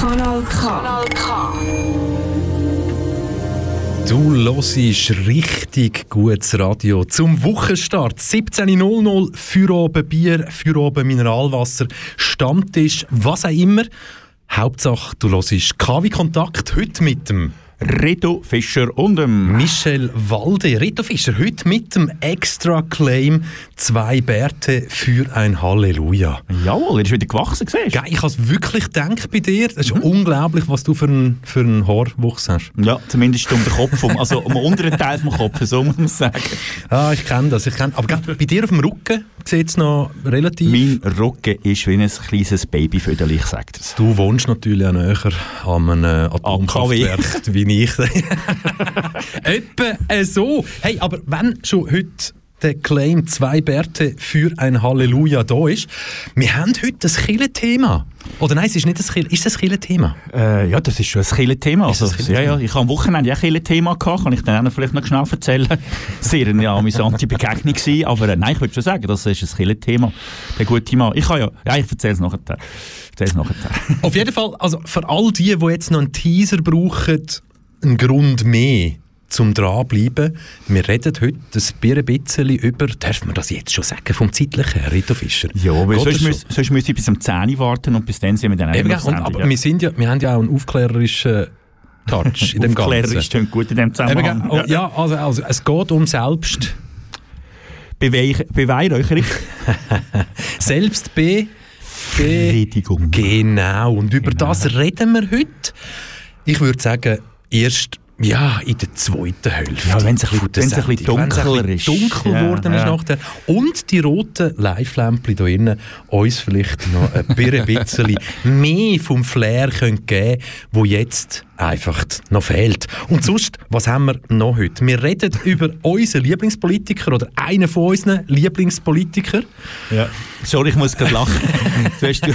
Kanal K. Kanal K. Du hörst richtig gutes Radio zum Wochenstart. 17.00 für oben Bier, für oben Mineralwasser, Stammtisch, was auch immer. Hauptsache, du hörst KW Kontakt heute mit dem Reto Fischer und dem Michel Walde. Reto Fischer, heute mit dem Extra Claim «Zwei Bärte für ein Halleluja». Jawohl, er ist wieder gewachsen, siehst du? ich habe es wirklich gedacht bei dir. Es ist mhm. unglaublich, was du für einen, für Haarwuchs hast. Ja, zumindest um den Kopf, um, also um den unteren Teil vom Kopf, so muss man sagen. Ah, ich kenne das, ich kenne Aber bei dir auf dem Rücken sieht es noch relativ... Mein Rücken ist wie ein kleines Babyföderchen, ich sage das. Du wohnst natürlich auch näher an einem Atomkraftwerk wie ich. Etwa so. Hey, aber wenn schon heute der Claim «Zwei Bärte für ein Halleluja» da ist, wir haben heute ein Kille-Thema. Oder nein, es ist nicht ein Kille, ist das ein Kille-Thema? Äh, ja, das ist schon ein Kille-Thema. Also, ja, ja, ich habe am Wochenende auch ein Kille-Thema gehabt, kann ich dann vielleicht noch schnell erzählen. Sehr eine amüsante Begegnung gewesen, aber äh, nein, ich würde schon sagen, das ist ein Kille-Thema. Der gute Mann. Ich kann ja, ja, ich erzähle es nachher. nachher. Auf jeden Fall, also für all die, die jetzt noch einen Teaser brauchen, ein Grund mehr zum dranbleiben. Wir reden heute ein bisschen über, darf man das jetzt schon sagen, vom zeitlichen her, Rito Fischer? Ja, aber sonst, müssen, sonst müssen wir bis um 10 Uhr warten und bis dann sind wir dann Eben, und, Aber ja. wir, sind ja, wir haben ja auch einen aufklärerischen Touch in dem Ganzen. Aufklärerisch gut in dem Zusammenhang. Eben, oh, ja, also, also es geht um Selbst... Beweihräucherung. Selbstbe... Befriedigung. Genau, und über genau. das reden wir heute. Ich würde sagen, erst ja, in der zweiten Hälfte. Ja, wenn es ein, bisschen, ein bisschen dunkler ist. dunkel geworden ja, ist nachher. Und die roten Live-Lämpchen hier innen uns vielleicht noch ein bisschen mehr vom Flair können geben wo jetzt einfach noch fehlt. Und sonst, was haben wir noch heute? Wir reden über unseren Lieblingspolitiker oder einen von unseren Lieblingspolitiker. Ja. Sorry, ich muss gerade lachen. du, hast, du,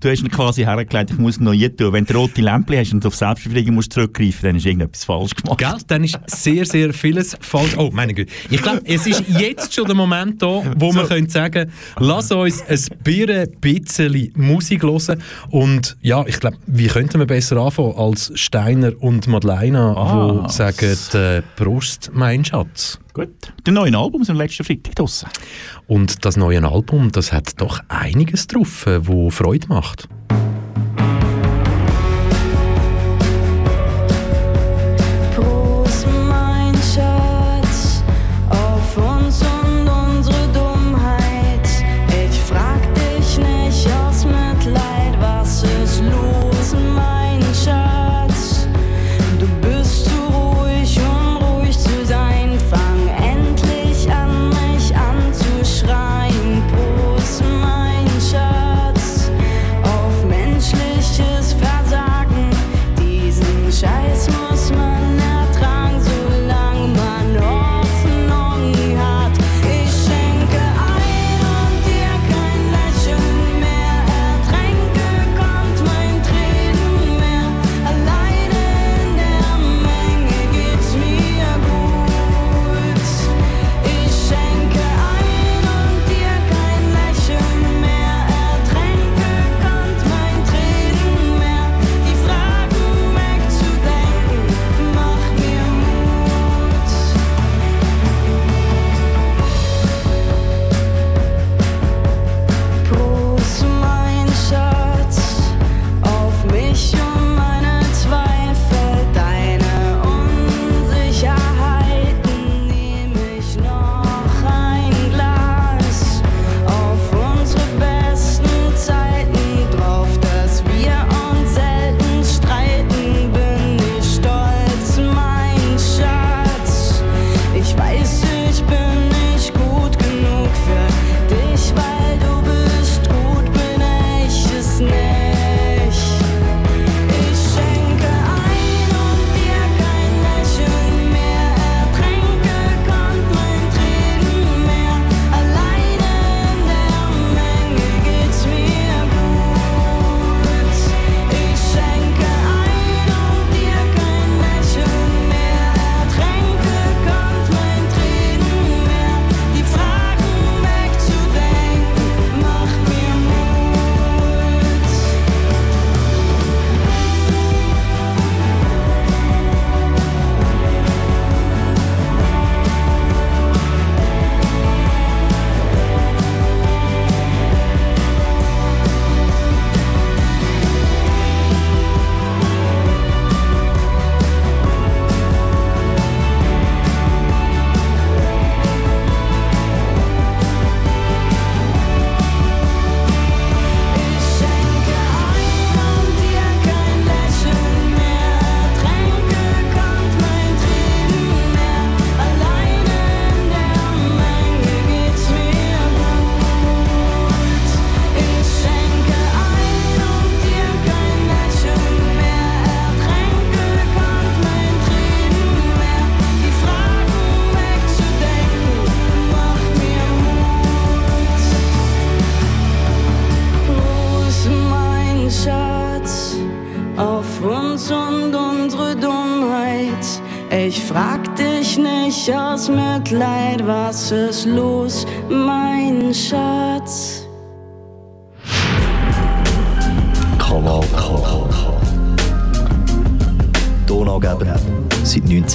du hast ihn quasi hergelegt, ich muss noch je tun. Wenn du rote Lämpchen hast und auf Selbstbefriedigung musst zurückgreifen, dann ist irgendetwas falsch gemacht. Gell? Dann ist sehr, sehr vieles falsch. Oh, meine Güte. Ich glaube, es ist jetzt schon der Moment da, wo so. wir können sagen, lass uns ein bisschen Musik hören. Und ja, ich glaube, wie könnten wir besser anfangen als Steiner und Madeleine, ah. die sagen, äh, Prost, mein Schatz. Gut. Das neue Album ist am letzten Freitag draussen. Und das neue Album, das hat doch einiges drauf, äh, wo Freude macht.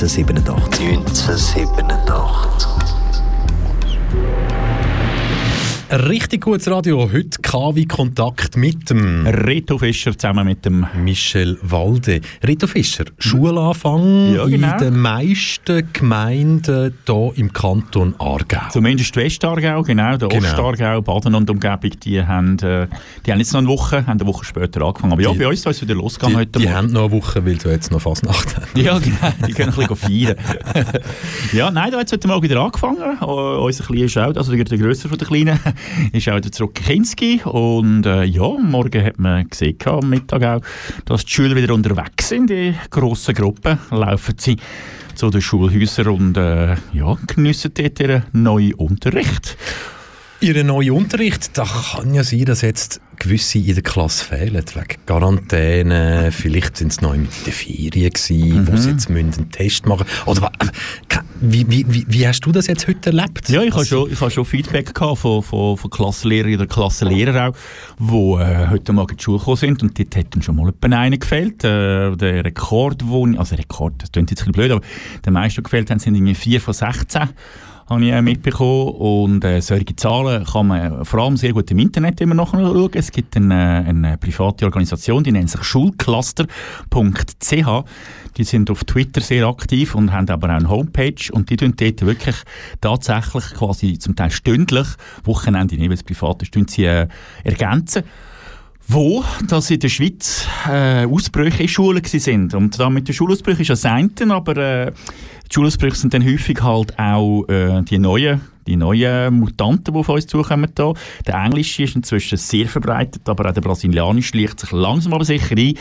1987. 1987. Ein richtig gutes Radio heute KW Kontakt mit dem Reto Fischer zusammen mit dem Michel Walde. Reto Fischer, Schulanfang Ja, genau. in den meisten Gemeinden hier im Kanton Aargau. Zumindest Westargau, genau, der Genau. Ostargau, Baden und Umgebung, die haben, äh, die haben jetzt noch eine Woche, haben eine Woche später angefangen. Aber ja, Die- bei uns soll es wieder losgegangen Die, heute die Morgen. haben noch eine Woche, weil du jetzt noch Fasnacht hast. Ja, genau, die können ein bisschen feiern. ja, nein, da hat es heute Morgen wieder angefangen. Uh, unser Kleiner ist auch, also der, der Grösser von der Kleinen, ist auch wieder zurück in Kinski. Und äh, ja, morgen hat man gesehen, am Mittag auch, dass die Schüler wieder unterwegs sind. In grossen Gruppen laufen sie zu den Schulhäusern und äh, ja, geniessen dort ihren neuen Unterricht. Ihren neuen Unterricht, da kann ja sein, dass jetzt gewisse in der Klasse fehlen, wegen Quarantäne, vielleicht sind sie noch in den Ferien gewesen, wo sie jetzt müssen einen Test machen Oder ke- wie, wie, wie, wie hast du das jetzt heute erlebt? Ja, ich habe schon, ich habe schon Feedback gehabt von, von, von Klassenlehrern oder Klassenlehrern auch, die äh, heute Morgen in die Schule gekommen sind und dort hat dann schon mal etwa einer gefehlt. Äh, der Rekord, wo, also Rekord, das klingt jetzt ein bisschen blöd, aber der meiste, die gefehlt haben, sind irgendwie 4 von 16 habe ich äh, mitbekommen. Und äh, solche Zahlen kann man vor allem sehr gut im Internet immer noch schauen. Es gibt eine, eine private Organisation, die nennt sich schulcluster.ch. Die sind auf Twitter sehr aktiv und haben aber auch eine Homepage und die tun dort wirklich tatsächlich quasi zum Teil stündlich, Wochenende, nicht, weil es privat ist, tun sie äh, ergänzen wo dass in der Schweiz äh, Ausbrüche in Schulen sind. Und da mit den Schulausbrüchen ist das eine, aber äh, die Schulausbrüche sind dann häufig halt auch äh, die neuen die neuen Mutanten, die auf uns zukommen. Da. Der englische ist inzwischen sehr verbreitet, aber auch der brasilianische schleicht sich langsam aber sicher ein.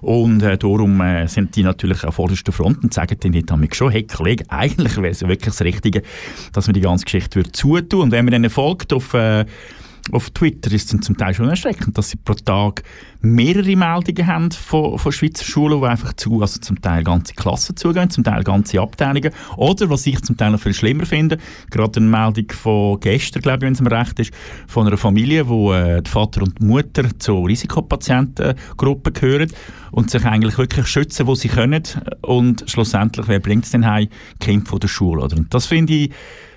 Und äh, darum äh, sind die natürlich an vorderster Front und sagen dann nicht schon, hey Kollege, eigentlich wäre es ja wirklich das Richtige, dass man die ganze Geschichte würde zutun. Und wenn man dann folgt auf äh, auf Twitter ist es zum Teil schon erschreckend, dass sie pro Tag mehrere Meldungen haben von, von Schweizer Schulen, die einfach zu, also zum Teil ganze Klassen zugehen, zum Teil ganze Abteilungen. Oder, was ich zum Teil noch viel schlimmer finde, gerade eine Meldung von gestern, glaube ich, wenn es mir recht ist, von einer Familie, wo äh, der Vater und die Mutter zur Risikopatientengruppe gehören und sich eigentlich wirklich schützen, wo sie können. Und schlussendlich, wer bringt es denn heim? Kind von der Schule. Oder? Und das finde ich,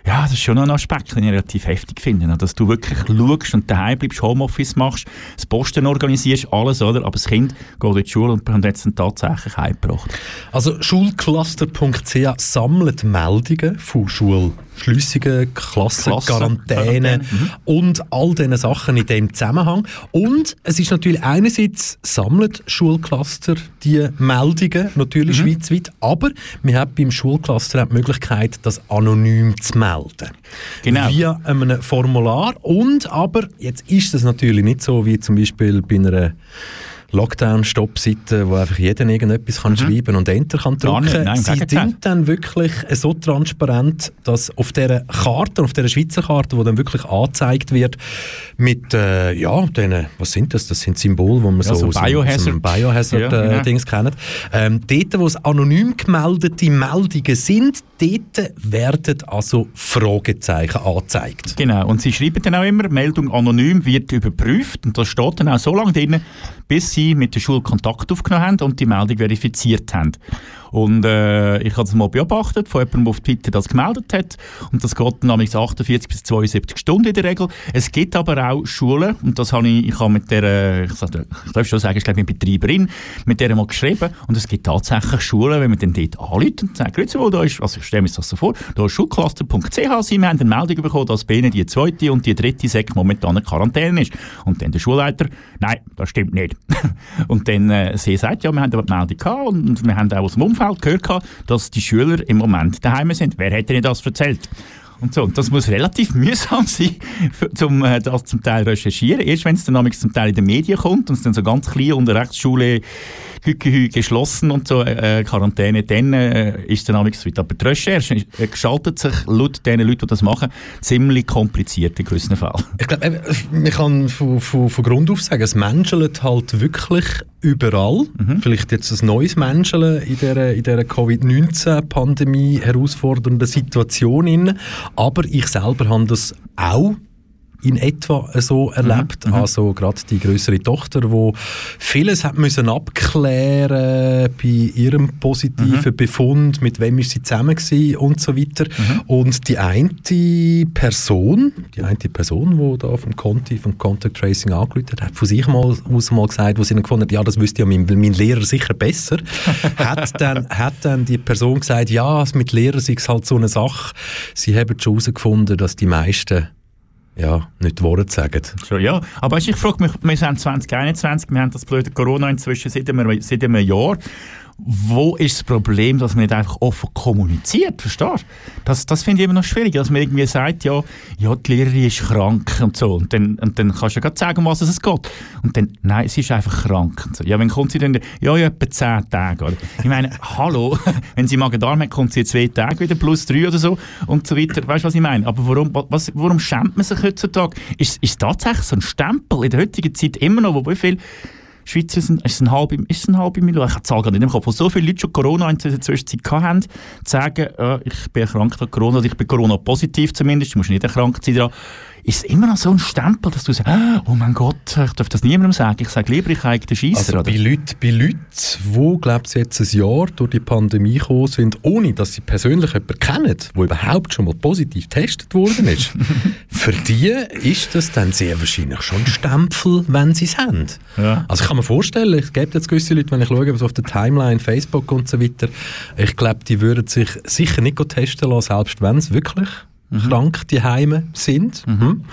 ja, das ist schon ein Aspekt, den ich relativ heftig finde. ne? Dass du wirklich schaust und daheim bleibst, Homeoffice machst, das Posten organisierst, alles, oder? Aber das Kind geht in die Schule und hat jetzt dann tatsächlich heimgebracht. Also schulcluster.ch sammelt Meldungen von Schulschliessungen, Klassen, Klassen, mhm. und all diesen Sachen in dem Zusammenhang. Und es ist natürlich einerseits sammelt Schulcluster die Meldungen, natürlich Mhm. schweizweit, aber wir haben beim Schulcluster auch die Möglichkeit, das anonym zu melden. Genau. Via einem Formular und aber, jetzt ist es natürlich nicht so wie zum Beispiel bei einer Lockdown-Stopp-Seite, wo einfach jeder irgendetwas kann schreiben und Enter kann Mhm. Drücken. nein, im Sie sind dann wirklich so transparent, dass auf dieser Karte, auf dieser Schweizer Karte, die dann wirklich angezeigt wird, mit, äh, ja, denen, was sind das? Das sind Symbole, die man Ja, so, so dem Biohazard. Biohazard Ja, äh, genau. Kennen. Ähm, dort, wo es anonym gemeldete Meldungen sind, dort werden also Fragezeichen angezeigt. Genau, und sie schreiben dann auch immer, Meldung anonym wird überprüft und das steht dann auch so lange drin, bis sie mit der Schule Kontakt aufgenommen haben und die Meldung verifiziert haben. Und äh, ich habe das mal beobachtet von jemandem, der auf Twitter das gemeldet hat und das geht nämlich 48 bis 72 Stunden in der Regel. Es gibt aber auch Schulen und das habe ich, ich habe mit der, ich, sag- ich darf schon sagen, ich glaube mit Betreiberin, mit der mal geschrieben und es gibt tatsächlich Schulen, wenn man dann dort anruft und sagt, grüezi wohl, da ist, also ich stelle mir das so vor, da ist schulcluster.ch, wir haben eine Meldung bekommen, dass bei ihnen die zweite und die dritte Sek momentan in Quarantäne ist. Und dann der Schulleiter, nein, das stimmt nicht. und dann äh, sie sagt, ja, wir haben aber die Meldung gehabt und wir haben auch aus dem Umfeld gehört, gehabt, dass die Schüler im Moment daheim sind. Wer hätte Ihnen das erzählt? Und so, das muss relativ mühsam sein, für- äh, das zum Teil recherchieren. Erst wenn es dann zum Teil in den Medien kommt und es dann so ganz klein unter Rechtsschule Hückehü geschlossen und so äh, Quarantäne, dann äh, ist dann nämlich weit. Aber die Recherche äh, gestaltet sich laut den Leuten, die das machen, ziemlich kompliziert in gewissen Fällen. Ich glaube, man kann von, von, von Grund auf sagen, es menschelt halt wirklich überall. Mhm. Vielleicht jetzt ein neues Menschen in dieser, in dieser Covid-19-Pandemie herausfordernden Situation. Aber ich selber habe das auch in etwa so erlebt. Mhm. mhm. Also gerade die größere Tochter, wo vieles hat müssen abklären bei ihrem positiven mhm. Befund, mit wem ist sie zusammen gewesen und so weiter. Mhm. Und die eine Person, die eine Person, die da vom Conti, vom Contact Tracing angerufen hat, hat von sich mal aus mal gesagt, wo sie dann gefunden hat, ja, das wüsste ja mein, mein Lehrer sicher besser, hat, dann, hat dann die Person gesagt, ja, mit Lehrer sei es halt so eine Sache. Sie haben schon herausgefunden, dass die meisten ja, nicht Worte sagen. So, ja, aber ich frage mich, wir sind 2021, wir haben das blöde Corona inzwischen seit einem, seit einem Jahr wo ist das Problem, dass man nicht einfach offen kommuniziert, verstehst du? Das, das finde ich immer noch schwierig, dass man irgendwie sagt, ja, ja, die Lehrerin ist krank und so, und dann, und dann kannst du ja gerade sagen, was es geht. Und dann, nein, sie ist einfach krank. So. Ja, wenn kommt sie dann, ja, ja, etwa zehn Tage, oder? Ich meine, hallo, wenn sie Magen-Darm hat, kommt sie in zwei Tage wieder, plus drei oder so, und so weiter. Weißt du, was ich meine? Aber warum, was, warum schämt man sich heutzutage? Ist, ist tatsächlich so ein Stempel in der heutigen Zeit immer noch, wo wie viel Schweizer sind, ist ein halbe, ist ein halbe Million, ich habe die nicht im Kopf, wo so viele Leute schon Corona in der Zwischenzeit hatten, zu sagen, äh, ich bin erkrankt an Corona, oder ich bin Corona-positiv zumindest, du musst nicht erkrankt sein daran, ist es immer noch so ein Stempel, dass du sagst, oh mein Gott, ich darf das niemandem sagen. Ich sage lieber, ich habe den Scheisser. Also bei Leuten, bei Leuten, die, glaube ich, jetzt ein Jahr durch die Pandemie gekommen sind, ohne dass sie persönlich jemanden kennen, der überhaupt schon mal positiv getestet worden ist, für die ist das dann sehr wahrscheinlich schon ein Stempel, wenn sie es haben. Ja. Also ich kann mir vorstellen, es gibt jetzt gewisse Leute, wenn ich schaue, was auf der Timeline, Facebook und so weiter, ich glaube, die würden sich sicher nicht testen lassen, selbst wenn es wirklich mhm. krank die Heime sind. Mhm.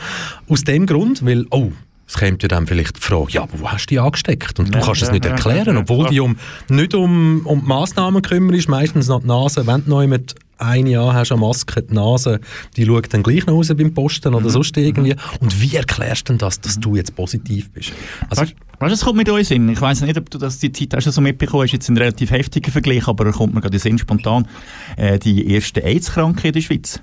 Aus dem Grund, weil, oh, es kommt ja dann vielleicht die Frage, ja, aber wo hast du die angesteckt? Und du ja, kannst ja, es nicht erklären, obwohl du um, nicht um, um die Massnahmen kümmerst, meistens noch die Nase, wenn du noch mit ein Jahr hast eine Maske, die Nase, die schaut dann gleich noch raus beim Posten oder mhm. sonst irgendwie. Und wie erklärst du denn das, dass du jetzt positiv bist? Also, weißt, du, das kommt mit uns in. Ich weiß nicht, ob du das die Zeit hast so mitbekommen hast, jetzt ein relativ heftiger Vergleich, aber er kommt mir gerade in Sinn spontan, äh, die erste AIDS-Kranke in der Schweiz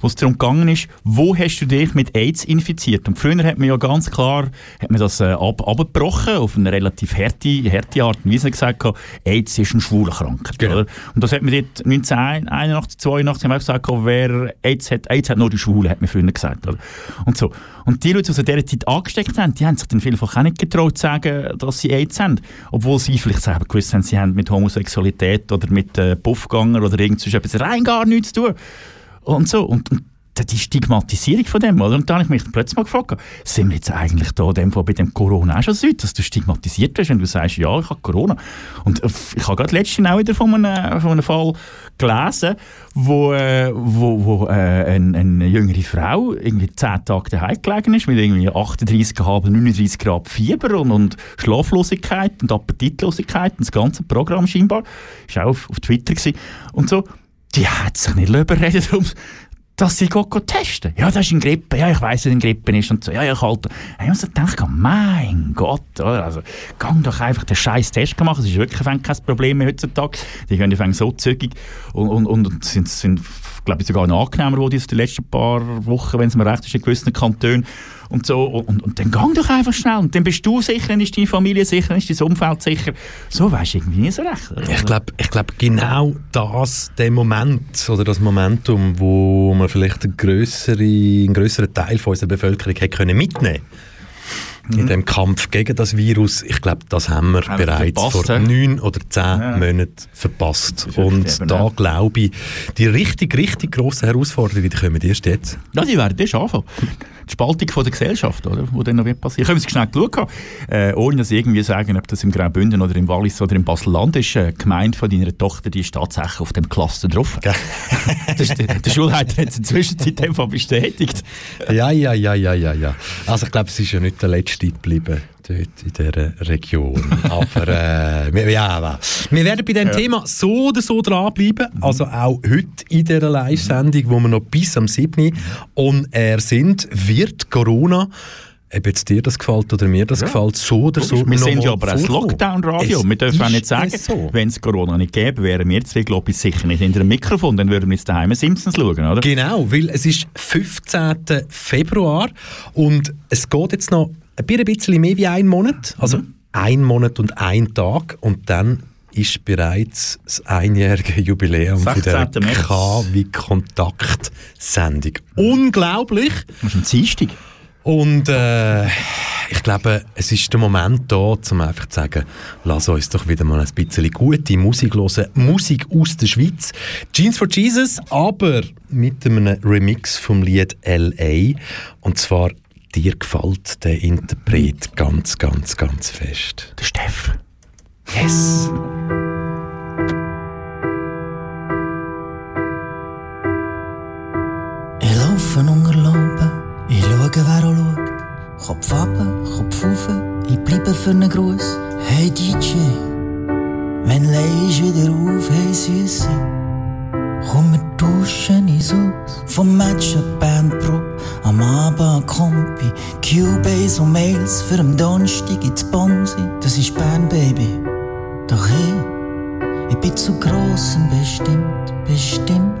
wo es darum gegangen ist, wo hast du dich mit AIDS infiziert? Und früher hat man ja ganz klar hat man das äh, ab, abgebrochen, auf eine relativ harte, harte Art und Weise gesagt, AIDS ist eine schwule Krankheit. Genau. Oder? Und das hat man dort 1981, 82 haben wir gesagt, wer AIDS hat, AIDS hat nur die Schwule, hat man früher gesagt. Oder? Und so. Und die Leute, die in dieser Zeit angesteckt haben, die haben sich dann vielfach auch nicht getraut zu sagen, dass sie AIDS haben. Obwohl sie vielleicht selber gewusst haben, sie haben mit Homosexualität oder mit äh, Puffganger oder irgendwas rein gar nichts zu tun und so. Und, und die Stigmatisierung von dem, oder? Und da habe ich mich plötzlich mal gefragt, sind wir jetzt eigentlich da dem bei dem Corona auch schon so dass du stigmatisiert wirst, wenn du sagst, ja, ich habe Corona. Und äh, ich habe gerade letztens auch wieder von einem, von einem Fall gelesen, wo, äh, wo, wo äh, eine, eine jüngere Frau irgendwie zehn Tage daheim gelegen ist mit irgendwie 38,5, 39 Grad Fieber und, und Schlaflosigkeit und Appetitlosigkeit und das ganze Programm scheinbar. Ist auch auf, auf Twitter gewesen. und so die hat sich nicht überreden darum, dass sie go, go testen. Ja, das ist ein Grippe. Ja, ich weiss, dass ein Grippe ist. Und so, ja, ich halte. Ich muss denken, mein Gott? Also, gang doch einfach den scheiß Test machen. Es ist wirklich kein Problem mehr heutzutage. Die gehen so zügig und, und, und sind, sind glaube ich, sogar angenehmer geworden in den letzten paar Wochen, wenn es mir recht ist, in gewissen Kantonen und so. Und, und dann gang doch einfach schnell. Und dann bist du sicher, dann ist deine Familie sicher, dann ist dein Umfeld sicher. So weisst du irgendwie nicht so recht. Oder? Ich glaube, ich glaub, genau das, der Moment oder das Momentum, wo man vielleicht einen grösseren, einen grösseren Teil von unserer Bevölkerung hätte können mitnehmen mhm. in dem Kampf gegen das Virus. Ich glaube, das haben wir haben bereits vor neun oder zehn ja. Monaten verpasst. Und da glaube ich, die richtig, richtig grossen Herausforderungen, die kommen erst jetzt. Ja, die werden erst anfangen die Spaltung von der Gesellschaft, oder, wo dann noch wird passieren. Ich habe es schnell geschaut, äh, ohne dass ich irgendwie sagen, ob das im Graubünden oder im Wallis oder im Basel-Land ist. Äh, gemeint von deiner Tochter, die ist tatsächlich auf dem Cluster drauf. das der, der Schulleiter hat es inzwischen seitdem bestätigt. ja, ja, ja, ja, ja, ja. Also ich glaube, es ist ja nicht der letzte geblieben dort in dieser Region. Aber äh, ja, wir werden bei diesem ja. Thema so oder so dranbleiben. Mhm. Also auch heute in dieser Live-Sendung, wo wir noch bis am 7. on air sind, wird Corona ob jetzt dir das gefällt oder mir das ja. gefällt, so oder so. Wir sind ja aber ein Lockdown-Radio. Wir dürfen auch nicht sagen, so. wenn es Corona nicht gäbe, wären wir zwei, glaube ich, sicher nicht hinter dem Mikrofon. Dann würden wir jetzt daheim Simpsons schauen, oder? Genau, weil es ist 15. Februar und es geht jetzt noch ein bisschen mehr wie ein Monat. Also, mhm ein Monat und ein Tag und dann ist bereits das einjährige Jubiläum von der K wie Kontaktsendung. Unglaublich! Das ist ein Dienstag. Und äh, ich glaube, es ist der Moment da, um einfach zu sagen, lass uns doch wieder mal ein bisschen gute Musik hören. Musik aus der Schweiz. Jeans for Jesus, aber mit einem Remix vom Lied L.A. Und zwar dir gefällt der Interpret ganz, ganz, ganz fest. Der Steff. Yes. Ich laufe unter Loben, ich schaue, wer auch schaut. Kopf ab, Kopf auf, ich bleibe für einen Gruß. Hey DJ, wenn leist wieder auf, hey Süße. Komm, wir duschen uns aus. Vom Match Bandprobe, am Abend Kompi. Cubase und Mails für am Donnerstag ins Bonsi. Das ist Bern, Baby. Doch hey, ich bin zu gross und bestimmt, bestimmt.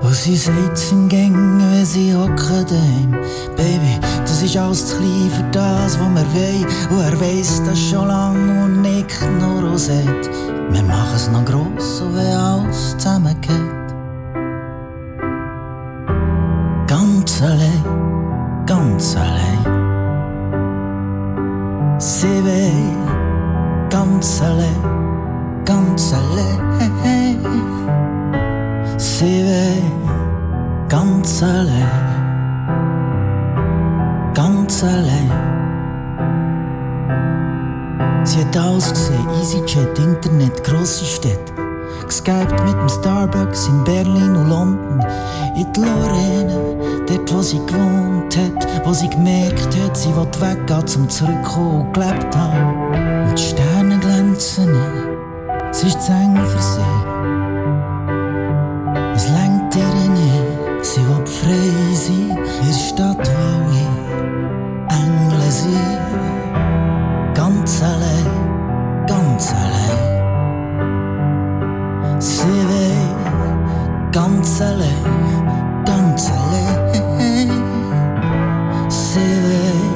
Wo sie sagt, sind Gänge, wenn sie hocken daheim. Baby, das ist alles zu klein für das, was wir wollen. Und er weiss das schon lang und nickt nur und sagt, wir machen es noch gross, und wenn alles zusammengeht. Ganz allein, ganz allein. Sie will ganz allein, ganz allein. Sie will ganz allein, ganz allein. Sie hat alles gesehen, EasyJet, Internet, grosse Städte. Geskypt mit dem Starbucks in Berlin und London. In die Lorraine, dort wo sie gewohnt hat, wo sie gemerkt hat, sie will weggehen zum Zurückkommen und gelebt haben. Und die Sterne glänzen nie, es ist zu eng für sie. Es lenkt ihr nicht, sie will frei ganz allein. Sie will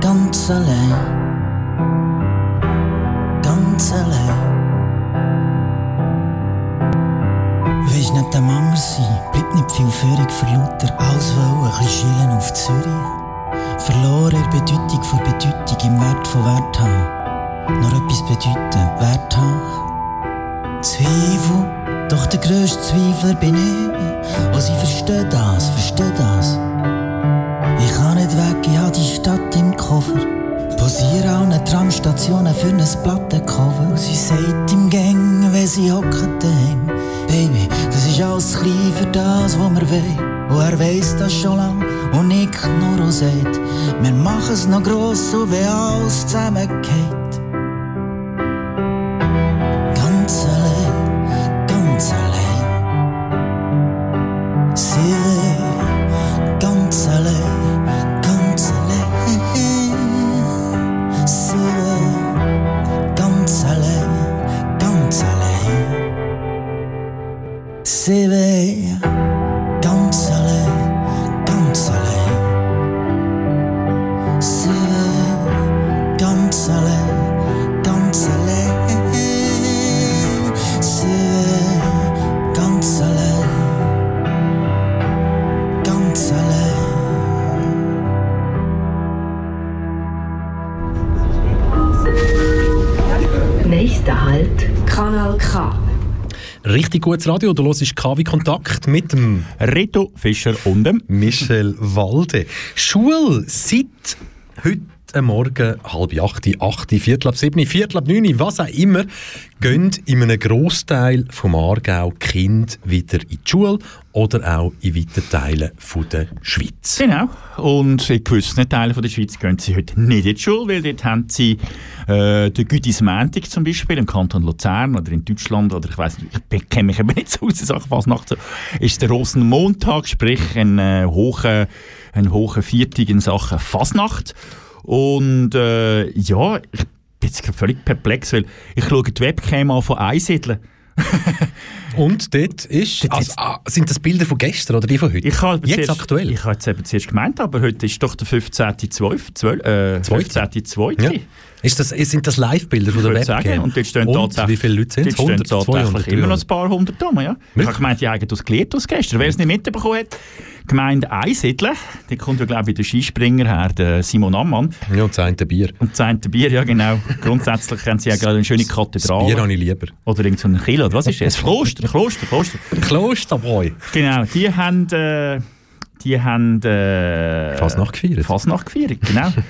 ganz allein, ganz allein. Weisst nicht dem Anger sein, bleibt nicht viel Führung für Luther. Alles wollen, ein bisschen auf Zürich. Verloren in Bedeutung vor Bedeutung, im Wert von Wert haben. Noch etwas bedeuten, Wert haben. Zweifel, doch der grösste Zweifler bin ich. Und sie versteht das, versteht das. Ich kann nicht weg, ich habe die Stadt im Koffer. Posiere an einer Tramstationen für ein Plattencover. Und sie sagt im Gang, wenn sie hockt daheim. Baby, das ist alles klein für das, was wir wollen. Und er weiss das schon lang und nickt nur und sagt, wir machen es noch gross, so wie alles zusammengeht. Gutes Radio, du hörst KW Kontakt mit dem Reto Fischer und dem Michel Walde. Schule seit heute Morgen halb acht, acht, viertel ab sieben, viertel ab neun, was auch immer, gehen in einem Grossteil vom Aargau Kind wieder in die Schule oder auch in weiten Teilen von der Schweiz. Genau. Und in gewissen Teilen von der Schweiz gehen sie heute nicht in die Schule, weil dort haben sie äh, den Gütis Montag zum Beispiel im Kanton Luzern oder in Deutschland oder ich weiß nicht, ich kenne mich eben nicht so aus der Sache, was nachts ist der Rosenmontag, sprich ein äh, hoher ein hoher Viertag in Sachen Fasnacht. Und äh, ja, ich jetzt völlig perplex, weil ich schaue die Webcam an von Einsiedeln Und dort ist, also, ah, sind das Bilder von gestern oder die von heute? Ich habe Jetzt zuerst, aktuell? Ich habe jetzt eben zuerst gemeint, aber heute ist doch der 15.12. Äh, 15.2. Ja. Ist das, sind das Live-Bilder von der würde sagen, Webcam? und dort stehen und tatsächlich- wie viele Leute sind es? Dort stehen 100, tatsächlich 200, immer noch 300? ein paar hundert rum, ja. Ich habe gemeint, die haben das gelernt aus gestern. Wer es nicht mitbekommen hat, Gemeinde Einsiedeln, die kommt ja glaube ich der Skispringer her, der Simon Ammann. Ja, und das Bier. Und das Bier, ja genau. Grundsätzlich haben sie ja gerade eine schöne Das Bier Kathedrale. habe ich lieber. Oder irgend so Kilo, oder was ist das? Kloster, Kloster, Kloster. Klosterboy. Genau, die haben... Äh, die haben... Äh, Fasnacht gefeiert. Fasnacht gefeiert, genau.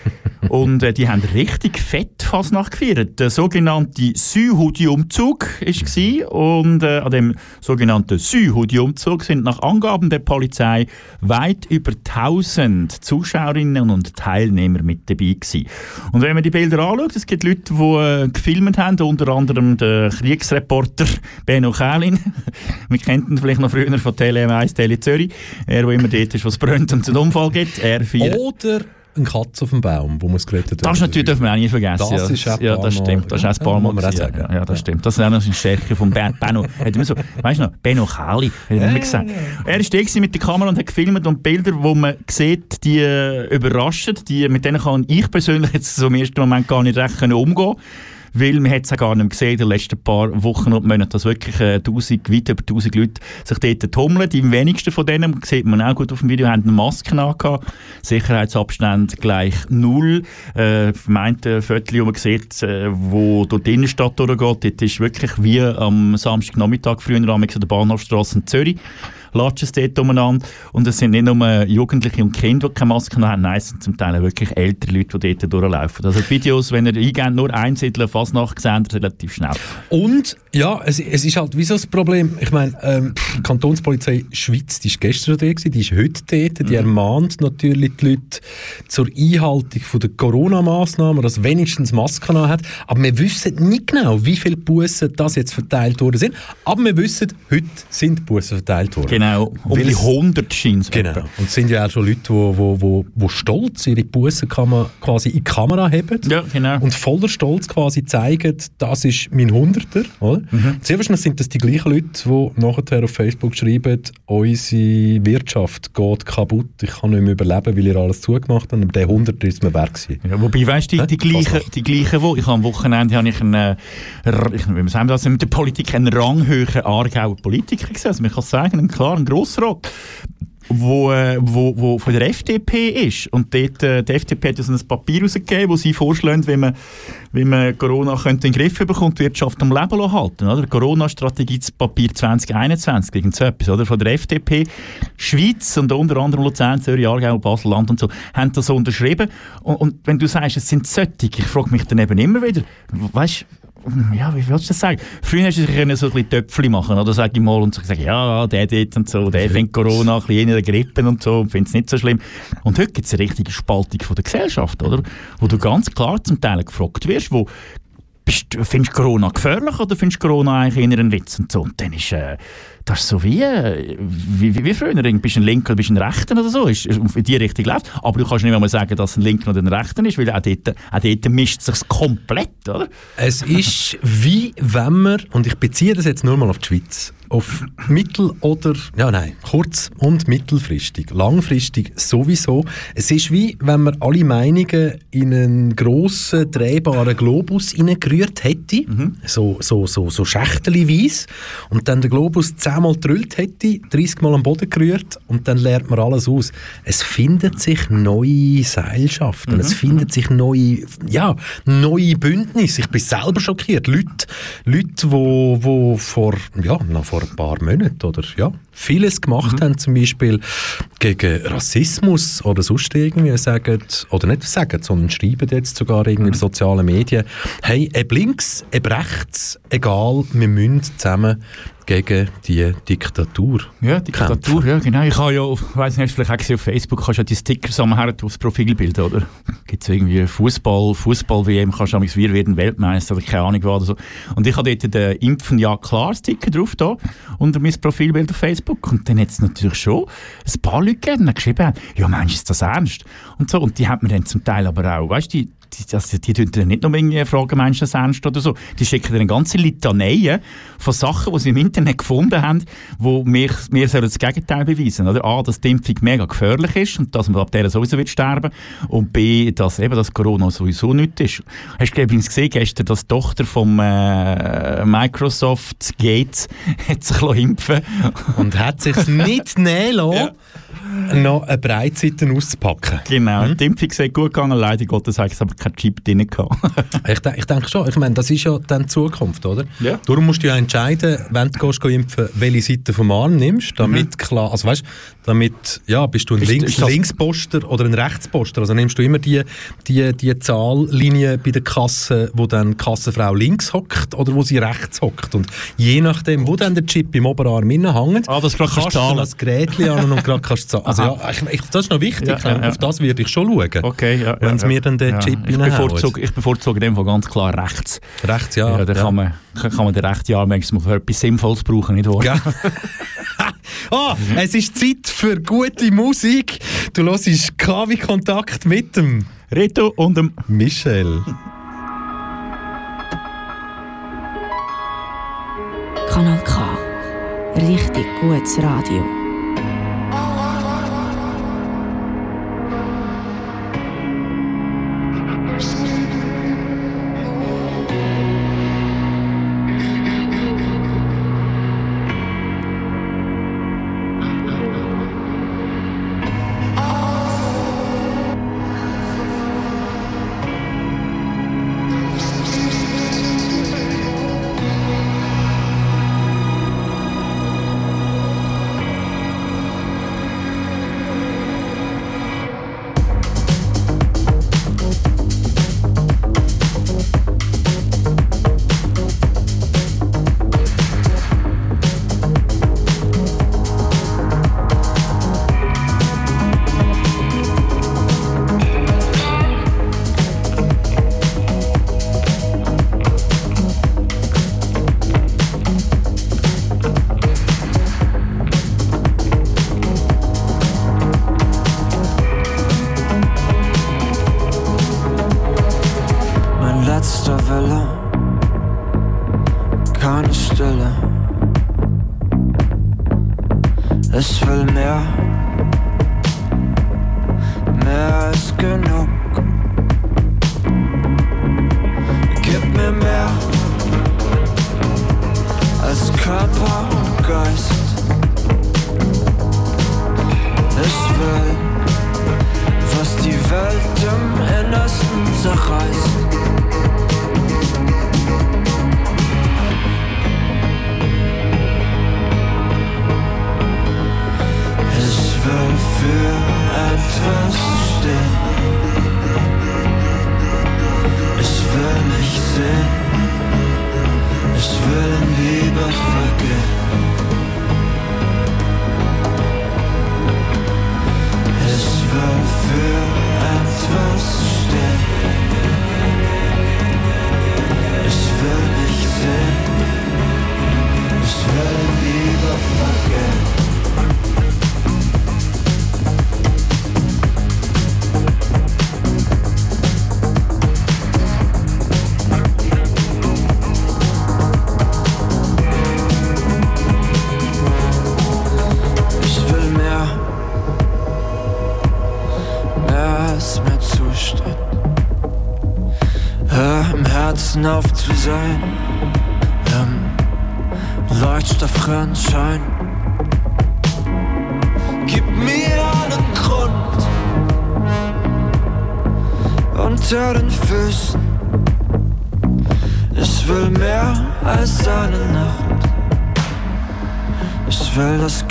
Und äh, die haben richtig fett Fasnacht gefeiert. Der sogenannte Sühudi-Umzug war und äh, an dem sogenannten Sühudi-Umzug sind nach Angaben der Polizei weit über 1000 Zuschauerinnen und Teilnehmer mit dabei gewesen. Und wenn man die Bilder anschaut, es gibt Leute, die äh, gefilmt haben, unter anderem der Kriegsreporter Benno Kählin. Wir kennen ihn vielleicht noch früher von Tele 1, Tele Zürich. Er, der immer dort ist, wo es brennt und einen Unfall gibt. Er feiert Oder ein Katz auf dem Baum, wo man es gerettet das natürlich dürfen wir auch nie vergessen. Das ja. ist auch ja, ein das stimmt. Das ist auch ein paar Mal-. Ja, ja, das stimmt. Das ist auch noch eine Stärke von Ben- Benno. Hat immer so, weißt du noch, Benno Kali, hat er immer gesagt. Er war der mit der Kamera und hat gefilmt und Bilder, wo man sieht, die äh, überraschen, die, mit denen kann ich persönlich jetzt so im ersten Moment gar nicht recht können umgehen weil man hat es gar nicht gesehen in den letzten paar Wochen und Monaten, dass wirklich äh, 1000, weit über 1000 Leute sich dort tummeln. Die wenigsten von denen, sieht man auch gut auf dem Video, haben eine Maske angehabt. Sicherheitsabstand gleich null. Äh, vermeinte Viertel, wo man sieht, äh, wo durch die Innenstadt durchgeht, dort ist wirklich wie am Samstagnachmittag früher am der Bahnhofstrasse in Zürich latschen es dort umeinander. Und es sind nicht nur Jugendliche und Kinder, die keine Maske haben, nein, es sind zum Teil auch wirklich ältere Leute, die dort durchlaufen. Also die Videos, wenn ihr eingeht, nur Einsiedler, fast nachgesehen, relativ schnell. Und ja, es, es ist halt wie so das Problem. Ich meine, ähm, die Kantonspolizei Schweiz, die ist gestern da gewesen, die ist heute dort. Die ermahnt natürlich die Leute zur Einhaltung von der Corona-Massnahmen, dass wenigstens Masken haben. Aber wir wissen nicht genau, wie viele Bussen das jetzt verteilt worden sind. Aber wir wissen, heute sind Bussen verteilt worden. Genau, um Weil die es- 100 scheint Genau. Und es sind ja auch schon Leute, die wo, wo, wo, stolz ihre Bussen quasi in die Kamera haben. Ja, genau. Und voller Stolz quasi zeigen, das ist mein Hunderter. Oder? Mhm. Sehr wahrscheinlich sind das die gleichen Leute, die nachher auf Facebook schreiben, unsere Wirtschaft geht kaputt, ich kann nicht mehr überleben, weil ihr alles zugemacht habt. Aber der Hunderter ist mir wert gewesen. Ja, wobei, weißt du, die, die, gleichen, die gleichen, wo ich am Wochenende habe ich einen, äh, ich, wie man sagen das, mit der Politik einen ranghöheren Aargauer Politiker gesehen. Also man kann sagen, einen klaren Grossrat, wo, äh, wo, wo von der FDP ist. Und dort, äh, die FDP hat ja so ein Papier rausgegeben, wo sie vorschlagen, wie man, wie man Corona in den Griff bekommen und die Wirtschaft am Leben halten. Oder? Corona-Strategie Papier 2021, irgend so etwas, oder? Von der FDP. Schweiz und unter anderem Luzern, Zürich, Aargau, Basel, Land und so, haben das so unterschrieben. Und, und wenn du sagst, es sind solche, ich frage mich dann eben immer wieder, weißt ja, wie willst du das sagen? Früher hast du sich können so ein bisschen Töpfchen machen, oder sag ich mal, und so sagen, ja, der dort und so, der fängt Corona, ein bisschen in der Grippe und so, und findet es nicht so schlimm. Und heute gibt es eine richtige Spaltung von der Gesellschaft, oder? Wo du ganz klar zum Teil gefragt wirst, wo bist, findest du Corona gefährlich oder findest du Corona eigentlich eher ein Witz und so? Und dann ist äh, das ist so wie, äh, wie, wie, wie früher, bist ein Linker bist ein Rechter oder so, ist, in die Richtung läuft. Aber du kannst nicht mal sagen, dass ein Linker oder ein Rechter ist, weil auch dort, auch dort mischt es sich komplett, oder? Es ist wie wenn man, und ich beziehe das jetzt nur mal auf die Schweiz, auf mittel- oder, ja nein, kurz- und mittelfristig, langfristig sowieso. Es ist wie wenn man alle Meinungen in einen grossen, drehbaren Globus hineingerührt hätte, so, so, so, so schächtelweise, und dann der Globus zehnmal gedrüllt hätte, 30 Mal am Boden gerührt, und dann lernt man alles aus. Es findet sich neue Seilschaften, es findet sich neue, ja, neue Bündnisse. Ich bin selber schockiert. Leute, Leute wo, wo vor, ja, noch vor ein paar Monaten oder? Ja, vieles gemacht haben, zum Beispiel gegen Rassismus oder sonst irgendwie sagen, oder nicht sagen, sondern schreiben jetzt sogar irgendwie in sozialen Medien, hey, ob links, ob rechts, egal, wir müssen zusammen gegen die Diktatur Ja, Diktatur, ja, genau. Ich habe ja, ich weiss nicht, hast du vielleicht auch gesehen auf Facebook, kannst du ja die Sticker sammeln aufs Profilbild, oder? Gibt es irgendwie Fußball, Fußball-WM, kannst du sagen, wir werden Weltmeister oder keine Ahnung was oder so. Und ich habe dort den Impfen ja klar Sticker drauf da, unter mein Profilbild auf Facebook. Und dann hat es natürlich schon ein paar Leute gegeben, die geschrieben haben, ja Mensch, ist das ernst? Und so. Und die hat mir dann zum Teil aber auch, weißt du, die die, also die tun nicht nur irgendwie fragen, Menschen das ernst oder so. Die schicken eine ganze Litanei von Sachen, die sie im Internet gefunden haben, wo wir, wir sollen das Gegenteil beweisen. Oder? A, dass die Impfung mega gefährlich ist und dass man ab der sowieso wird sterben. Und B, dass eben das Corona sowieso nicht ist. Hast du übrigens gesehen, gestern, dass die Tochter vom äh, Microsoft Gates hat sich impfen Und hat sich nicht nehmen lassen. Ja noch eine Breitseite auszupacken. Genau, mhm. die Impfung ist gut gegangen, leider Gottes habe ich aber keinen Chip drin gehabt. ich, de ich denke schon, ich meine, das ist ja dann die Zukunft, oder? Ja. Darum musst du ja entscheiden, wenn du gehst, impfen welche Seite vom Arm nimmst, damit mhm. klar, also weißt, damit, ja, bist du ein Links, Linksposter oder ein Rechtsposter, also nimmst du immer die, die, die Zahllinie bei der Kasse, wo dann die Kassenfrau links hockt oder wo sie rechts hockt? Und je nachdem, wo dann der Chip im Oberarm hängt, ah, das kannst du das Gerät an und gerade kannst du also ja, ich, ich, das ist noch wichtig, ja, ja, auf das würde ich schon schauen. Okay, ja, wenn es mir dann den Chip ich bevorzuge, ich bevorzuge in dem Fall ganz klar rechts. Rechts, ja. ja, dann Kann, man, kann man den rechten Arm manchmal für etwas Sinnvolles brauchen, nicht wahr? Ja. oh, es ist Zeit für gute Musik. Du hörst KW Kontakt mit dem Reto und dem Michel. Kanal K. Richtig gutes Radio.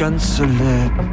Ganze Leben.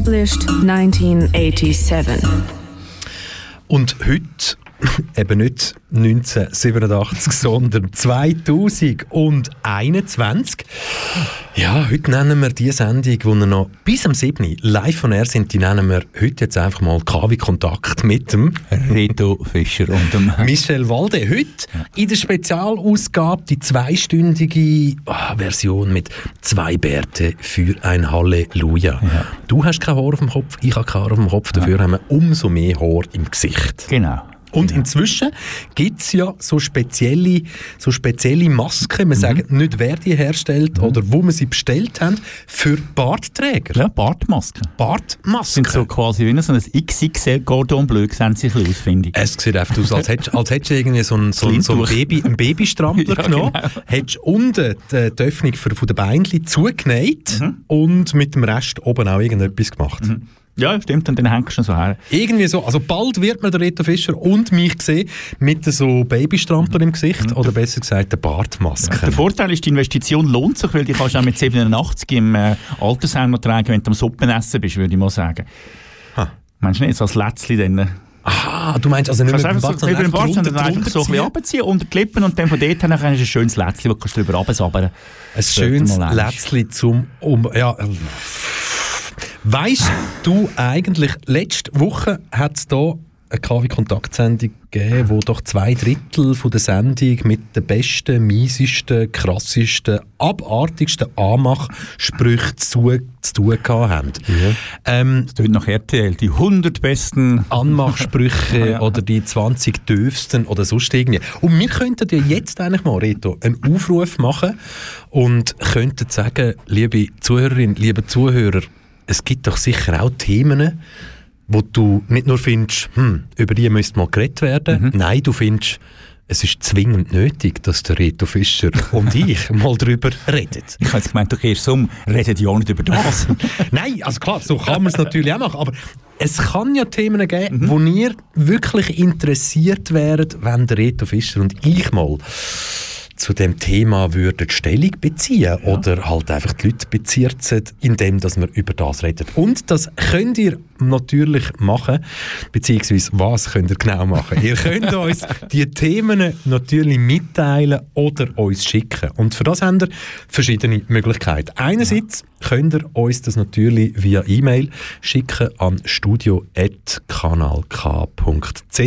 Established 1987. Und heute eben nicht 1987, sondern 2021. Ja, heute nennen wir die Sendung, die wir noch bis am 7. live von R sind, die nennen wir heute jetzt einfach mal KW-Kontakt mit dem Reto Fischer und dem Michel Walde. Heute in der Spezialausgabe die zweistündige ah, Version mit zwei Bärte für ein Halleluja. Ja. Du hast kein Haar auf dem Kopf, ich habe kein Haar auf dem Kopf, dafür haben wir umso mehr Haar im Gesicht. Genau. Und inzwischen gibt es ja so spezielle, so spezielle Masken, wir sagen nicht, wer die herstellt oder wo wir sie bestellt haben, für Bartträger. Ja, Bartmasken. Bartmasken. Sind so quasi wie so ein XXL Cordon Bleu, sehen sie ein aus, finde ich. Es sieht einfach aus, als hättest, als hättest du irgendwie so einen, so einen, so einen. Baby, einen Babystrampler Ja, genommen, genau. hättest unten die, die Öffnung von den Beinchen zugenäht Mhm. und mit dem Rest oben auch irgendetwas gemacht. Ja, stimmt, und dann hängst du so her. Irgendwie so, also bald wird man den Reto Fischer und mich sehen mit so Babystrampler im Gesicht oder besser gesagt der Bartmaske. Der Vorteil ist, die Investition lohnt sich, weil die kannst du auch mit 87 im äh, Altersheim noch tragen, wenn du am Suppenessen bist, würde ich mal sagen. Ha. Meinst du nicht, so als Lätzchen dann? Aha, du meinst also nicht mehr einfach mit so, dem wie beim Bart, sondern einfach so ein bisschen runterziehen, unter die Lippen und dann von dort her ein schönes Lätzchen, wo kannst du drüber runtersabbern. Ein schönes. Lätzchen zum um ja Weißt du eigentlich letzte Woche hat es da eine KW Kontaktsendung gegeben, wo doch zwei Drittel von der Sendung mit den besten, miesesten, krassesten, abartigsten Anmachsprüchen zu, zu tun haben. Ähm, Das tönt nach RTL, die 100 besten... Anmachsprüche oder die 20 dürfsten oder sonst irgendwie. Und wir könnten ja jetzt eigentlich mal, Reto, einen Aufruf machen und könnten sagen, liebe Zuhörerin, liebe Zuhörer, es gibt doch sicher auch Themen, wo du nicht nur findest, hm, über die müsste mal geredet werden, nein, du findest, es ist zwingend nötig, dass der Reto Fischer und ich mal drüber reden. Ich habe jetzt gemeint, du gehst um, redet ja auch nicht über das. Nein, also klar, so kann man es natürlich auch machen, aber es kann ja Themen geben, wo ihr wirklich interessiert wäret, wenn der Reto Fischer und ich mal zu dem Thema würden Stellung beziehen oder halt einfach die Leute bezirzen, indem dass wir über das reden. Und das könnt ihr natürlich machen, beziehungsweise was könnt ihr genau machen? ihr könnt uns die Themen natürlich mitteilen oder uns schicken. Und für das habt ihr verschiedene Möglichkeiten. Einerseits könnt ihr uns das natürlich via E-Mail schicken an studio.kanalk.ch.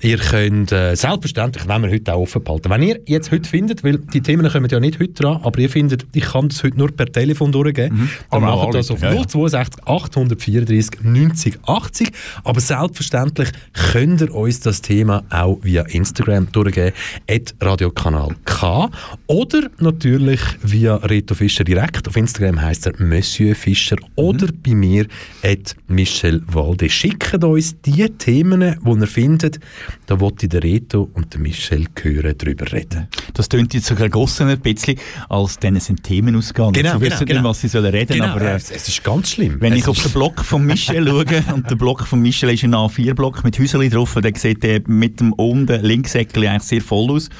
Ihr könnt äh, selbstverständlich, wenn wir heute auch offen behalten, wenn ihr jetzt heute findet, weil die Themen kommen ja nicht heute dran, aber ihr findet, ich kann das heute nur per Telefon durchgeben, dann Aber auch macht das auf anrufen, ja, ja. 062 834 90 80. Aber selbstverständlich könnt ihr uns das Thema auch via Instagram durchgeben, at Radiokanal K. Oder natürlich via Reto Fischer direkt. Auf Instagram heißt er Monsieur Fischer. Oder bei mir at Michel Walde. Schickt uns die Themen, die ihr findet. Da wollte der Reto und der Michel hören, drüber reden. Das tönt jetzt sogar gossen ein bisschen, als dann sind Themen ausgegangen. Genau, Sie wissen genau, nicht, was sie sollen reden Genau, aber äh, es, es ist ganz schlimm. Wenn es ich auf den Blog von Michel schaue, und der Blog von Michel ist ein A4-Block mit Häuschen drauf, dann sieht der mit dem unten Linksäckchen eigentlich sehr voll aus.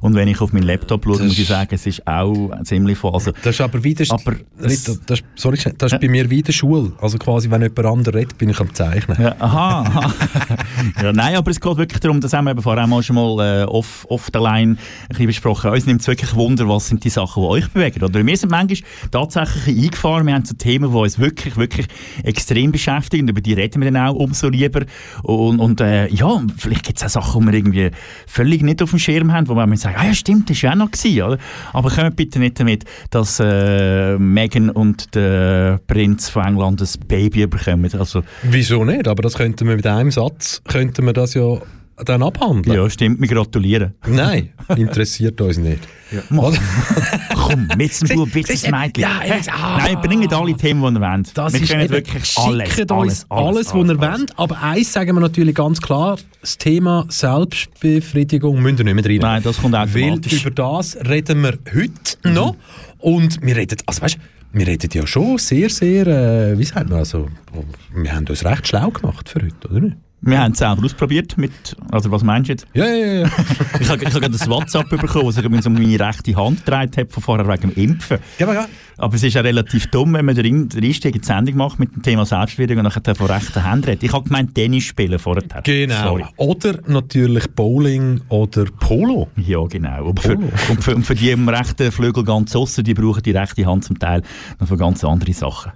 Und wenn ich auf meinen Laptop schaue, Das muss ich sagen, es ist auch ziemlich voll. Also, Das ist aber wieder, Aber Rita, das, ist- sorry, das ist bei mir wieder Schule. Also quasi, wenn jemand anderes redet, bin ich am Zeichnen. ja, aha. aha. ja, nein, aber es geht wirklich darum, das haben wir eben vorher mal schon mal äh, off, off the line ein bisschen besprochen. Uns nimmt es wirklich Wunder, was sind die Sachen, die euch bewegen. Oder wir sind manchmal tatsächlich eingefahren, wir haben so Themen, die uns wirklich, wirklich extrem beschäftigen. Über die reden wir dann auch umso lieber. Und, und äh, ja, vielleicht gibt es auch Sachen, die wir irgendwie völlig nicht auf dem Schirm haben, wo wir sagen, ah ja stimmt, das war ja noch gewesen, oder? Aber kommt bitte nicht damit, dass äh, Meghan und der Prinz von England ein Baby bekommen. Also, Wieso nicht? Aber das könnten wir mit einem Satz, könnten wir das ja dann abhandeln. ja, stimmt, wir gratulieren. Nein, interessiert uns nicht. Mann. Komm, mit dem Bub, mit dem Mädchen. Ja, jetzt- ah. Nein, bringt alle Themen, die ihr wollt. Das wir ist können wirklich alles, schickt alles, uns alles, was ihr wollt. Aber eins sagen wir natürlich ganz klar, das Thema Selbstbefriedigung müsst ihr nicht mehr rein. Nein, das kommt Weil automatisch. über das reden wir heute noch. Und wir reden, also weißt, wir reden ja schon sehr, sehr, äh, wie sagt man, also, wir haben uns recht schlau gemacht für heute, oder nicht? Wir haben es auch ausprobiert. Mit, also was meinst du jetzt? Ja, ja, ja. ich habe hab gerade ein WhatsApp bekommen, das ich übrigens um meine rechte Hand gedreht habe von vorher wegen dem Impfen. Ja, aber ja. Aber es ist ja relativ dumm, wenn man den Einstieg in die Sendung macht mit dem Thema Selbstverteidigung und nachher von rechter Hand redet. Ich habe gemeint Tennis spielen vorher. Genau. Sorry. Oder natürlich Bowling oder Polo. Ja, genau. Und für, und für, und für die im rechten Flügel ganz aussen, die brauchen die rechte Hand zum Teil noch für ganz andere Sachen.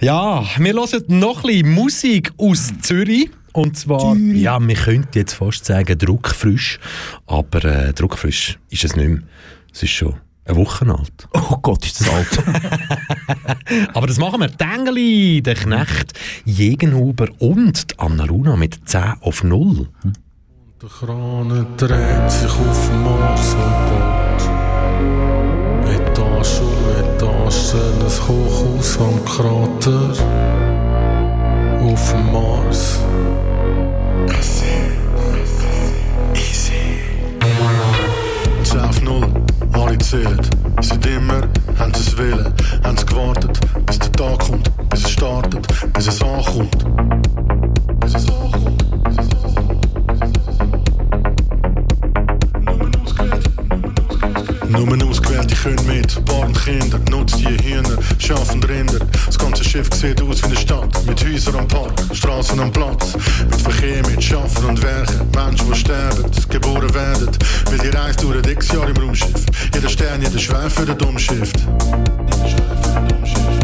Ja, wir hören noch ein bisschen Musik aus Zürich. Und zwar, ja, wir könnten jetzt fast sagen druckfrisch, aber äh, druckfrisch ist es nicht mehr. Es ist schon eine Woche alt. Oh Gott, ist das alt. aber das machen wir. Tengeli, der Knecht, Jegenhuber und die Anna Luna mit 10 auf 0. Der Kran dreht sich auf Mars und Etage um Etage ein Hochhaus am Krater auf dem Mars. Easy. auf Null, alle zählen. Seit immer haben sie es willen, haben sie gewartet, bis der Tag kommt, bis es startet, bis es ankommt. Bis es ankommt. Es ankommt. Nur ausgewählte können mit, Paaren Kinder, nutzt die Hühner, schaffen Rinder. Das ganze Schiff sieht aus wie eine Stadt, mit Häusern am Park, Straßen am Platz. Mit Verkehr, mit Schaffen und Werken, Menschen, die sterben, geboren werden. Weil die Reise ein x Jahr im Raumschiff. Jeder Stern, jeder Schwein für den Dummschiff. Jeder Schwein für den Dummschiff.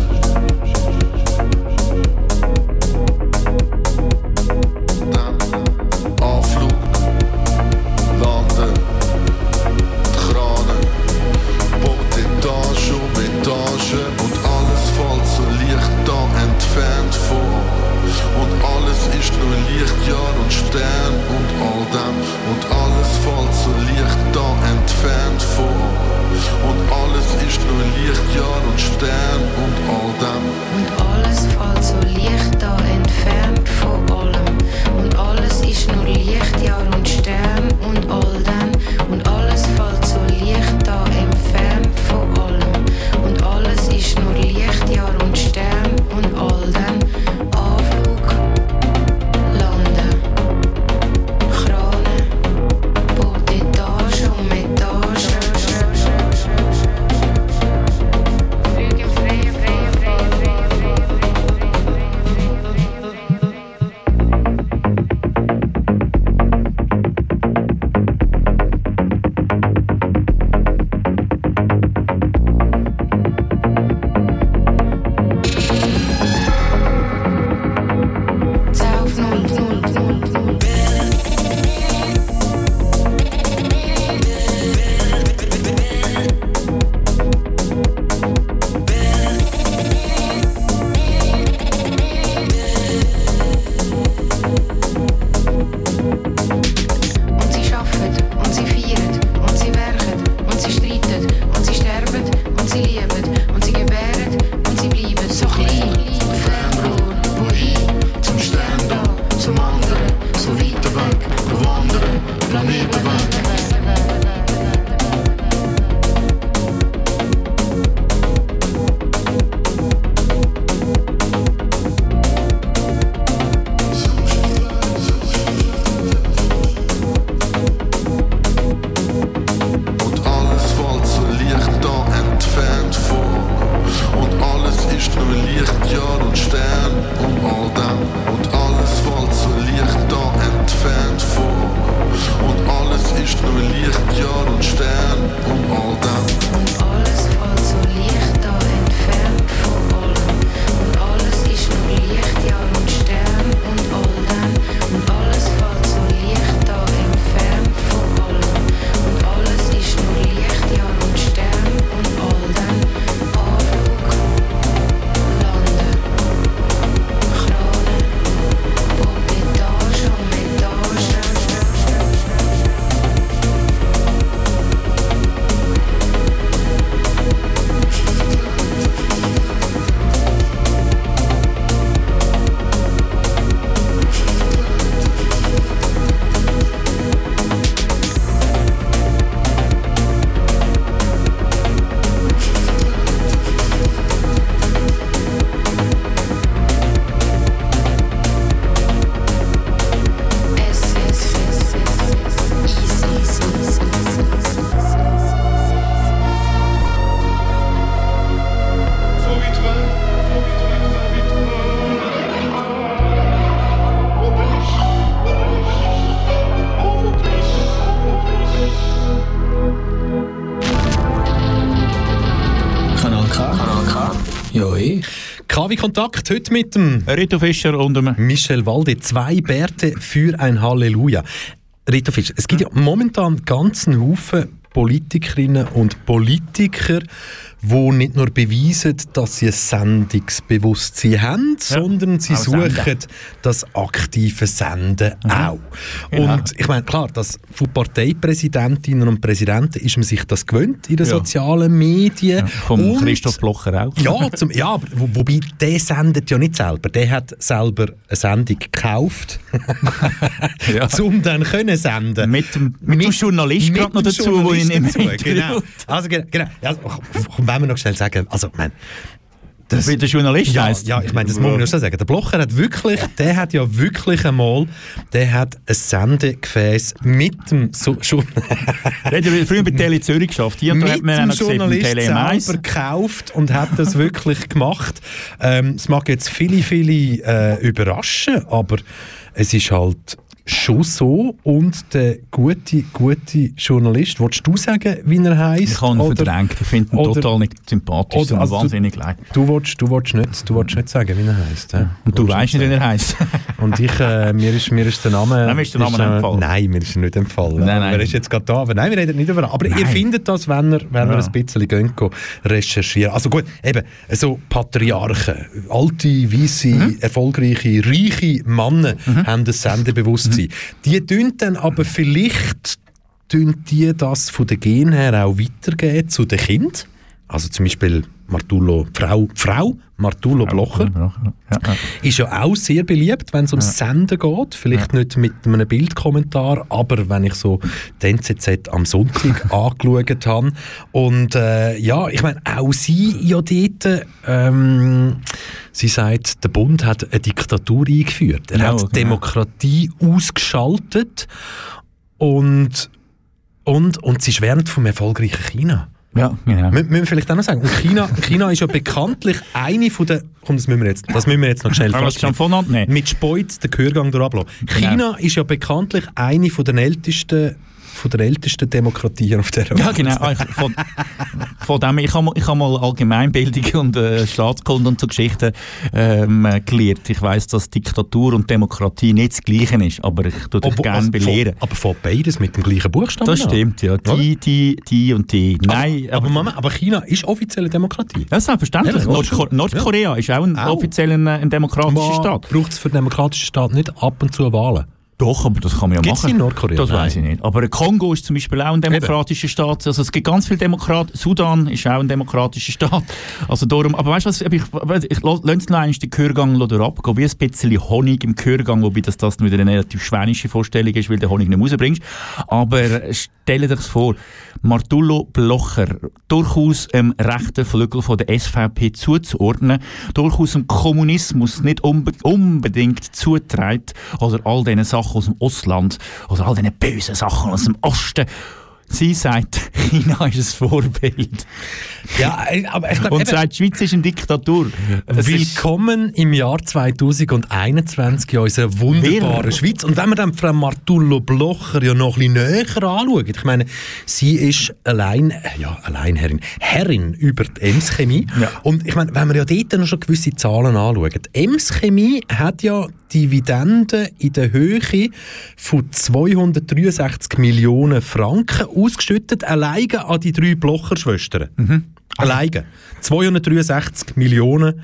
Stern und mehr. KW Kontakt heute mit dem Rito Fischer und dem Michel Walde. Zwei Bärte für ein Halleluja. Rito Fischer, es gibt ja momentan ganzen Haufen Politikerinnen und Politiker, die nicht nur beweisen, dass sie ein Sendungsbewusstsein haben, ja, sondern sie suchen senden. das aktive Senden mhm. auch. Genau. Und ich meine, klar, dass von Parteipräsidentinnen und Präsidenten ist man sich das gewöhnt in den ja. sozialen Medien. Ja, vom und, Christoph Blocher auch. Ja, zum, ja aber wo, wobei, der sendet ja nicht selber. Der hat selber eine Sendung gekauft, ja. um dann können senden. Mit dem, mit, mit dem Journalist gerade noch dazu, wo ihn im Genau. Also, genau. Ja, wenn wir noch schnell sagen, also, ich meine, das, Wie der Journalist ja, heisst. Ja, ich meine, das muss man ja schon sagen. Der Blocher hat wirklich, der hat ja wirklich einmal, der hat ein Sendegefäß mit dem so schon Der hat früher bei Tele Zürich geschafft. Hier mit hat man dem Journalist selber gekauft und hat das wirklich gemacht. Ähm, es mag jetzt viele, viele äh, überraschen, aber es ist halt schon so. Und der gute, gute Journalist, willst du sagen, wie er heisst? Ich habe ihn verdrängt. Ich finde ihn oder, total nicht sympathisch, oder, also wahnsinnig leid. Du willst, du, willst nicht, du willst nicht sagen, wie er heisst. Ja? Und du, du weißt nicht, wie er heisst. Und ich, äh, mir, ist, mir ist der Name... Nein, mir ist der Name ist, äh, empfallen. Nein, mir ist er nicht empfallen. Nein, nein. Er ist jetzt gerade da, aber nein, wir reden nicht über Aber nein. ihr findet das, wenn ihr, wenn ja. ihr ein bisschen gehen, recherchieren. Also gut, eben, so Patriarchen, alte, weisse, mhm. erfolgreiche, reiche Männer mhm. haben das Sendebewusstsein. Mhm. Die tun dann aber vielleicht tun die das von den Gen her auch weitergeben zu den Kindern. Also zum Beispiel Martullo, Frau, Frau Martullo Blocher, ja, ja. ist ja auch sehr beliebt, wenn es ums ja. Senden geht. Vielleicht nicht mit einem Bildkommentar, aber wenn ich so den NZZ am Sonntag angeschaut habe. Und äh, ja, ich meine, auch sie ja dort, ähm, sie sagt, der Bund hat eine Diktatur eingeführt. Er hat genau. Demokratie ausgeschaltet und, und, und sie schwärmt vom erfolgreichen China. Ja, genau. Müssen wir vielleicht auch noch sagen. Und China, China ist ja bekanntlich eine von den, komm, das müssen wir jetzt, das müssen wir jetzt noch schnell feststellen. Mit Speuz den Gehörgang durchlaufen. Genau. China ist ja bekanntlich eine von den ältesten von der ältesten Demokratien auf der Welt. Ja, genau. Ah, von, von dem, ich habe ich hab mal Allgemeinbildung und äh, Staatskunde und so Geschichten ähm, gelernt. Ich weiß, dass Diktatur und Demokratie nicht das Gleiche ist, aber ich tue dich gerne also, belehren. aber von beides mit dem gleichen Buchstaben? Das stimmt, ja. Die, die, die und die. Nein, aber, aber, Mama, aber China ist offizielle Demokratie. Ja, selbstverständlich. Ja, Nordko Nordkorea ja. ist auch ein auch. offiziell ein, ein demokratischer Staat. Braucht es für einen demokratischen Staat nicht ab und zu Wahlen? Doch, aber das kann man ja Gibt's machen. in Nordkorea? Das weiß ich nicht. Aber Kongo ist zum Beispiel auch ein demokratischer Eben. Staat. Also es gibt ganz viele Demokraten. Sudan ist auch ein demokratischer Staat. Also darum, aber weißt du was, ich, ich, ich lasse noch einmal den Gehörgang abgehen, wie ein bisschen Honig im Gehörgang, wobei das, das wieder eine relativ schwänische Vorstellung ist, weil du Honig nicht rausbringst. Aber stell dir das vor, Martullo Blocher, durchaus im rechten Flügel von der SVP zuzuordnen, durchaus dem Kommunismus nicht unbe unbedingt zutreibt, oder all diesen Sachen aus dem Ausland, oder all diesen bösen Sachen aus dem Osten, Sie sagt, China ist ein Vorbild. Ja, äh, aber ich glaub, Und sagt, die Schweiz ist eine Diktatur. Es Willkommen im Jahr 2021 in unserer wunderbaren Schweiz. Und wenn wir dann Frau Martullo Blocher ja noch ein bisschen näher anschauen, ich meine, sie ist allein, ja, Alleinherrin, Herrin über die Ems Chemie. Ja. Und ich meine, wenn wir ja dort noch schon gewisse Zahlen anschauen, die Ems Chemie hat ja Dividenden in der Höhe von 263 Millionen Franken ausgeschüttet, alleine an die drei Blocher-Schwestern. Mhm. Alleine. 263 Millionen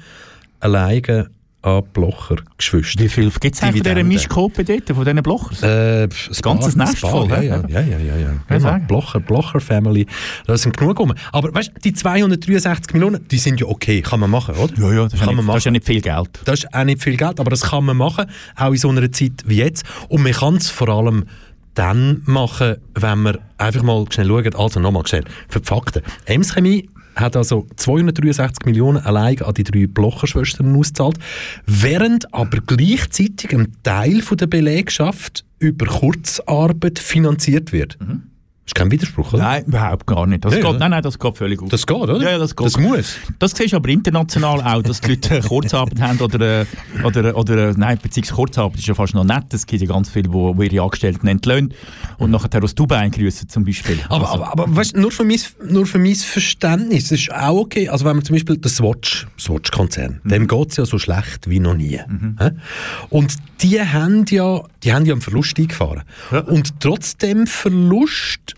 alleine an Blocher-Geschwister. Wie viel gibt es von dieser Mischkope dort, von diesen Blochers? Äh, ein ganzes Nest voll. Ja, ja, ja. ja, ja, ja. Genau. Blocher, Blocher-Family, das sind genug rum. Aber weißt du, die 263 Millionen, die sind ja okay, kann man machen, oder? Ja, ja, das, kann man machen. das ist ja nicht viel Geld. Das ist auch nicht viel Geld, aber das kann man machen, auch in so einer Zeit wie jetzt. Und man kann es vor allem dann machen, wenn man einfach mal schnell schaut, also nochmal schnell, für die Fakten. Ems Chemie hat also 263 Millionen allein an die drei Blocherschwestern ausgezahlt, während aber gleichzeitig ein Teil von der Belegschaft über Kurzarbeit finanziert wird. Mhm. Ist kein Widerspruch, oder? Nein, überhaupt gar nicht. Das Ja, geht, ja. Nein, nein, das geht völlig gut. Das geht, oder? Ja, ja, das geht. Das muss. Das siehst du aber international auch, dass die Leute äh, Kurzarbeit haben oder, äh, oder, oder äh, nein, beziehungsweise Kurzarbeit ist ja fast noch nett. Es gibt ja ganz viele, wo, wo ihre Angestellten entlöhnen und nachher aus Dubai grüßen zum Beispiel. Aber, aber, aber weißt, nur, für mein, nur für mein Verständnis, das ist auch okay. Also wenn man zum Beispiel den Swatch, Swatch-Konzern, dem geht es ja so schlecht wie noch nie. Hä? Und die haben ja, die haben ja einen Verlust eingefahren. Und trotz dem Verlust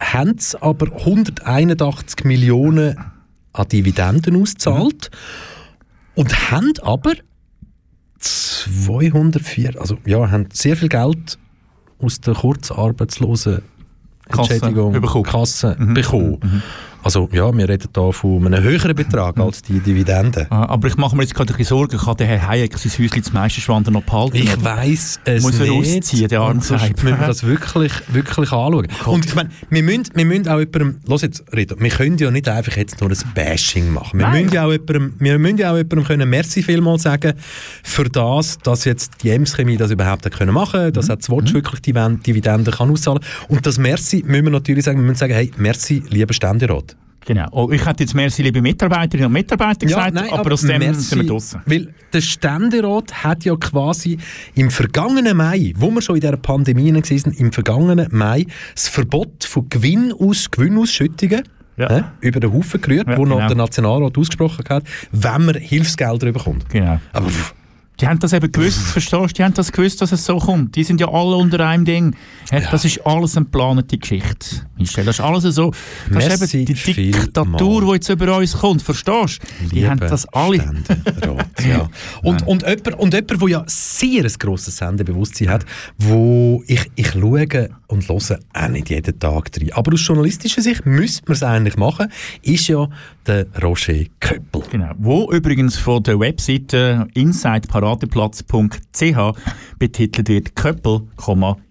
haben sie aber 181 Millionen an Dividenden ausgezahlt und haben aber 204, also ja, haben sehr viel Geld aus der Kurzarbeitslosen Kasse bekommen. Kasse bekommen. Also ja, wir reden da von einem höheren Betrag als die Dividenden. Ah, Aber ich mache mir jetzt gerade ein bisschen Sorgen, kann der Herr Hayek sein Häuschen zum Meisterschwander noch behalten? Ich weiss es Muss er nicht. ausziehen, der arme sonst müssen wir das wirklich, wirklich anschauen. Und ich meine, wir müssen, wir müssen auch jemandem, los jetzt, Rita, wir können ja nicht einfach jetzt nur ein Bashing machen. Wir Nein. müssen ja auch jemandem, wir müssen ja auch jemandem können Merci vielmals sagen für das, dass jetzt die Ems-Chemie das überhaupt hat können machen, dass auch das Watch wirklich die Dividenden kann auszahlen. Und das Merci müssen wir natürlich sagen, wir müssen sagen, hey, Merci, lieber Ständerat. Genau. Oh, ich hätte jetzt merci liebe Mitarbeiterinnen und Mitarbeiter gesagt, aber, aus dem merci, sind wir draussen. Weil der Ständerat hat ja quasi im vergangenen Mai, wo wir schon in dieser Pandemie waren, im vergangenen Mai das Verbot von Gewinnaus Gewinnausschüttungen Ja. hä, über den Haufen gerührt, Ja, wo noch genau. der Nationalrat ausgesprochen hat, wenn man Hilfsgelder bekommt. Genau. Aber pff, Die haben das eben gewusst, verstehst du? Die haben das gewusst, dass es so kommt. Die sind ja alle unter einem Ding. Das ist alles eine geplante Geschichte. Michel, das ist alles so. Das Merci ist eben die. Diktatur, die jetzt über uns kommt, verstehst du? Die haben das alle. Ständerat, ja. Und, und jemand, und jemand, der ja sehr ein grosses Sendebewusstsein hat, wo ich, ich schaue und höre auch nicht jeden Tag rein. Aber aus journalistischer Sicht müsste man es eigentlich machen, ist ja der Roger Köppel. Genau. Wo übrigens von der Webseite insideparadeplatz.ch betitelt wird Köppel,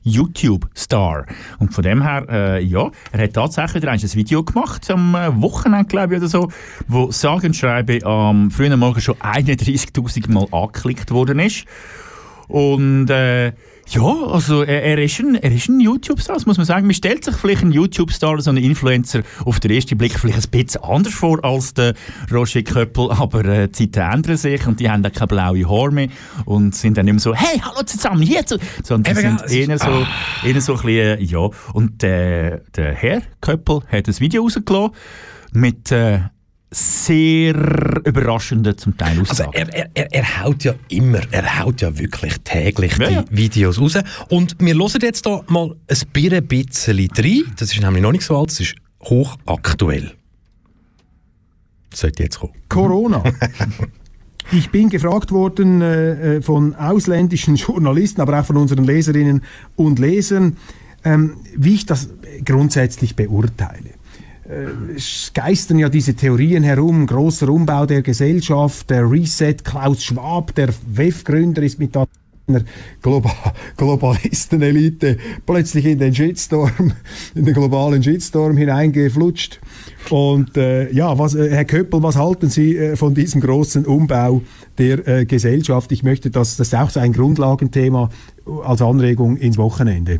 YouTube Star. Und von dem her, äh, ja, er hat tatsächlich wieder ein Video gemacht am äh, Wochenende, glaube ich, oder so, wo sage und schreibe am frühen Morgen schon 31.000 Mal angeklickt worden ist. Und äh, ja, also er, er, ist ein, er ist ein YouTube-Star, das muss man sagen. Man stellt sich vielleicht einen YouTube-Star, so einen Influencer, auf den ersten Blick vielleicht ein bisschen anders vor als der Roger Köppel, aber äh, die Zeiten ändern sich und die haben dann keine blaue Haare mehr und sind dann nicht mehr so, hey, hallo zusammen, hier zu... Sondern die sind eher so, eher so ein bisschen, äh, ja. Und äh, der Herr Köppel hat ein Video rausgelassen mit äh, sehr überraschenden zum Teil Also Aussagen. er, er, er, er haut ja immer, er haut ja wirklich täglich Ja, die ja. Videos raus. Und wir hören jetzt da mal ein bisschen rein. Das ist nämlich noch nicht so alt, das ist hochaktuell. Das sollte jetzt kommen. Corona. Ich bin gefragt worden äh, äh, von ausländischen Journalisten, aber auch von unseren Leserinnen und Lesern, ähm, wie ich das grundsätzlich beurteile. Äh, Es geistern ja diese Theorien herum, großer Umbau der Gesellschaft, der Reset, Klaus Schwab, der WEF-Gründer, ist mit einer Globa Globalistenelite plötzlich in den Shitstorm, in den globalen Shitstorm hineingeflutscht. Und äh, ja, was, äh, Herr Köppel, was halten Sie äh, von diesem großen Umbau der äh, Gesellschaft? Ich möchte, dass das ist auch so ein Grundlagenthema als Anregung ins Wochenende.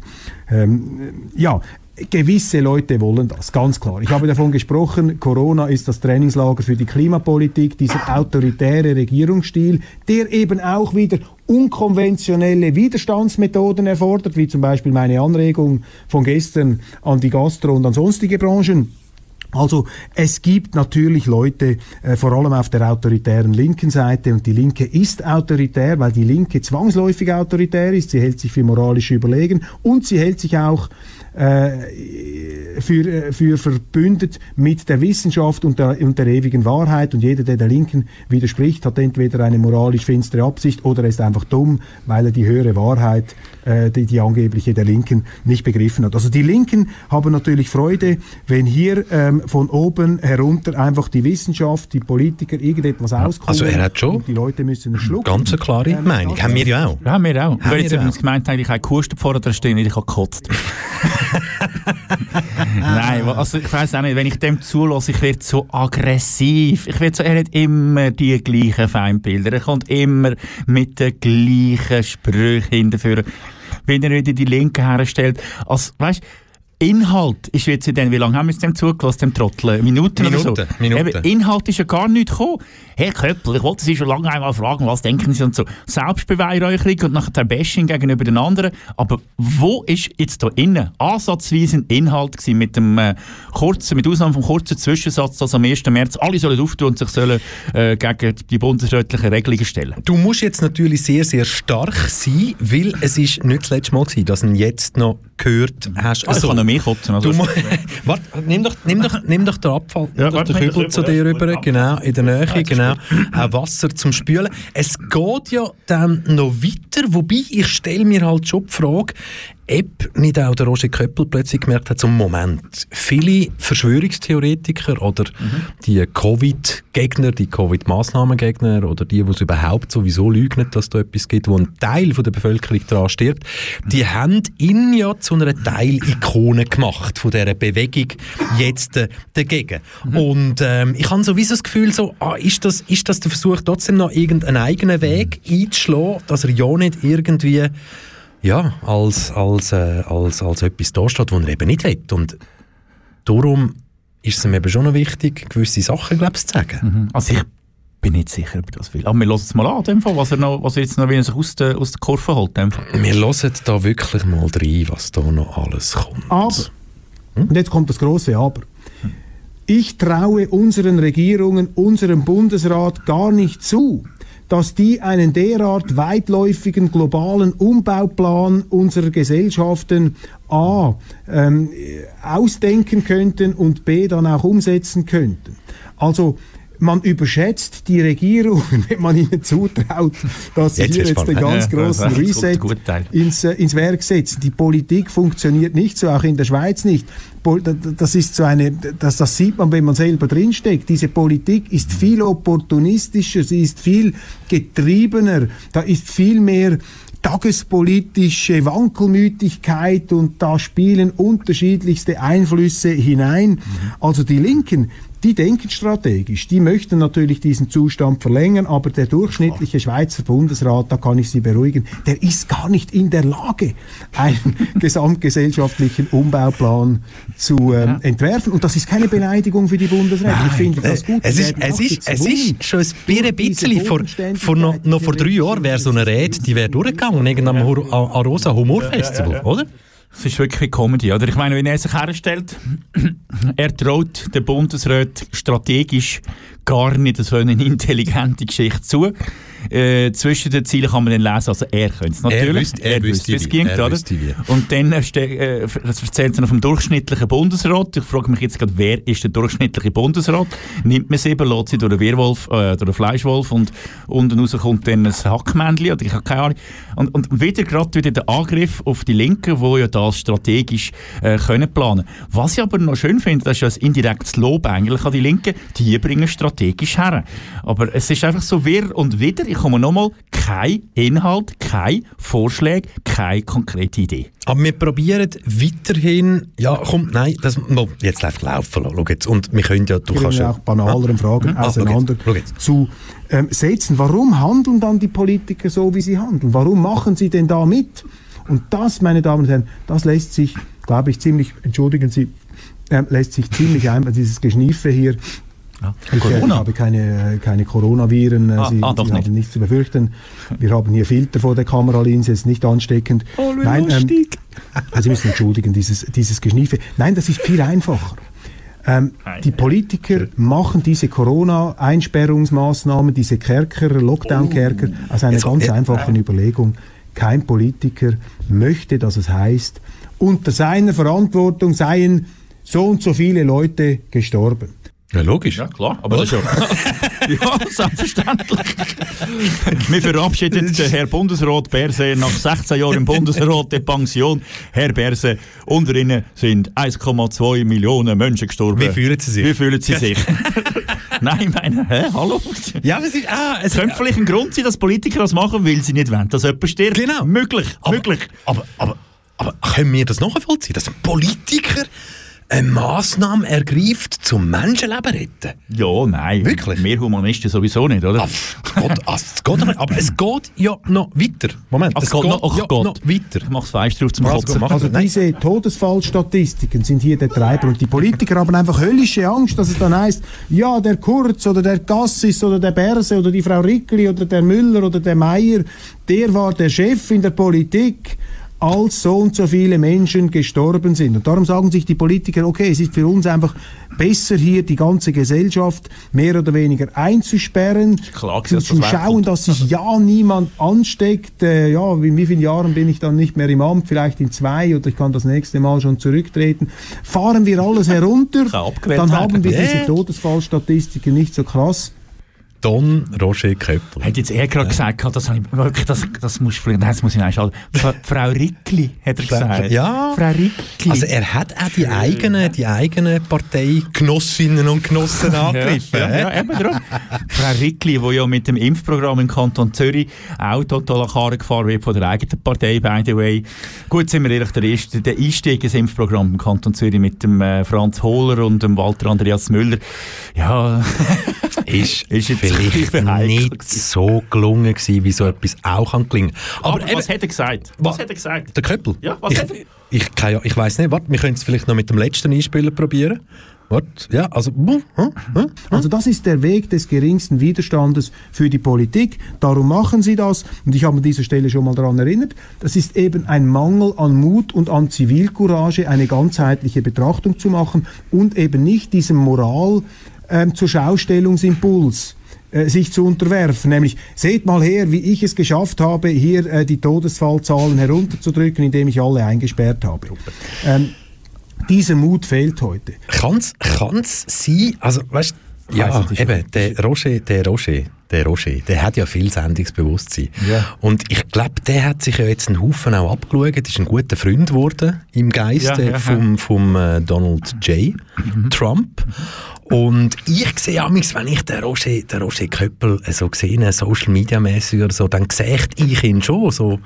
Ähm, ja, Gewisse Leute wollen das, ganz klar. Ich habe davon gesprochen, Corona ist das Trainingslager für die Klimapolitik, dieser autoritäre Regierungsstil, der eben auch wieder unkonventionelle Widerstandsmethoden erfordert, wie zum Beispiel meine Anregung von gestern an die Gastro- und an sonstige Branchen. Also es gibt natürlich Leute, äh, vor allem auf der autoritären linken Seite, und die Linke ist autoritär, weil die Linke zwangsläufig autoritär ist, sie hält sich für moralisch überlegen und sie hält sich auch äh, für, äh, für verbündet mit der Wissenschaft und der, und der ewigen Wahrheit. Und jeder, der der Linken widerspricht, hat entweder eine moralisch finstere Absicht oder er ist einfach dumm, weil er die höhere Wahrheit, äh, die, die angebliche der Linken, nicht begriffen hat. Also die Linken haben natürlich Freude, wenn hier ähm, von oben herunter einfach die Wissenschaft, die Politiker irgendetwas auskommen. also er hat schon und die Leute müssen es schlucken. Ganz eine klare Ähm, Meinung. Haben wir ja auch. Ja, wir auch. Haben Wer jetzt wir auch. gemeint hat, ich habe gehustet vorher, da stehen, ich habe gekotzt. Nein, also ich weiß auch nicht, wenn ich dem zulasse, ich werde so aggressiv. Ich werde so, er hat immer die gleichen Feindbilder. Er kommt immer mit den gleichen Sprüchen hinterführen. Wenn er wieder die Linke herstellt. Also, weißt Inhalt ist jetzt in den, wie lange haben wir es dem zugelassen, dem Trottel? Minuten, Minuten, oder so? Minuten. Eben, Inhalt ist ja gar nicht gekommen. Herr Köppel, ich wollte Sie schon lange einmal fragen, was denken Sie und so. Selbstbeweihräucherung und nachher Bashing gegenüber den anderen. Aber wo ist jetzt da innen ansatzweise ein Inhalt gewesen mit dem äh, kurzen, mit Ausnahme vom kurzen Zwischensatz, dass am 1. März alle sollen auftun und sich sollen äh, gegen die bundesrätlichen Regelungen stellen? Du musst jetzt natürlich sehr, sehr stark sein, weil es ist nicht das letzte Mal gewesen, dass ihn jetzt noch gehört hast. Ah, ich kann noch mehr kotzen. Also Du Warte, nimm doch, nimm doch, nimm doch den Abfall, Ja, warte, den Kübel zu dir rüber, genau, in der Nähe, genau. Auch Wasser zum Spülen. Es geht ja dann noch weiter, wobei ich stelle mir halt schon die Frage, ob nicht auch der Roger Köppel plötzlich gemerkt hat, so Moment, viele Verschwörungstheoretiker oder die Covid-Gegner, die Covid-Massnahmengegner oder die, die es überhaupt sowieso leugnen, dass da etwas gibt, wo ein Teil von der Bevölkerung daran stirbt, die haben ihn ja zu einer Teilikone gemacht von dieser Bewegung jetzt äh, dagegen. Und ähm, ich habe sowieso das Gefühl, so, ah, ist, das, ist das der Versuch, trotzdem noch irgendeinen eigenen Weg einzuschlagen, dass er ja nicht irgendwie ja, als, als, äh, als, als etwas da steht, was er eben nicht will. Und darum ist es ihm eben schon noch wichtig, gewisse Sachen, glaube ich, zu sagen. Also ich bin nicht sicher, ob er das will. Aber wir hören es mal an, dem Fall, was er, noch, was er jetzt noch wieder sich aus der, aus der Kurve holt. in dem Fall. Wir hören da wirklich mal rein, was da noch alles kommt. Aber, und jetzt kommt das große Aber. Ich traue unseren Regierungen, unserem Bundesrat gar nicht zu, dass die einen derart weitläufigen globalen Umbauplan unserer Gesellschaften A ähm, ausdenken könnten und B dann auch umsetzen könnten. Also man überschätzt die Regierung, wenn man ihnen zutraut, dass sie Jetzt hier jetzt den ganz Ja, großen Reset ins, äh, ins Werk setzen. Die Politik funktioniert nicht so, auch in der Schweiz nicht. Das ist so eine, das, das sieht man, wenn man selber drinsteckt. Diese Politik ist viel opportunistischer, sie ist viel getriebener, da ist viel mehr tagespolitische Wankelmütigkeit und da spielen unterschiedlichste Einflüsse hinein. Also die Linken, die denken strategisch, die möchten natürlich diesen Zustand verlängern, aber der durchschnittliche Schweizer Bundesrat, da kann ich Sie beruhigen, der ist gar nicht in der Lage, einen gesamtgesellschaftlichen Umbauplan zu ähm, entwerfen. Und das ist keine Beleidigung für die Bundesräte. Ich finde das gut. Es ist, es ist, es ist schon ein bisschen, vor, vor noch, noch vor drei Jahren wäre so eine Rede, die wäre durchgegangen, irgendeinem Hor- A- Arosa Humor Festival, oder? Es ist wirklich Comedy, oder? Ich meine, wenn er sich herstellt, er traut den Bundesrat strategisch gar nicht so eine intelligente Geschichte zu. Äh, zwischen den Zielen kann man dann lesen, also er könnte es natürlich. wüsste- er wüsste wie es ging, er oder? Und dann äh, äh, das erzählt er vom durchschnittlichen Bundesrat. Ich frage mich jetzt gerade, wer ist der durchschnittliche Bundesrat? Nimmt man sie eben, lässt sie durch den Wehrwolf, äh, durch den Fleischwolf und unten raus kommt dann ein Hackmännchen, oder ich habe keine Ahnung. Und, und wieder gerade wieder der Angriff auf die Linken, die ja das strategisch äh, können planen. Was ich aber noch schön finde, das ist ja ein indirektes Lob eigentlich an die Linken, die bringen strategisch her. Aber es ist einfach so wirr und wieder, ich komme nochmal, kein Inhalt, kein Vorschlag, keine konkrete Idee. Aber wir probieren weiterhin, ja komm, nein, das, jetzt läuft laufen lassen, schau jetzt. Und wir können ja, du können kannst wir ja... auch banaleren Fragen Ah, schau jetzt, auseinander schau jetzt. zu ähm, setzen. Warum handeln dann die Politiker so, wie sie handeln? Warum machen sie denn da mit? Und das, meine Damen und Herren, das lässt sich, glaube ich, ziemlich, entschuldigen Sie, ähm, lässt sich ziemlich einfach, dieses Geschniefe hier, ich, äh, Corona? ich habe keine, äh, keine Coronaviren, äh, Ah, Sie, ah, doch Sie nicht. haben nichts zu befürchten. Wir haben hier Filter vor der Kameralinse, ist nicht ansteckend. Nein, ähm, also Sie müssen entschuldigen, dieses, dieses Geschniefe. Nein, das ist viel einfacher. Ähm, die Politiker machen diese Corona-Einsperrungsmaßnahmen, diese Kerker, Lockdown-Kerker, aus einer Jetzt- ganz äh, einfachen Überlegung. Kein Politiker möchte, dass es heißt, unter seiner Verantwortung seien so und so viele Leute gestorben. Ja, logisch. Ja, klar, aber das ist ja... ja, selbstverständlich. Wir verabschieden den Herr Bundesrat Berse nach 16 Jahren im Bundesrat der Pension. Herr Berse, unter Ihnen sind 1,2 Millionen Menschen gestorben. Wie fühlen Sie sich? Wie fühlen Sie sich? Nein, ich meine, hä, hallo? Ja, aber es ist... Ah, es könnte vielleicht ein Grund sein, dass Politiker das machen, weil sie nicht wollen, dass jemand stirbt. Genau. Möglich, aber, möglich. Aber, aber, aber können wir das nachvollziehen, dass ein Politiker eine Massnahme ergreift zum Menschenleben retten. Ja, nein. Wirklich? Wir Humanisten sowieso nicht, oder? Es geht, ah, es geht noch, aber es geht ja noch weiter. Moment, Ach, es geht noch- ach ja Gott. noch weiter. Ich mach's Fleisch drauf zum Also, Kotzen. Also Nein. diese Todesfallstatistiken sind hier der Treiber und die Politiker haben einfach höllische Angst, dass es dann heißt, ja, der Kurz oder der Gassis oder der Berse oder die Frau Rickli oder der Müller oder der Meier, der war der Chef in der Politik als so und so viele Menschen gestorben sind. Und darum sagen sich die Politiker, okay, es ist für uns einfach besser hier die ganze Gesellschaft mehr oder weniger einzusperren, klar zu, zu das schauen, dass sich ja niemand ansteckt. Äh, ja, in wie vielen Jahren bin ich dann nicht mehr im Amt? Vielleicht in zwei oder ich kann das nächste Mal schon zurücktreten. Fahren wir alles herunter, dann haben wir diese Todesfallstatistiken nicht so krass. Don Roger Köppel. Hat jetzt er gerade gesagt, das, ich, wirklich, das, das muss ich vielleicht, das muss ich einschalten. Fra- Frau Rickli, hat er gesagt. Ja. Frau Rickli. Also er hat auch die eigenen, die eigenen Parteigenossinnen und Genossen angegriffen. Ja, ja, eben darum. Frau Rickli, die ja mit dem Impfprogramm im Kanton Zürich auch total an gefahren wird von der eigenen Partei, by the way. Gut, sind wir ehrlich, der, erste, der Einstieg ins Impfprogramm im Kanton Zürich mit dem äh, Franz Hohler und dem Walter Andreas Müller, ja, Ist, Ist jetzt vielleicht nicht gewesen. so gelungen gewesen, wie so etwas auch kann gelingen. aber, eben, was hat er gesagt? Wa- Was hat er gesagt? der Köppel? Ja, was ich, hat er- ich, kann ich weiss nicht, warte, wir können es vielleicht noch mit dem letzten Einspieler probieren. Warte, ja, also, hm, hm, hm. Also das ist der Weg des geringsten Widerstandes für die Politik. Darum machen sie das. Und ich habe an dieser Stelle schon mal daran erinnert. Das ist eben ein Mangel an Mut und an Zivilcourage, eine ganzheitliche Betrachtung zu machen und eben nicht diesem Moral ähm, zur Schaustellungsimpuls äh, sich zu unterwerfen. Nämlich, seht mal her, wie ich es geschafft habe, hier äh, die Todesfallzahlen herunterzudrücken, indem ich alle eingesperrt habe. Ähm, dieser Mut fehlt heute. Kann's, kann's sein, also, weißt ja, eben, der Roger, der Roger, der Roger, der hat ja viel Sendungsbewusstsein. Ja. Und ich glaube, der hat sich ja jetzt einen Haufen auch abgeschaut, ist ein guter Freund geworden im Geiste Ja, ja, vom, vom äh, Donald J. Trump. Und ich sehe amigs, wenn ich den Roger, den Roger Köppel äh, so sehe, Social Media mäßig oder so, dann sehe ich ihn schon so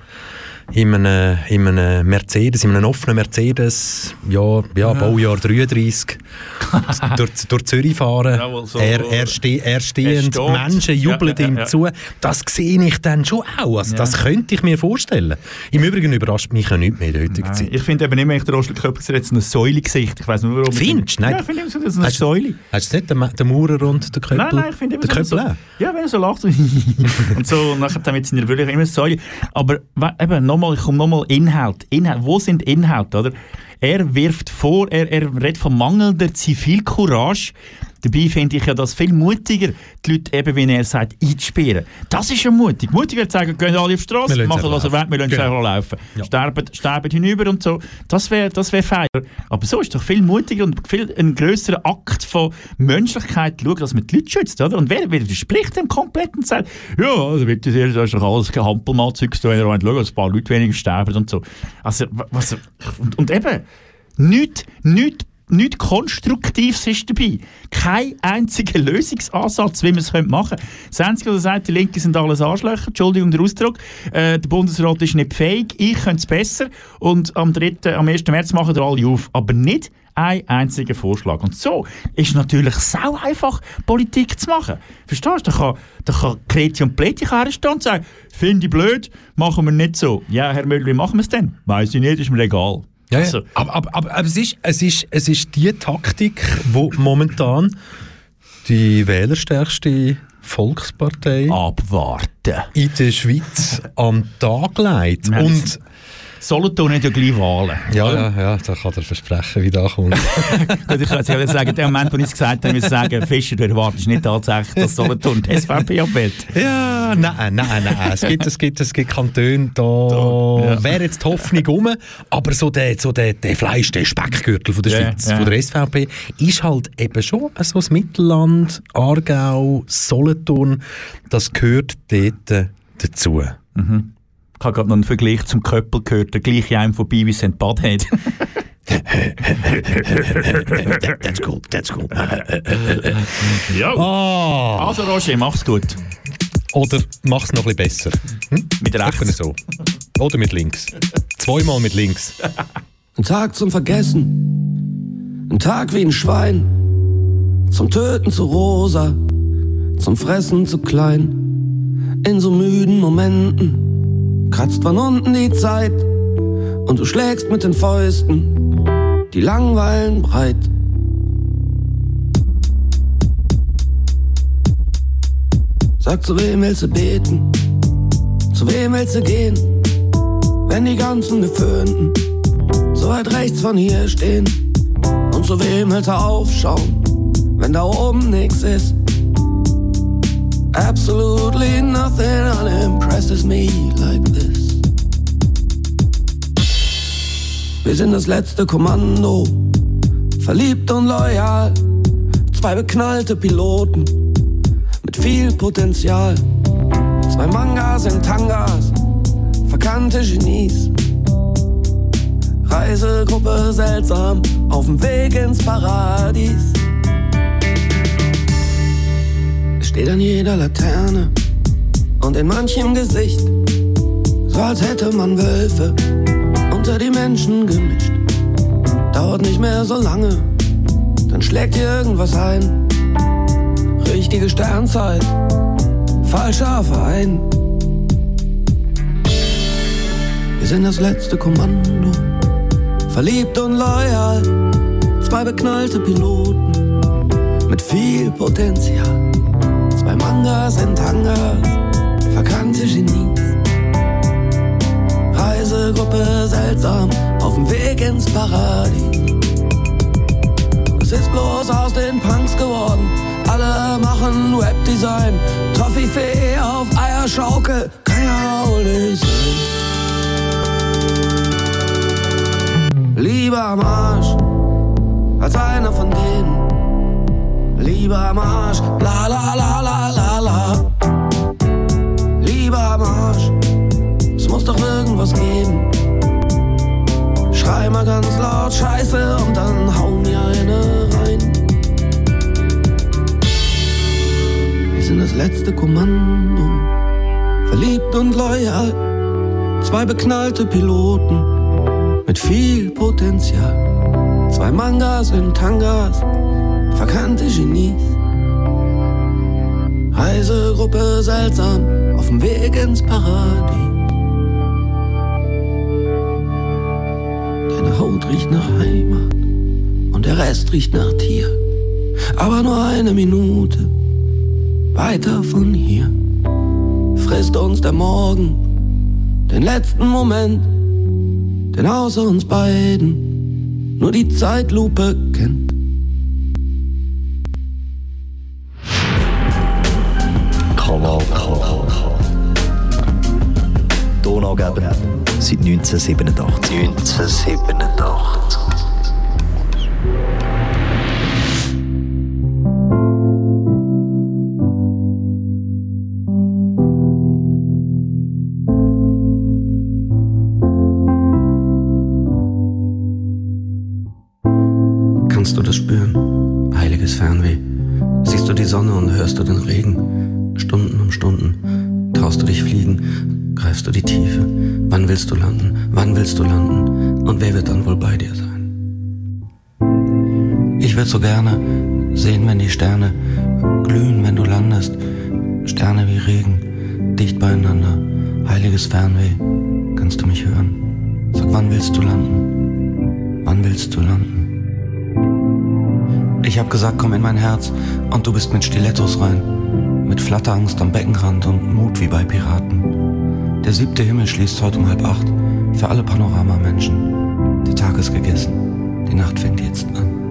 in einem, in einem Mercedes, in einem offenen Mercedes, ja, ja, Baujahr 33, durch, durch Zürich fahren. Jawohl, so- er, er, ste er stehend, steht. Menschen jubeln Ja, ja, ihm ja. zu. Das sehe ich dann schon auch. Also, Das könnte ich mir vorstellen. Im Übrigen überrascht mich ja nichts mehr in der heutigen Zeit. Ich finde eben immer, wenn ich den Roger Köppel jetzt eine Säule-Gesicht. Ich weiß nicht, warum. Findest du? Nein. Ja, ich finde das ist eine Säule. Hast du nicht den, den Maurer und den Köppel? Nein, nein, ich finde immer den so, so? Ja, wenn er so lacht. und so, und nachher dann mit seiner Brille immer Säule. Aber eben, nochmal, ich komme nochmal Inhalt. Inhalt. Wo sind Inhalte, oder? Er wirft vor, er, er redet von mangelnder Zivilcourage. Dabei finde ich ja das viel mutiger, die Leute eben, wie er sagt, einzusperren. Das ist ja mutig. Mutig wäre zu sagen, gehen alle auf die Straße, machen, was wollt, wir lassen Genau. einfach laufen. Ja. Sterben, sterben hinüber und so. Das wäre das wär fein. Aber so ist doch viel mutiger und viel ein grösserer Akt von Menschlichkeit, schauen, dass man die Leute schützt. Oder? Und wer widerspricht dem komplett und sagt, ja, also bitte sehr, das ist doch alles Hampelmann-Zeugs, da wenn ihr schauen, dass ein paar Leute weniger sterben und so. Also, wa- was, und, und eben, nichts, nichts Nichts Konstruktives ist dabei. Kein einziger Lösungsansatz, wie man es machen könnte. Das Einzige, was er sagt, die Linke sind alles Arschlöcher, Entschuldigung der Ausdruck. Äh, der Bundesrat ist nicht fähig, ich könnte es besser. Und am, 3., am 1. März machen wir alle auf. Aber nicht ein einziger Vorschlag. Und so ist natürlich sau einfach, Politik zu machen. Verstehst du? Da kann, da kann Kreti und Pleti herstehen und sagen, finde ich blöd, machen wir nicht so. Ja, Herr Müller, wie machen wir es denn? Weiß ich nicht, ist mir egal. Ja, ja. Also, aber, aber, aber, aber es, ist, es, ist, es ist die Taktik, wo momentan die wählerstärkste Volkspartei abwarten. in der Schweiz am Tag legt. Und Solothurn hat ja gleich Wahlen. ja, ja, ja, da kann er versprechen, wie da kommt. Gut, ich kann jetzt sagen, dem Moment, wo ich es gesagt habe, muss ich sagen, Fischer, du erwartest nicht tatsächlich, dass Solothurn die SVP abwählt. ja, nein, nein, nein. Es gibt, es gibt, es gibt Kantone, da, ja. wäre jetzt die Hoffnung um, aber so der, so der, der Fleisch, der Speckgürtel von der Schweiz, von der SVP, ist halt eben schon so das Mittelland, Aargau, Solothurn, das gehört dort dazu. Ich habe gerade noch einen Vergleich zum Köppel gehört, der gleiche einem von Beavis and Butthead. That's cool, that's cool. ja. Ah, Also Roger, mach's gut. oder mach's noch ein bisschen besser. Hm? Mit rechts. So. Oder mit links. Zweimal mit links. Ein Tag zum Vergessen. Ein Tag wie ein Schwein, zum Töten zu rosa, zum Fressen zu klein. In so müden Momenten kratzt von unten die Zeit und du schlägst mit den Fäusten die Langweilen breit. Sag, zu wem willst du beten? Zu wem willst du gehen? Wenn die ganzen Geföhnten so weit rechts von hier stehen. Und zu wem willst du aufschauen, wenn da oben nix ist? Absolutely nothing unimpresses me like this. Wir sind das letzte Kommando, verliebt und loyal. Zwei beknallte Piloten mit viel Potenzial. Zwei Mangas in Tangas, verkannte Genies. Reisegruppe seltsam auf dem Weg ins Paradies. Steht an jeder Laterne und in manchem Gesicht, so als hätte man Wölfe unter die Menschen gemischt. Dauert nicht mehr so lange, dann schlägt hier irgendwas ein. Richtige Sternzeit, falscher Verein. Wir sind das letzte Kommando verliebt und loyal. Zwei beknallte Piloten mit viel Potenzial. Zwei Mangas in Tangas, verkannte Genies. Reisegruppe seltsam auf dem Weg ins Paradies. Es ist bloß aus den Punks geworden. Alle machen Webdesign. Toffifee auf Eierschaukel, kann ja wohl nicht sein. Lieber am Arsch als einer von denen. Lieber am Arsch, la la la la la la. Lieber am Arsch, es muss doch irgendwas geben. Schrei mal ganz laut Scheiße und dann hau mir eine rein. Wir sind das letzte Kommando, verliebt und loyal. Zwei beknallte Piloten mit viel Potenzial. Zwei Mangas in Tangas, verkannte Genies. Reisegruppe seltsam, auf dem Weg ins Paradies. Deine Haut riecht nach Heimat und der Rest riecht nach Tier. Aber nur eine Minute weiter von hier frisst uns der Morgen den letzten Moment denn außer uns beiden nur die Zeitlupe kennt. Donaugeber seit 1987. 1987. Der siebte Himmel schließt heute um halb acht für alle Panoramamenschen. Der Tag ist gegessen, die Nacht fängt jetzt an.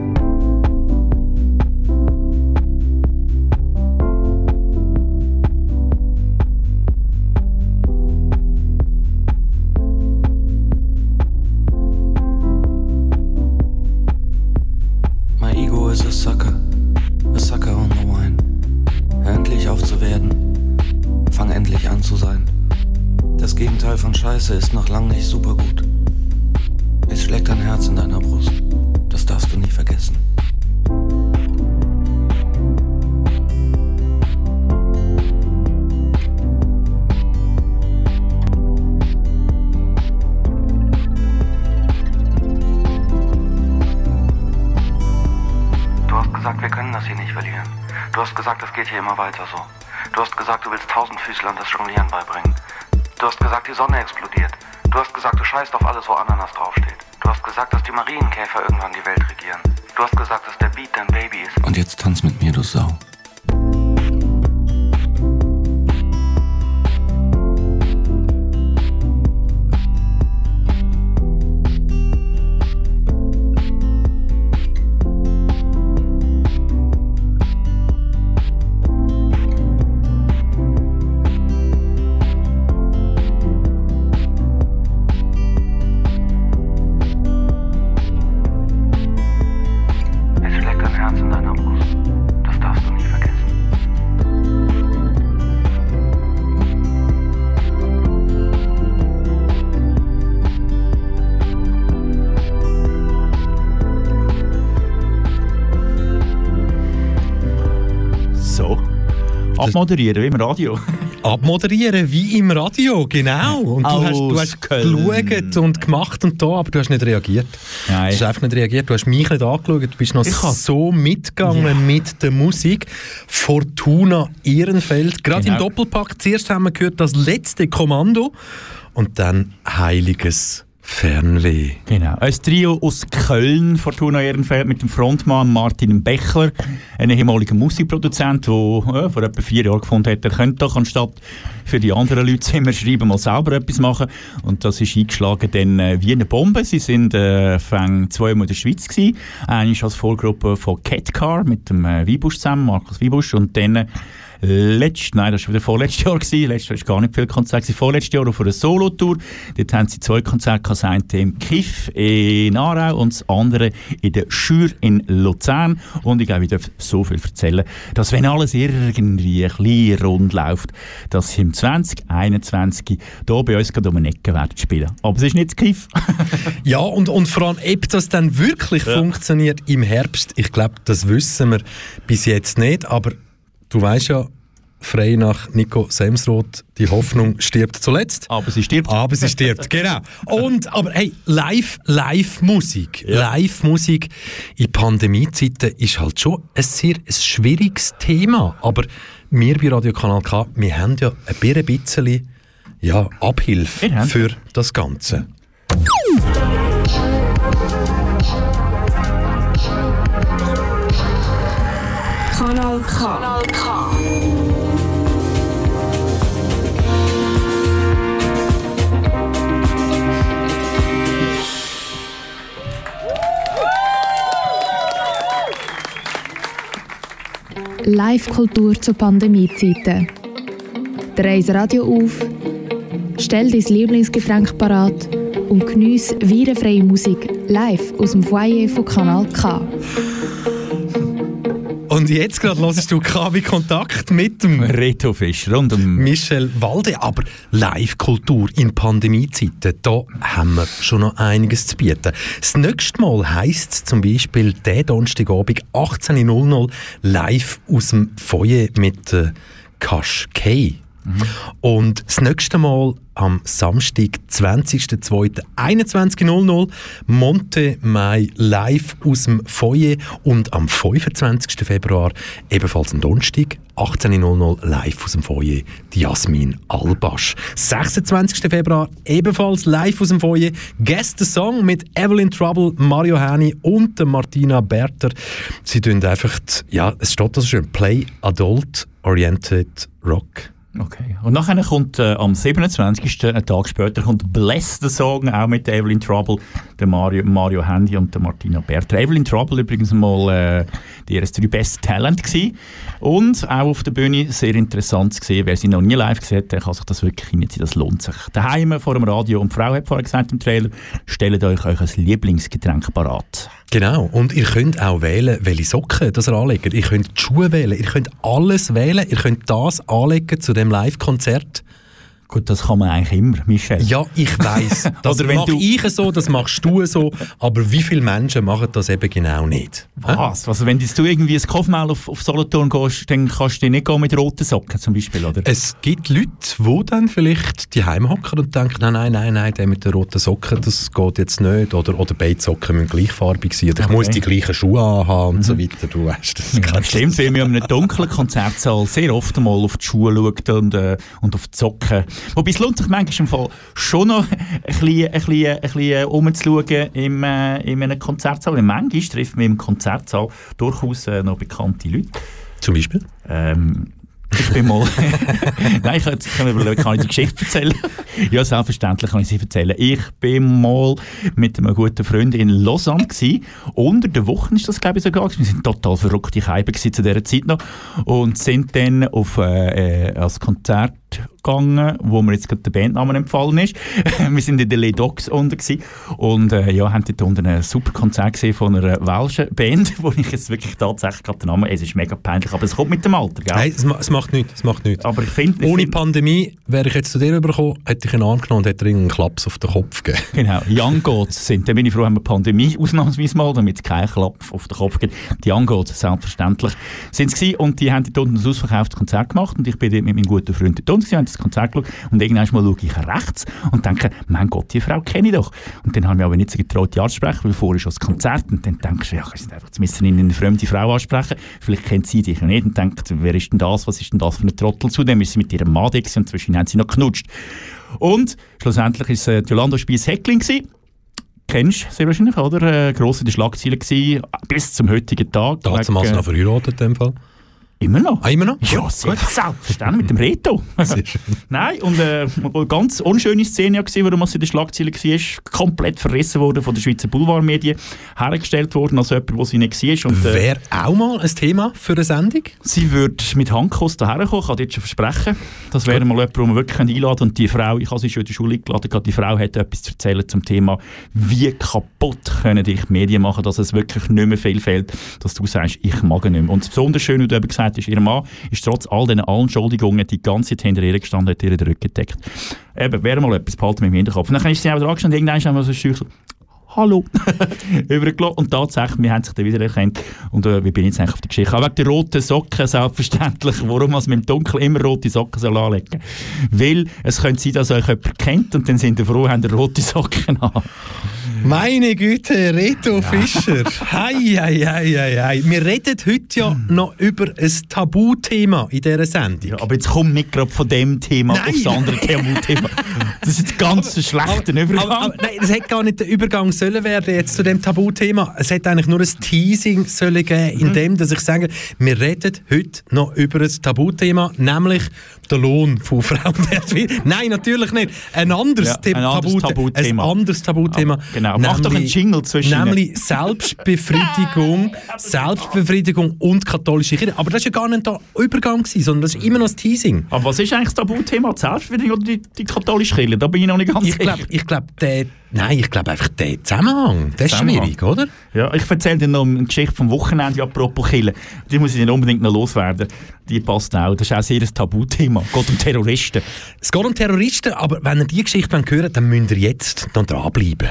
Abmoderieren, wie im Radio. Abmoderieren wie im Radio, genau. Und du Aus hast, du hast Köln. geschaut und gemacht und da, aber du hast nicht reagiert. Nein. Du hast einfach nicht reagiert. Du hast mich nicht angeschaut. Du bist noch Ich so mitgegangen Ja. mit der Musik. Fortuna Ehrenfeld. Gerade im Genau. Doppelpack. Zuerst haben wir gehört das letzte Kommando und dann Heiliges Fernweh. Genau. Ein Trio aus Köln, Fortuna Ehrenfeld, mit dem Frontmann Martin Bechler, einem ehemaligen Musikproduzent, der äh, vor etwa vier Jahren gefunden hat, er könnte doch anstatt für die anderen Leute immer schreiben, mal selber etwas machen. Und das ist eingeschlagen dann äh, wie eine Bombe. Sie sind äh, zweimal in der Schweiz gewesen. Eine als Vorgruppe von Catcar mit dem äh, Wiebusch zusammen, Markus Wiebusch, und dann äh, Letzt, nein, das war wieder vorletztes Jahr. Gewesen. Letztes Jahr war gar nicht viel Konzert. Vorletztes Jahr auf einer Solo-Tour. Dort haben sie zwei Konzerte. Das eine im Kiff in Aarau und das andere in der Schür in Luzern. Und ich glaube, ich darf so viel erzählen, dass wenn alles irgendwie ein bisschen rund läuft, dass sie im 2021 hier bei uns gerade um eine Ecke werden spielen. Aber es ist nicht das Kiff. Ja, und, und vor allem, ob das dann wirklich funktioniert im Herbst, ich glaube, das wissen wir bis jetzt nicht, aber du weißt ja, frei nach Nico Semsroth, die Hoffnung stirbt zuletzt. Aber sie stirbt. Aber sie stirbt, genau. Und, aber hey, live, Live-Musik, Ja. Live-Musik in Pandemiezeiten ist halt schon ein sehr ein schwieriges Thema, aber wir bei Radio Kanal K, wir haben ja ein bisschen ja, Abhilfe für das Ganze. Live-Kultur zu Pandemiezeiten. Dreh das Radio auf, stell dein Lieblingsgetränk parat und geniesse virenfreie Musik live aus dem Foyer von Kanal K. Und jetzt gerade hörst du KW Kontakt mit dem Reto Fischer und dem Michel Walde. Aber Live-Kultur in Pandemiezeiten, da haben wir schon noch einiges zu bieten. Das nächste Mal heisst es zum Beispiel der Donnerstagabend 18.00 live aus dem Foyer mit äh, Kash K. Und das nächste Mal am Samstag, 20.02.21.00 Monte Mai live aus dem Foyer und am 25. Februar ebenfalls am Donnerstag, 18.00 live aus dem Foyer, Jasmin Albasch. 26. Februar ebenfalls live aus dem Foyer, Guest the Song mit Evelyn Trouble, Mario Häni und Martina Berter. Sie tun einfach, ja, es steht so schön, Play Adult Oriented Rock. Okay. Und nachher kommt äh, am 27. einen Tag später kommt Bless the Song, auch mit Evelyn Trouble, der Mario, Mario Handy und der Martina Berter. Evelyn Trouble übrigens mal äh, die erste drei Best Talent gewesen. Und auch auf der Bühne sehr interessant gesehen. Wer sie noch nie live gesehen hat, der kann sich das wirklich reinziehen, das lohnt sich. Daheim vor dem Radio und die Frau hat vorher gesagt im Trailer, stellt euch euch ein Lieblingsgetränk parat. Genau. Und ihr könnt auch wählen, welche Socken das ihr anlegt. Ihr könnt die Schuhe wählen. Ihr könnt alles wählen. Ihr könnt das anlegen zu dem Live-Konzert. Gut, das kann man eigentlich immer, Michel. Ja, ich weiss. Das Oder wenn mache du- ich so, das machst du so, aber wie viele Menschen machen das eben genau nicht? Was? Also wenn jetzt du irgendwie ein Kopfmaul auf, auf Solothurn gehst, dann kannst du nicht gehen mit roten Socken zum Beispiel, oder? Es gibt Leute, die dann vielleicht die hocken und denken, nein, nein, nein, nein, der mit den roten Socken, das geht jetzt nicht. Oder, oder beide Socken müssen gleichfarbig sein. Oder ich Okay. muss die gleichen Schuhe anhaben und so weiter. Du weißt das. Ja, stimmt, weil man in einem dunklen Konzertsaal sehr oft mal auf die Schuhe schaut und, äh, und auf die Socken. Wobei es lohnt sich manchmal im Fall schon noch ein bisschen, ein bisschen, ein bisschen umzuschauen im, äh, in einem Konzertsaal. Weil manchmal trifft man im Konzertsaal durchaus äh, noch bekannte Leute. Zum Beispiel? Ähm, ich bin mal... Nein, ich kann, mir- kann ich die Geschichte erzählen? ja, selbstverständlich kann ich sie erzählen. Ich bin mal mit einem guten Freund in Lausanne gewesen. Unter der Woche ist das, glaube ich, sogar. Wir sind total verrückte gewesen zu dieser Zeit noch. Und sind dann auf äh, äh, als Konzert gegangen, wo mir jetzt gerade der Bandname empfallen ist. wir sind in der Les Dogs unten und äh, ja, haben dort unten ein super Konzert gesehen von einer welschen Band, wo ich jetzt wirklich tatsächlich gerade den Namen, es ist mega peinlich, aber es kommt mit dem Alter, gell? Nein, es, ma- es macht nichts. Es macht nichts. Aber ich finde... Ohne Pandemie wäre ich jetzt zu dir übergekommen, hätte ich ihn angenommen und hätte dir einen Klaps auf den Kopf gegeben. Genau, Young Goats sind. Dann bin ich froh, haben wir Pandemie ausnahmsweise mal, damit es keinen Klapp auf den Kopf gibt. Die Young Goats, selbstverständlich, sind es gewesen. Und die haben dort unten ein ausverkauftes Konzert gemacht und ich bin dort mit meinem guten Freund dort unten gewesen, haben das Konzert geschaut und irgendwann mal schaue ich rechts und denke, mein Gott, die Frau kenne ich doch. Und dann habe ich mich aber nicht so getraut, die anzusprechen, weil vorher ist schon das Konzert und dann denkst du, ja, ich sind einfach, müssen wir eine fremde Frau ansprechen. Vielleicht kennt sie dich nicht und denkt, wer ist denn das, was ist denn das für ein Trottel? Zudem ist sie mit ihrem Mann und zwischen haben sie noch knutscht. Und schlussendlich ist äh, Jolando Spies Heckling gewesen. Kennst du sehr wahrscheinlich, oder? Äh, gross in den Schlagzeilen gewesen, bis zum heutigen Tag. Damals noch verheiratet in dem Fall. Immer noch? Ah, immer noch? Ja, sehr selbstverständlich, mit dem Reto. Nein, und äh, eine ganz unschöne Szene gesehen, wo man in den Schlagzeilen war, komplett verrissen worden von den Schweizer Boulevardmedien, hergestellt worden als jemand, der sie nicht war. Und, äh, Wäre auch mal ein Thema für eine Sendung? Sie würde mit Handkuss daher kommen, kann jetzt schon versprechen. Das wäre mal jemand, den wir wirklich einladen. Und die Frau, ich habe sie schon in der Schule eingeladen, die Frau hat etwas zu erzählen zum Thema, wie kaputt können dich die Medien machen, dass es wirklich nicht mehr viel fehlt, dass du sagst, ich mag nicht mehr. Und das besonders schön, wie du eben gesagt hast, ihr Mann ist trotz all diesen Anschuldigungen die ganze Zeit hinter ihr gestanden, hat ihr den Rücken gedeckt. Eben, wäre mal etwas behalten mit dem Hinterkopf. Und dann ist sie auch dran gestanden und irgendwann haben wir so, Hallo. Übergelassen. Und tatsächlich, wir haben sich dann wieder erkannt. Und äh, wie bin jetzt eigentlich auf die Geschichte? Auch wegen der roten Socken, selbstverständlich. Warum man mit dem Dunkeln immer rote Socken soll anlegen Weil es könnte sein, dass euch jemand kennt und dann sind ihr froh, habt ihr rote Socken an. Meine Güte, Reto Fischer. Hei, hei, hei, hei, hei. Wir reden heute ja noch über ein Tabuthema in dieser Sendung. Ja, aber jetzt kommt nicht gerade von dem Thema Nein. aufs andere Tabuthema. Das ist jetzt ganz ein schlechter Übergang. Aber, aber, nein, es hätte gar nicht der Übergang sollen werden jetzt zu dem Tabuthema. Es hätte eigentlich nur ein Teasing sollen geben, Mhm. in dem, dass ich sage, wir reden heute noch über ein Tabuthema, nämlich der Lohn von Frauen. nein, natürlich nicht. Ein anderes, Ja, ein anderes Tabuthema. Ein anderes Tabuthema. Aber genau, mach doch einen Jingle zwischen. Nämlich Selbstbefriedigung, Selbstbefriedigung und katholische Kirche. Aber das war ja gar nicht der Übergang, gewesen, sondern das ist immer noch das Teasing. Aber was ist eigentlich das Tabuthema? Die Selbstbefriedigung oder die, die katholische Kirche? Da bin ich noch nicht ganz Ich glaube, ich glaub, der, nein, ich glaube einfach der Zusammenhang, der ist Zusammenhang. schwierig, oder? Ja, ich erzähle dir noch eine Geschichte vom Wochenende apropos Kille. Die muss ich nicht unbedingt noch loswerden. Die passt auch. Das ist auch sehr ein Tabuthema. Es geht um Terroristen. Es geht um Terroristen, aber wenn ihr diese Geschichte hören wollt, dann müsst ihr jetzt noch dranbleiben.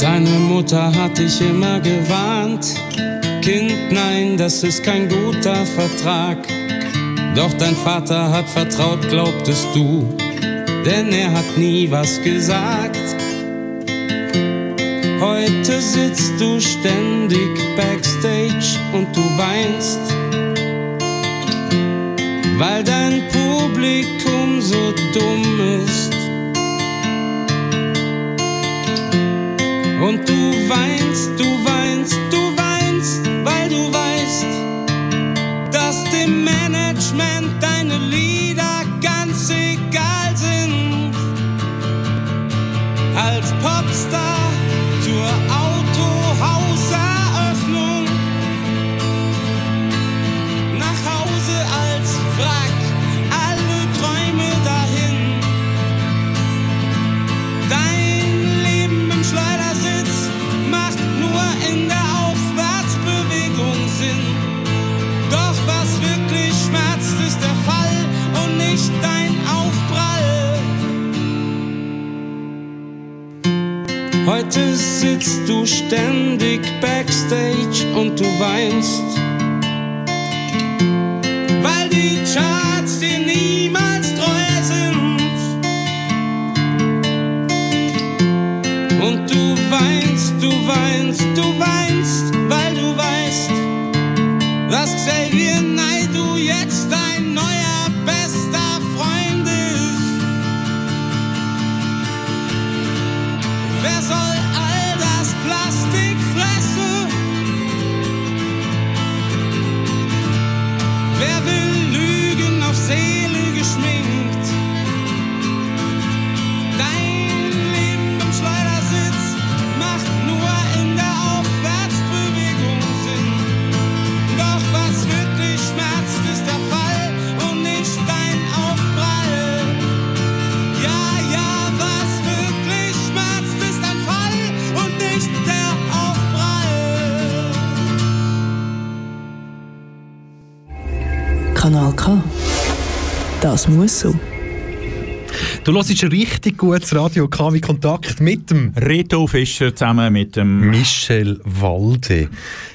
Deine Mutter hat dich immer gewarnt. Kind, nein, das ist kein guter Vertrag. Doch dein Vater hat vertraut, glaubtest du, denn er hat nie was gesagt. Heute sitzt du ständig backstage und du weinst, weil dein Publikum so dumm ist. Und du weinst, sitzt du ständig backstage und du weinst. Weil die Charts dir niemals treu sind. Und du weinst, du weinst, du weinst, Das muss so. Du hörst ein richtig gutes Radio KW Kontakt mit dem Reto Fischer zusammen mit dem Michel Walde.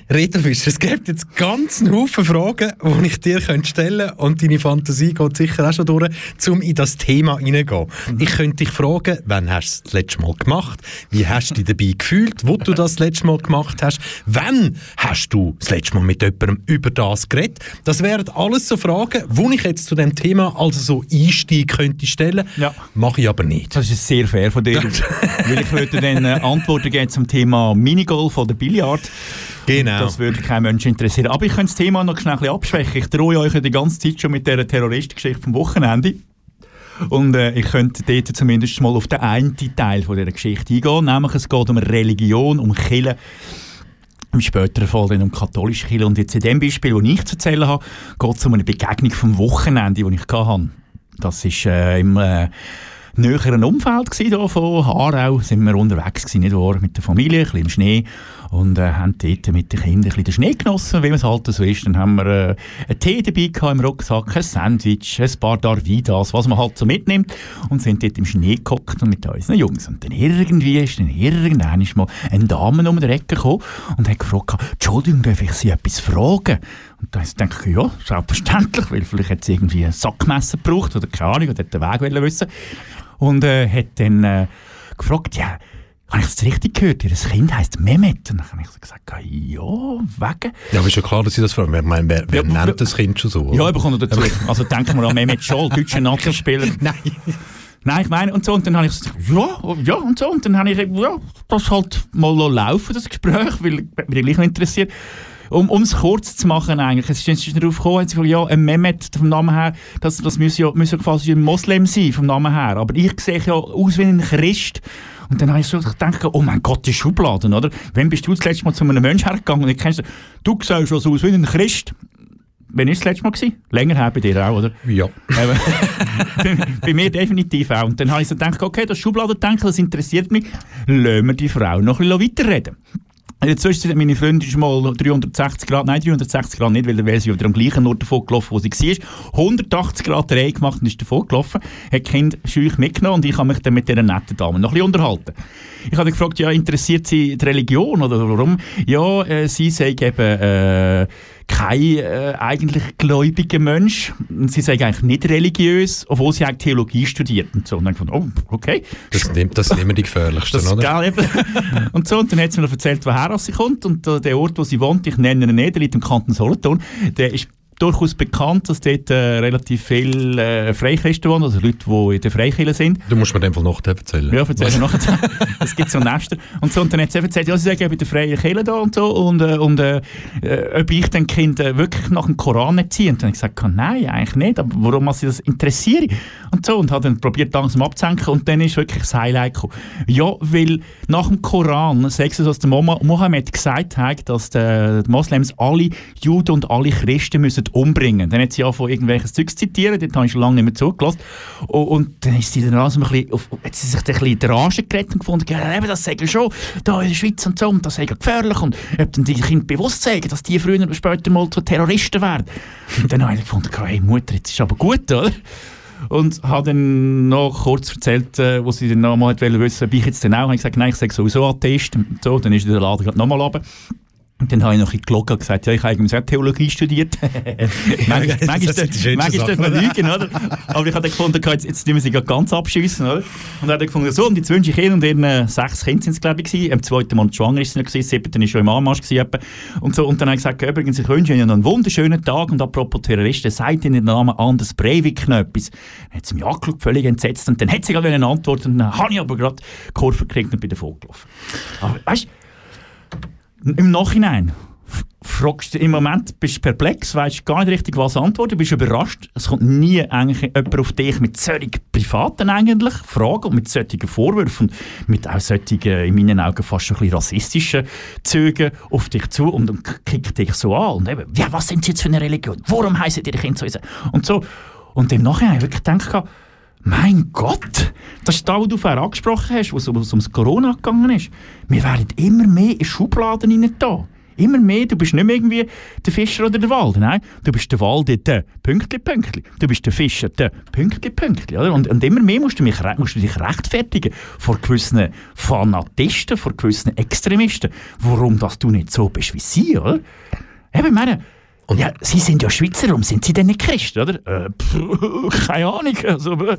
Reto Fischer, es gibt jetzt ganz einen Haufen Fragen, die ich dir stellen könnte und deine Fantasie geht sicher auch schon durch, um in das Thema hineingehen. Ich könnte dich fragen, wann hast du das letzte Mal gemacht? Wie hast du dich dabei gefühlt, wo du das, das letzte Mal gemacht hast? Wann hast du das letzte Mal mit jemandem über das geredet? Das wären alles so Fragen, die ich jetzt zu dem Thema also so Einstieg könnte stellen. Ja. Mache ich aber nicht. Das ist sehr fair von dir. Weil ich würde dann äh, Antworten geben zum Thema Minigolf oder Billard. Genau. Das würde kein Mensch interessieren. Aber ich könnte das Thema noch schnell ein abschwächen. Ich drohe euch ja die ganze Zeit schon mit dieser Terroristengeschichte vom Wochenende. Und äh, ich könnte dort zumindest mal auf den einen Teil von dieser Geschichte eingehen. Nämlich es geht um Religion, um Kirche. Im späteren Fall dann um katholische Kirche. Und jetzt in dem Beispiel, das ich zu erzählen habe, geht es um eine Begegnung vom Wochenende, die ich hatte. Das war äh, im äh, näheren Umfeld hier von Aarau. Sind wir unterwegs gewesen, nicht? Mit der Familie, ein bisschen im Schnee. Und äh, haben dort mit den Kindern ein bisschen den Schnee genossen, wie es halt so ist. Dann haben wir äh, einen Tee dabei gehabt im Rucksack, ein Sandwich, ein paar Darvidas, was man halt so mitnimmt. Und sind dort im Schnee gehockt und mit unseren Jungs. Und dann irgendwie ist dann irgendwann mal eine Dame um die Ecke gekommen und hat gefragt, Entschuldigung, darf ich Sie etwas fragen? Und dann denke ich, ja, selbstverständlich, weil vielleicht hat sie irgendwie ein Sackmesser gebraucht oder keine Ahnung, oder hat den Weg wissen. Und äh, hat dann äh, gefragt, ja, habe ich das richtig gehört? Ihr Kind heisst Mehmet. Und dann habe ich so gesagt, ja, wegen. Ja, aber ist ja klar, dass Sie das fragen. Ich meine, wer, wer Ja, nennt das Kind schon so? Ja, ich bekomme noch dazu. Also denken wir an Mehmet Scholl, deutscher Nazi-Spieler. Nein. Nein, ich meine, und so, und dann habe ich gesagt, ja, ja, und so, und dann habe ich, ja, das halt mal laufen, das Gespräch, weil mich gleich noch interessiert. Um es kurz zu machen eigentlich, es ist jetzt darauf gekommen, gesagt, ja, ein Mehmet vom Namen her, das, das muss ja, muss ja quasi ein Moslem sein vom Namen her, aber ich sehe ja aus wie ein Christ. Und dann habe ich so gedacht, oh mein Gott, die Schubladen, oder? Wann bist du das letzte Mal zu einem Menschen hergegangen und ich kennst du, siehst schon so aus wie ein Christ. Wann war das letzte Mal? Gewesen? Länger her bei dir auch, oder? Ja. Eben. bei, bei mir definitiv auch. Und dann habe ich so gedacht, okay, das Schubladendenken, das interessiert mich. Lassen wir die Frau noch ein bisschen weiterreden. In der Zwischenzeit hat meine Freundin schon mal 360 Grad, nein 360 Grad nicht, weil dann wäre sie wieder am gleichen Ort davon gelaufen, wo sie war. 180 Grad Dreh gemacht und ist davon gelaufen, hat Kinder schüch mitgenommen und ich habe mich dann mit dieser netten Dame noch ein bisschen unterhalten. Ich habe gefragt, ja, interessiert sie die Religion oder warum? Ja, äh, sie sei eben äh, kein äh, eigentlich gläubiger Mensch. Und Sie sei eigentlich nicht religiös, obwohl sie eigentlich Theologie studiert und so. Und dann fand oh, okay. Das sind, das sind immer die gefährlichsten, Das, oder? und so, und dann hat sie mir erzählt, woher sie kommt. Und äh, der Ort, wo sie wohnt, ich nenne ihn nicht, der liegt im Kanton Solothurn, der ist durchaus bekannt, dass dort äh, relativ viele äh, Freichristen wohnen, also Leute, die in der Freikirche sind. Du musst mir in dem Fall noch erzählen. Ja, erzähl mir nachher. Es gibt so Nester. Und so, und dann hat sie erzählt, ja, sie sagen bei der freien Kirche da und so, und, äh, und äh, äh, ob ich den Kind äh, wirklich nach dem Koran erziehe. Und dann habe ich gesagt, nein, eigentlich nicht, aber warum muss sie das interessieren? Und so, und habe dann probiert langsam abzusenken, und dann ist wirklich das Highlight gekommen. Ja, weil nach dem Koran, sagst du, dass der Mohammed gesagt hat, dass die, die Moslems alle Juden und alle Christen müssen umbringen. Dann hat sie angefangen, irgendwelches Zeug zu zitieren, dort habe ich schon lange nicht mehr zugelassen. Und, und dann ist sie dann langsam ein bisschen, auf, hat sie sich ein bisschen in die Rage geredet und gefunden, ja, eben, das sagen schon, da in der Schweiz und so, und das sei gefährlich, und ob dann die Kinder bewusst sagen, dass die früher oder später mal zu Terroristen werden. Und dann habe ich gefunden, hey Mutter, jetzt ist aber gut, oder? und habe dann noch kurz erzählt, äh, wo sie dann noch mal wissen wollte, ob ich jetzt dann auch, habe ich gesagt, nein, ich sage sowieso Atheist. So, dann ist der Laden gerade nochmal runter. Und dann habe ich noch ein gelogen und gesagt, ja, ich habe eigentlich auch Theologie studiert. manchmal darf man lügen, oder? Aber ich habe dann gefunden, jetzt, jetzt müssen wir sie ganz abschiessen, oder? Und dann habe ich gefunden, so, und jetzt wünsche ich Ihnen und Ihren äh, sechs Kinder sind es, glaube ich, gewesen. Am zweiten Monat schwanger ist sie noch gewesen, siebten ist schon im Anmarsch gewesen. Und, so, und dann habe ich gesagt, übrigens, ich wünsche Ihnen einen wunderschönen Tag und apropos Terroristen, sagt Ihnen den Namen Anders Breivik noch etwas. Dann hat sie mich angeschaut, völlig entsetzt und dann hat sie gerade eine Antwort und dann habe ich aber gerade Kurve gekriegt und bin davon gelaufen. Aber weißt im Nachhinein fragst du, im Moment bist du perplex, weißt gar nicht richtig, was antworten, bist überrascht. Es kommt nie eigentlich jemand auf dich mit solchen privaten eigentlich Fragen und mit solchen Vorwürfen und mit auch solchen, in meinen Augen fast ein bisschen rassistischen Zügen auf dich zu und, und kickt dich so an. Und eben, ja, was sind Sie jetzt für eine Religion? Warum heißen die Kinder so? Und so. Und im Nachhinein habe ich wirklich gedacht, mein Gott, das ist das, was du vorher angesprochen hast, wo es ums Corona gegangen ist. Wir werden immer mehr in Schubladen hinein Immer mehr, du bist nicht mehr irgendwie der Fischer oder der Wald, nein, du bist der Wald, der Pünktli, Pünktli. Du bist der Fischer, der Pünktli, Pünktli. Oder? Und, und immer mehr musst du, mich, musst du dich rechtfertigen vor gewissen Fanatisten, vor gewissen Extremisten, warum dass du nicht so bist wie sie, oder? Eben, meine, und ja, Sie sind ja Schweizer, warum sind Sie denn nicht Christ, oder? Äh, pff, keine Ahnung. Also, äh,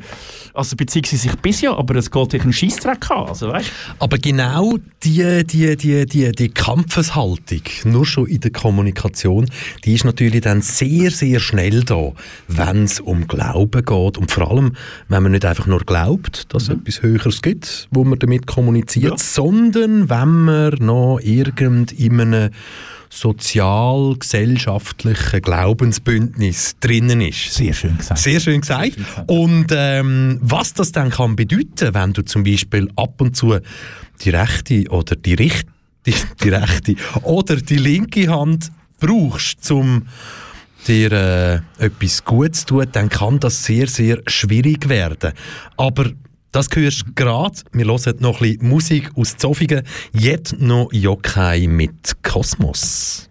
also beziehungsweise ich bis ja, aber es geht sich einen Scheissdreck an. Also, weißt? Aber genau die, die, die, die, die Kampfeshaltung, nur schon in der Kommunikation, die ist natürlich dann sehr, sehr schnell da, wenn es um Glauben geht. Und vor allem, wenn man nicht einfach nur glaubt, dass es mhm. etwas Höheres gibt, wo man damit kommuniziert, ja. sondern wenn man noch irgend in einem sozial-gesellschaftlichen Glaubensbündnis drinnen ist. Sehr schön gesagt. Sehr schön gesagt. Und ähm, was das dann kann bedeuten, wenn du zum Beispiel ab und zu die rechte oder die, Richt die, die rechte oder die linke Hand brauchst, um dir äh, etwas Gutes zu tun, dann kann das sehr, sehr schwierig werden. Aber das hörst du gerade. Wir hören noch ein bisschen Musik aus Zofingen. Jetzt noch Yokai mit Kosmos.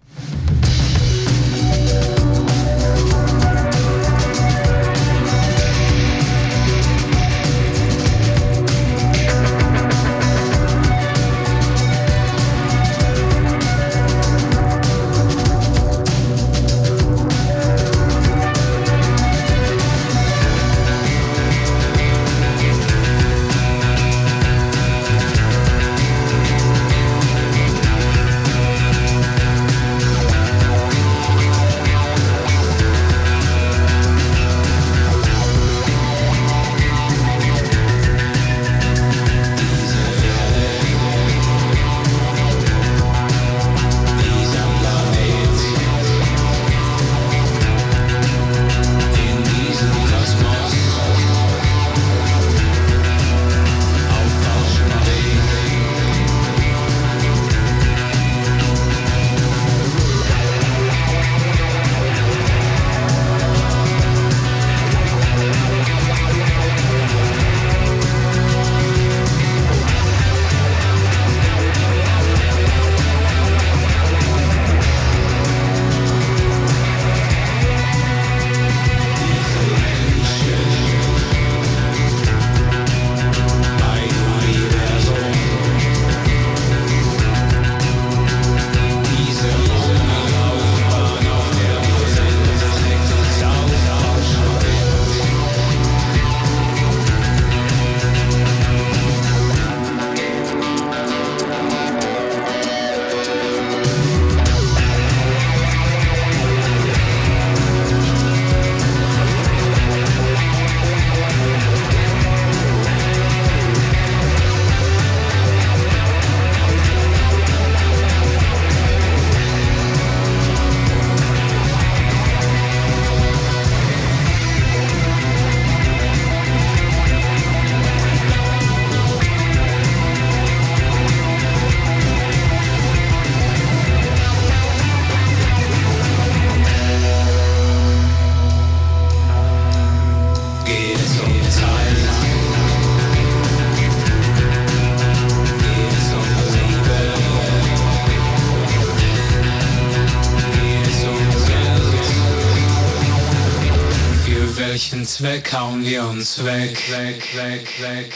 Uns weg, hauen wir uns weg, weg, weg, weg.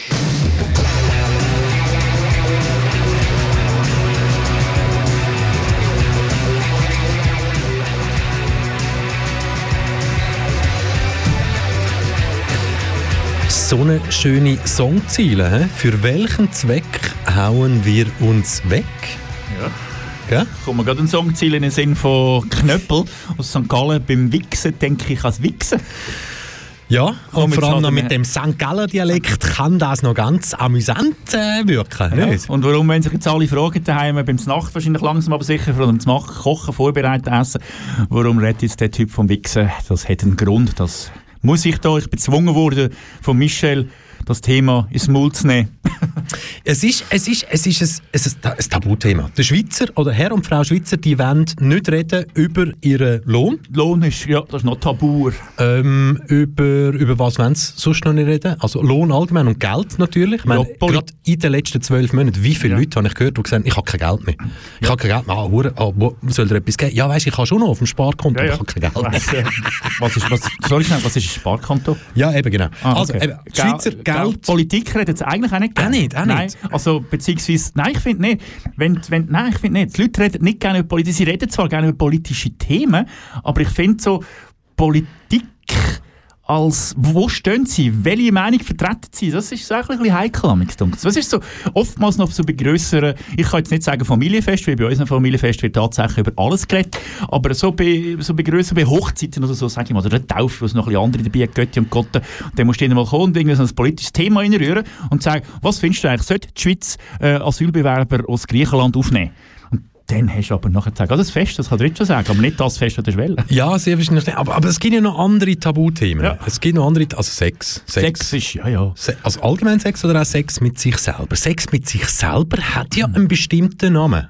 So eine schöne Songziele. hä? Für welchen Zweck hauen wir uns weg? Ja. Gell? Kommt mir gerade ein Songziel in den Sinn von Knöppel aus St. Gallen. Beim Wichsen denke ich ans Wichsen. Ja, Komm, und jetzt vor allem noch mit dem St. Galler Dialekt kann das noch ganz amüsant äh, wirken. Ja. nicht? Und warum, wenn sich jetzt alle fragen daheim beim Nacht wahrscheinlich langsam aber sicher vor dem Machen, Kochen, Vorbereiten, Essen, warum redet jetzt der Typ vom Wichsen? Das hat einen Grund. Das muss ich da, ich bin gezwungen worden von Michel, das Thema ins Maul zu nehmen. Es ist, es ist, es ist ein, es ist ein Tabuthema. Der Schweizer oder Herr und Frau Schweizer, die wollen nicht reden über ihren Lohn. Lohn ist, ja, das ist noch tabu. Ähm, über, über was wollen sie sonst noch nicht reden? Also Lohn allgemein und Geld natürlich. Ich meine, Ja, gerade in den letzten zwölf Monaten, wie viele Ja. Leute habe ich gehört, die gesagt haben, ich habe kein Geld mehr. Ich habe kein Geld mehr. Ah, hure, ah, wo soll dir etwas geben? Ja, weißt ich habe schon noch auf dem Sparkonto, ich habe kein Geld mehr. Ja. was ist, was, sorry, schnell, was ist ein Sparkonto? Ja, eben genau. Ah, Also, okay. eben, die Schweizer Geld, Geld... Politik redet jetzt eigentlich auch nicht gerne. Auch nicht, auch Nein, nicht. also beziehungsweise, nein, ich finde nicht. Wenn, wenn, nein, ich finde nicht. Die Leute reden nicht gerne über Politik. Sie reden zwar gerne über politische Themen, aber ich finde so, Politik als, wo stehen sie? Welche Meinung vertreten sie? Das ist so ein bisschen heikel, am. Das ist so, oftmals noch so bei grösseren, ich kann jetzt nicht sagen Familienfest, weil bei unserem Familienfest wird tatsächlich über alles geredet, aber so bei, so bei grösseren, bei Hochzeiten oder so, sage ich mal, oder der Taufe, wo es noch ein bisschen andere dabei hat, Götti und Gotte, dann musst du mal kommen und irgendwie so ein politisches Thema reinrühren und sagen, was findest du eigentlich, sollte die Schweiz äh, Asylbewerber aus Griechenland aufnehmen? Dann hast du aber nachher gesagt, also das Fest, das kann ich schon sagen, aber nicht das Fest, das du willst. Ja, sehr wahrscheinlich. nicht. Aber, aber es gibt ja noch andere Tabuthemen. Ja. Es gibt noch andere, also Sex. Sex ist, ja, ja. Se- Also allgemein Sex oder auch Sex mit sich selber. Sex mit sich selber hat ja einen bestimmten Namen.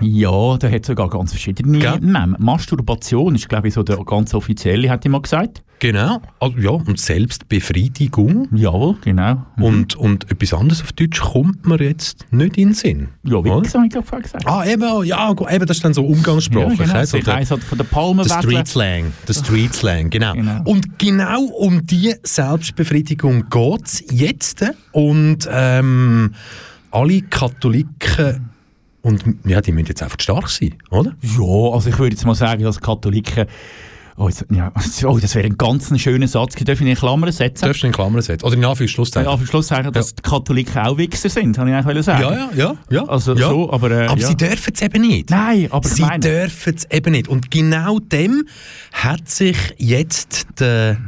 Ja, der hat sogar ganz verschiedene Namen. Masturbation ist, glaube ich, so der ganz offizielle, hat ich mal gesagt. Genau. Also, ja, und Selbstbefriedigung. Jawohl, genau. Und, und etwas anderes auf Deutsch kommt mir jetzt nicht in den Sinn. Ja, wie habe ich gesagt. Ah, eben, ja, eben, das ist dann so umgangssprachlich. Ja, genau. he? so Sich der, eins hat von der Palme der. Street Slang. Der Street Slang, genau. Genau. Und genau um die Selbstbefriedigung geht es jetzt. Und ähm, alle Katholiken, und ja, die müssen jetzt einfach stark sein, oder? Ja, also ich würde jetzt mal sagen, dass Katholiken. Oh, jetzt, ja, oh das wäre ein ganz schöner Satz. Darf ich in Klammern setzen? Darfst du in Klammern setzen? Oder in Anführungszeichen. Ja, Schluss sagen, dass die Katholiken auch Wichser sind, habe ich eigentlich sagen. Ja, ja, ja. ja. Also ja. so, aber, äh, aber ja. sie dürfen es eben nicht. Nein, aber sie meine- dürfen es eben nicht. Und genau dem hat sich jetzt der.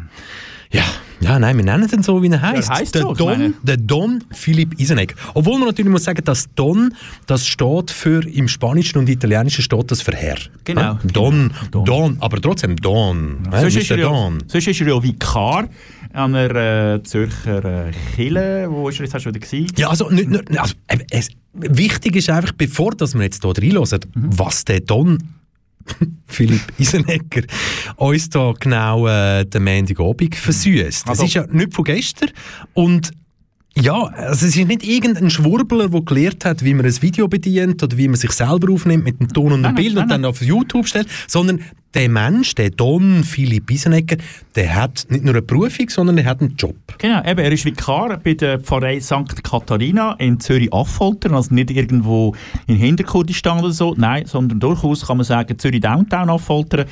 Ja, ja, nein, wir nennen ihn so, wie er heißt. er heisst der, so, Don, der Don Philipp Isenegger. Obwohl man natürlich muss sagen, dass Don, das steht für, im Spanischen und Italienischen steht das für Herr. Genau. Ja? Don, Don, aber trotzdem Don. Ja, Sonst ist, er der ja, Don. sonst ist er ja Vikar an einer äh, Zürcher äh, Kille. Wo ist er jetzt hast du wieder gewesen? Ja, also, nicht, nicht, also äh, es, wichtig ist einfach, bevor dass wir jetzt hier reinhören, Mhm. was der Don Philipp Isenegger uns da genau äh, den Montagabend versüßt. Das Also- ist ja nicht von gestern und ja, also es ist nicht irgendein Schwurbler, der gelernt hat, wie man ein Video bedient oder wie man sich selber aufnimmt mit dem Ton und dem Nein, nein, Bild und nein, dann auf YouTube stellt, sondern der Mensch, der Don Philipp Isenegger, der hat nicht nur eine Berufung, sondern er hat einen Job. Genau, eben, er ist Vikar bei der Pfarrei St. Katharina in Zürich-Affoltern, also nicht irgendwo in Hinterkurdistan oder so, nein, sondern durchaus kann man sagen Zürich-Downtown-Affoltern.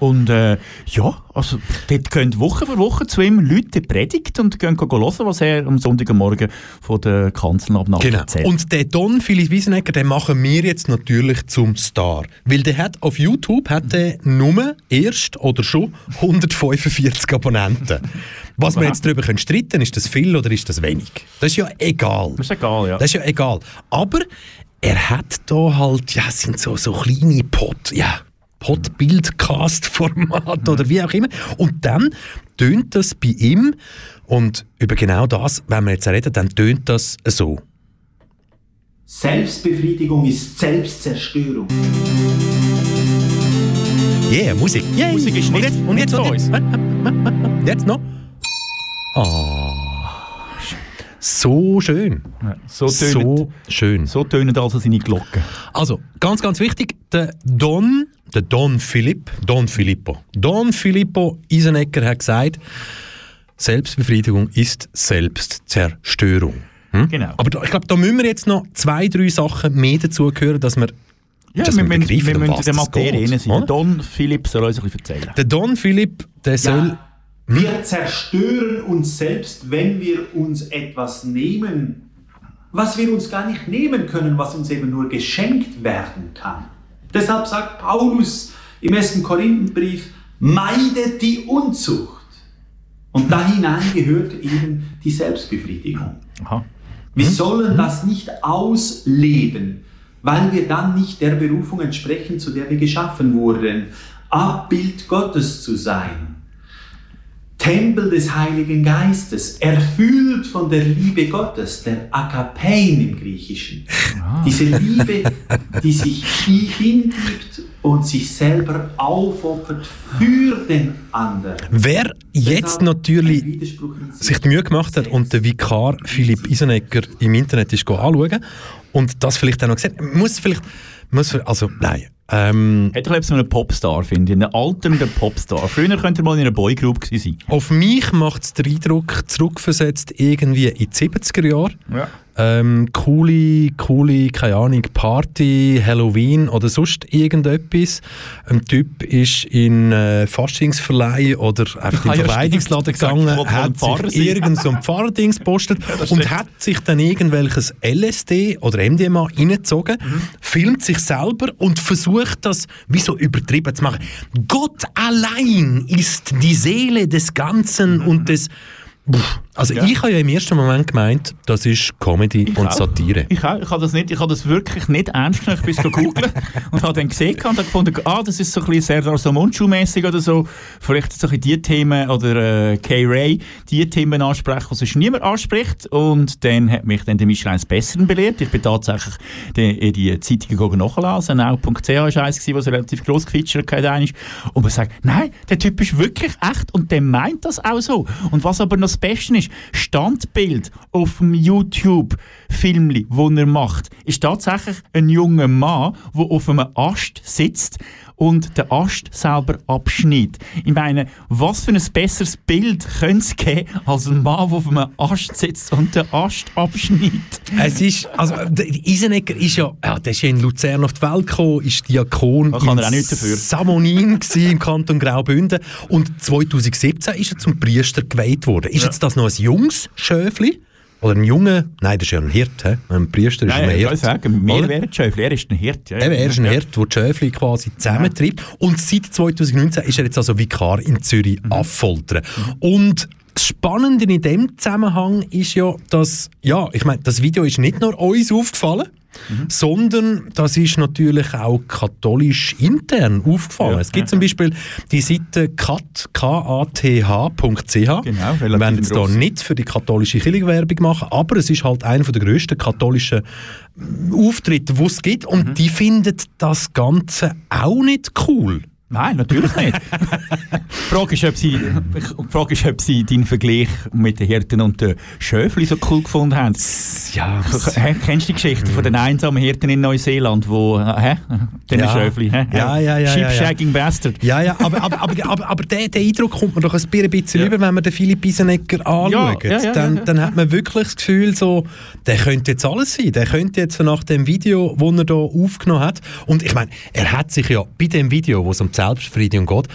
Und äh, ja, also dort gehen Woche für Woche zu ihm Leute predigt und gehen hören, was er am Sonntagmorgen von der Kanzel ab Genau. erzählt. Und den Don Philipp Wiesenegger, den machen wir jetzt natürlich zum Star. Weil der hat auf YouTube hat der nur erst oder schon 145 Abonnenten. Was wir jetzt darüber können streiten ist das viel oder ist das wenig? Das ist ja egal. Das ist egal, ja. Das ist ja egal. Aber er hat da halt, ja, es sind so, so kleine Pod, ja, Pod-Bildcast-Format oder wie auch immer. Und dann tönt das bei ihm, und über genau das, wenn wir jetzt reden, dann tönt das so. Selbstbefriedigung ist Selbstzerstörung. Yeah, Musik. Yeah. Musik ist und nicht- jetzt, und jetzt, und jetzt, uns. jetzt noch. Oh. So schön. so tönen- so schön. So tönen also seine Glocken. Also, ganz, ganz wichtig, der Don, der Don Philipp, Don Filippo, Don Filippo Isenegger hat gesagt, Selbstbefriedigung ist Selbstzerstörung. Hm? Genau. Aber da, ich glaube, da müssen wir jetzt noch zwei, drei Sachen mehr dazu hören, dass wir, Ja, wir, müssen- wir müssen in der Materie rein sein. Der Don Philipp soll uns ein bisschen erzählen. Der Don Philipp, der soll... Wir zerstören uns selbst, wenn wir uns etwas nehmen, was wir uns gar nicht nehmen können, was uns eben nur geschenkt werden kann. Deshalb sagt Paulus im 1. Korinthenbrief, meidet die Unzucht. Und da hinein gehört eben die Selbstbefriedigung. Aha. Wir Mhm. sollen das nicht ausleben, weil wir dann nicht der Berufung entsprechen, zu der wir geschaffen wurden, Abbild Gottes zu sein. Tempel des Heiligen Geistes, erfüllt von der Liebe Gottes, der Agapein im Griechischen. Diese Liebe, die sich hingibt und sich selber aufopfert für den anderen. Wer jetzt natürlich sich die Mühe gemacht hat und den Vikar Philipp Isenegger im Internet ist go anschauen und das vielleicht auch noch gesehen, muss vielleicht, muss, also nein, ähm, Hat er glaube ich so einen Popstar, finde ich. Einen alternden Popstar. Früher könnte er mal in einer Boygroup gewesen sein. auf mich macht es den Eindruck, zurückversetzt irgendwie in die 70er Jahre. Ja. Ähm, coole, coole, keine Ahnung, Party, Halloween oder sonst irgendetwas. Ein Typ ist in äh, Faschingsverleih oder einfach in Ah, den ja, Verweidigungsladen stimmt. gegangen, Gesagt, hat Pfarrer sich irgend so ein Pfarrdings gepostet das und hat sich dann irgendwelches LSD oder MDMA reingezogen, Mhm. filmt sich selber und versucht das wie so übertrieben zu machen. Gott allein ist die Seele des Ganzen und des... Pff, Also. Ja. ich habe ja im ersten Moment gemeint, das ist Comedy und auch. Satire. Ich, auch, ich habe das, nicht- ich habe das wirklich nicht ernst genommen. Ich bin es googeln und habe dann gesehen und habe gefunden, ah, das ist so ein bisschen Serdar so Mundschuh-mässig oder so. Vielleicht so ein die Themen oder äh, K-Ray, die Themen ansprechen, die sonst niemand anspricht. Und dann hat mich dann der Michel eines Besseren belehrt. Ich bin tatsächlich die, die Zeitungen gegangen nachlesen. Now.ch war eins, was relativ gross gefeatured hat. Und man sagt, nein, der Typ ist wirklich echt und der meint das auch so. Und was aber noch das Beste ist, Standbild auf dem YouTube-Film, wo er macht, ist tatsächlich ein junger Mann, der auf einem Ast sitzt und den Ast selber abschneidet. Ich meine, was für ein besseres Bild könnte es geben, als ein Mann, der auf einem Ast sitzt und den Ast abschneidet? Es ist, also, der Isenegger ist ja, ja, der ist ja in Luzern auf die Welt gekommen, ist Diakon kann er auch nichts dafür. Samonin im Kanton Graubünden und 2017 ist er zum Priester geweiht worden. Ist jetzt das noch ein junges Schöfli? Oder ein junger, nein, das ist ja ein Hirt, he? ein Priester ist Nein, ein ich Hirt. sagen, wir wären Schöfli, er ist ein Hirt. Ja, Eben, er ist ein ja. Hirt, der die Schöfli quasi zusammentreibt. Und seit 2019 ist er jetzt also Vikar in Zürich Mhm. Affoltern. Und das Spannende in dem Zusammenhang ist ja, dass, ja, ich meine, das Video ist nicht nur uns aufgefallen, Mhm. sondern das ist natürlich auch katholisch intern aufgefallen. Ja, es gibt zum Beispiel die Seite kat, kath.ch. Genau, Wir werden jetzt gross. nicht für die katholische Kirchenwerbung machen, aber es ist halt einer der grössten katholischen Auftritte, die es gibt. Mhm. Und die finden das Ganze auch nicht cool. Nein, natürlich nicht. die, Frage ist, ob sie, die Frage ist, ob sie deinen Vergleich mit den Hirten und den Schöfli so cool gefunden haben. Ja, Kennst du die Geschichte von den einsamen Hirten in Neuseeland, wo, hä? Den Ja. Schöfli, hä? Ja, ja, ja, ja, ja. Sheep-shagging Bastard. Ja, ja, aber, aber, aber, aber, aber der, der Eindruck kommt mir doch ein bisschen über, wenn man den Philipp Isenegger anschaut. Ja, ja, ja, dann, ja, ja. dann hat man wirklich das Gefühl, so, der könnte jetzt alles sein. Der könnte jetzt nach dem Video, das er da aufgenommen hat, und ich meine, er hat sich ja bei dem Video, wo es um Selbstbefriedigung geht,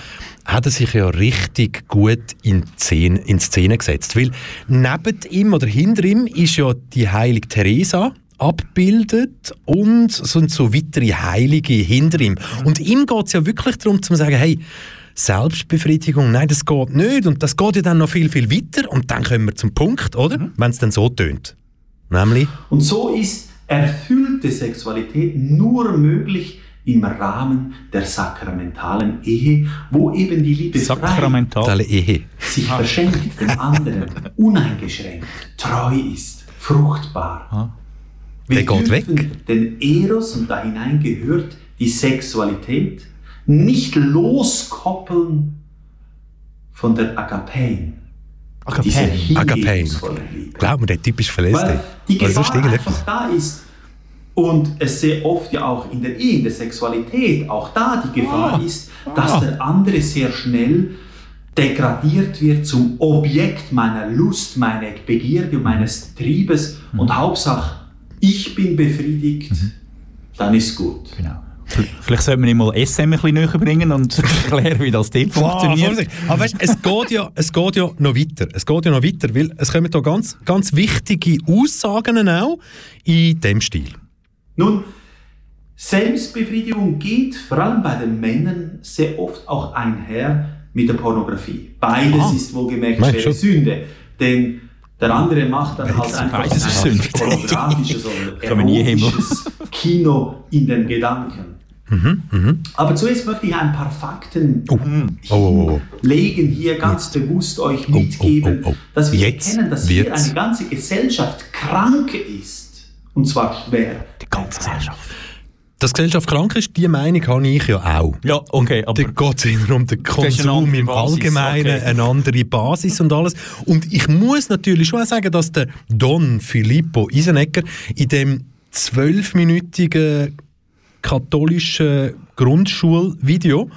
hat er sich ja richtig gut in Szene, in Szene gesetzt. Weil neben ihm oder hinter ihm ist ja die heilige Teresa abbildet und sind so weitere Heilige hinter ihm. Und ihm geht es ja wirklich darum, zu sagen, hey, Selbstbefriedigung, nein, das geht nicht. Und das geht ja dann noch viel, viel weiter. Und dann kommen wir zum Punkt, oder? Wenn es dann so tönt. Nämlich, Und so ist erfüllte Sexualität nur möglich im Rahmen der sakramentalen Ehe, wo eben die Liebe frei Sakramental. Ehe. sich verschenkt dem anderen, uneingeschränkt, treu ist, fruchtbar. Wir Der geht dürfen den Eros, und da hinein gehört die Sexualität, nicht loskoppeln von der Agapein. Agapein. Agapein. Glaub mir, der Typ ist verlässt. Weil die Gefahr einfach da ist. Und es sehr oft ja auch in der Ehe, in der Sexualität, auch da die Gefahr Ah. ist, dass Ah. der andere sehr schnell degradiert wird zum Objekt meiner Lust, meiner Begierde und meines Triebes und Hauptsache, ich bin befriedigt, dann ist gut. Genau. Vielleicht sollten wir ihm mal SM ein bisschen näher bringen und erklären, wie das dort funktioniert. Vorsicht. Aber weißt, es geht ja, es geht ja noch weiter. Es geht ja noch weiter, weil es kommen da ganz, ganz wichtige Aussagen auch in dem Stil. Nun, Selbstbefriedigung geht vor allem bei den Männern sehr oft auch einher mit der Pornografie. Beides Ah. ist wohlgemerkt schwere du? Sünde. Denn der andere macht dann halt einfach beides ein Sünde. pornografisches oder erotisches Kino in den Gedanken. Mhm, mhm. Aber zuerst möchte ich ein paar Fakten Oh, oh, oh. legen, hier ganz bewusst euch mitgeben, oh, oh. dass wir Jetzt erkennen, dass hier eine ganze Gesellschaft krank ist. Und zwar schwer. Die ganze Gesellschaft. Dass die Gesellschaft krank ist, die Meinung habe ich ja auch. Ja, okay, aber Da geht es um den Konsum im Basis, Allgemeinen, okay. eine andere Basis und alles. Und ich muss natürlich schon auch sagen, dass der Don Filippo Isenegger in dem zwölfminütigen katholischen Grundschulvideo.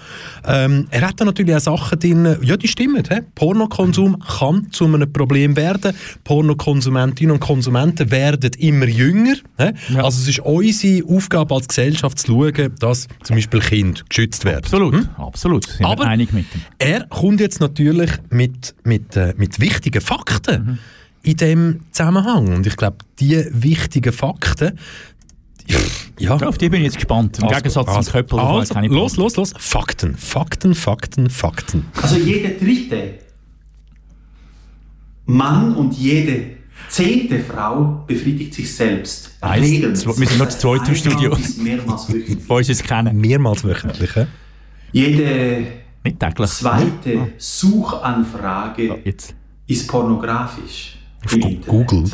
Ähm, er hat da natürlich auch Sachen drin, ja, die stimmen. He? Pornokonsum kann zu einem Problem werden. Pornokonsumentinnen und Konsumenten werden immer jünger. He? Also es ist unsere Aufgabe als Gesellschaft zu schauen, dass zum Beispiel Kinder geschützt werden. Absolut, absolut. Sind Aber einig mit dem. er kommt jetzt natürlich mit, mit, äh, mit wichtigen Fakten in dem Zusammenhang. Und ich glaube, die wichtigen Fakten, ja. Ja, auf die bin ich jetzt gespannt. Im Also, Gegensatz also, zum Köppel, also, keine los, los, los. Fakten, Fakten, Fakten, Fakten. Also jede dritte Mann und jede zehnte Frau befriedigt sich selbst. Eins, wir sind noch zu zweit im Studio. mehrmals wöchentlich. Wo uns es kennen. Mehrmals wöchentlich. he? Jede zweite Suchanfrage Jetzt. ist pornografisch. Auf Gu- Internet. Google.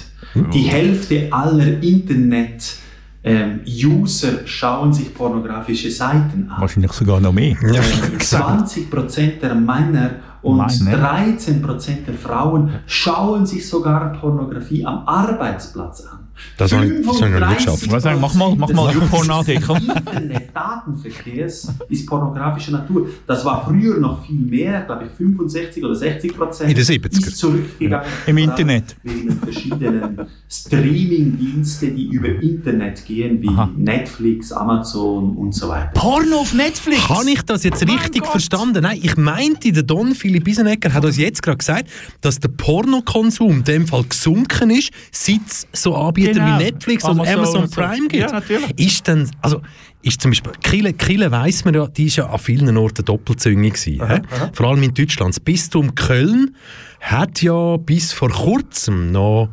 Die Hälfte aller Internet ähm, User schauen sich pornografische Seiten an. Wahrscheinlich sogar noch mehr. Ja, Ähm, 20% der Männer und Männer. 13% der Frauen schauen sich sogar Pornografie am Arbeitsplatz an. Das habe ich- das habe ich noch nie geschafft. Ich würde sagen, mach mal, mach mal des YouPorn AD, komm. Internet-Datenverkehrs ist pornografischer Natur. Das war früher noch viel mehr, glaube ich 65 oder 60 Prozent. In den 70er. Ist zurückgegangen. Im Internet. Wegen den verschiedenen Streaming-Dienste, die über Internet gehen, wie Netflix, Amazon und so weiter. Porno auf Netflix! Habe ich das jetzt richtig verstanden? Nein, ich meinte, der Don Philipp Isenegger hat uns jetzt gerade gesagt, dass der Pornokonsum in dem Fall gesunken ist, seit es so Anbieter Genau. wie Netflix oder Amazon Amazon. Prime gibt. Ja, natürlich. Ist dann, also, ist zum Beispiel, Kille, Kille weiss man ja, die ist ja an vielen Orten doppelzüngig gewesen. hä? Vor allem in Deutschland. Das Bistum Köln hat ja bis vor kurzem noch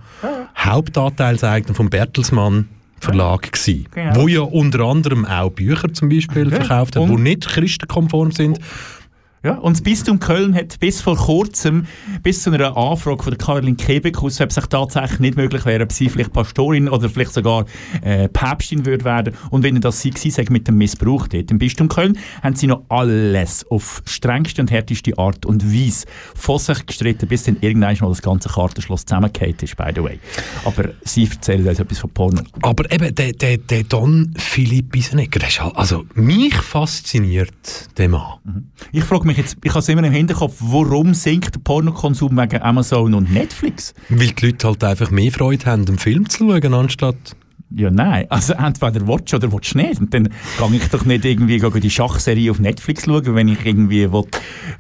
Hauptanteilseigner vom Bertelsmann Verlag gsi, Genau. wo ja unter anderem auch Bücher zum Beispiel Ja, verkauft hat, und- wo nicht christenkonform sind. Ja, und das Bistum Köln hat bis vor kurzem, bis zu einer Anfrage von der Caroline Kebeck aus, ob es sich tatsächlich nicht möglich wäre, ob sie vielleicht Pastorin oder vielleicht sogar äh, Päpstin würde werden. Und wenn das sie gewesen mit dem Missbrauch dort im Bistum Köln, haben sie noch alles auf strengste und härteste Art und Weise von sich gestritten, bis dann irgendwann mal das ganze Kartenschloss zusammengefallen ist, by the way. Aber sie erzählen uns etwas von Porno. Aber eben, der, der, der Don Philipp Isenegger, der ist halt, also mich fasziniert der Mann. Ich frage mich jetzt, ich habe es immer im Hinterkopf, warum sinkt der Pornokonsum wegen Amazon und Netflix? Weil die Leute halt einfach mehr Freude haben, einen Film zu schauen, anstatt... Ja, nein. Also entweder willst du oder willst du nicht. Und dann gehe ich doch nicht irgendwie die Schachserie auf Netflix schauen, wenn ich irgendwie will,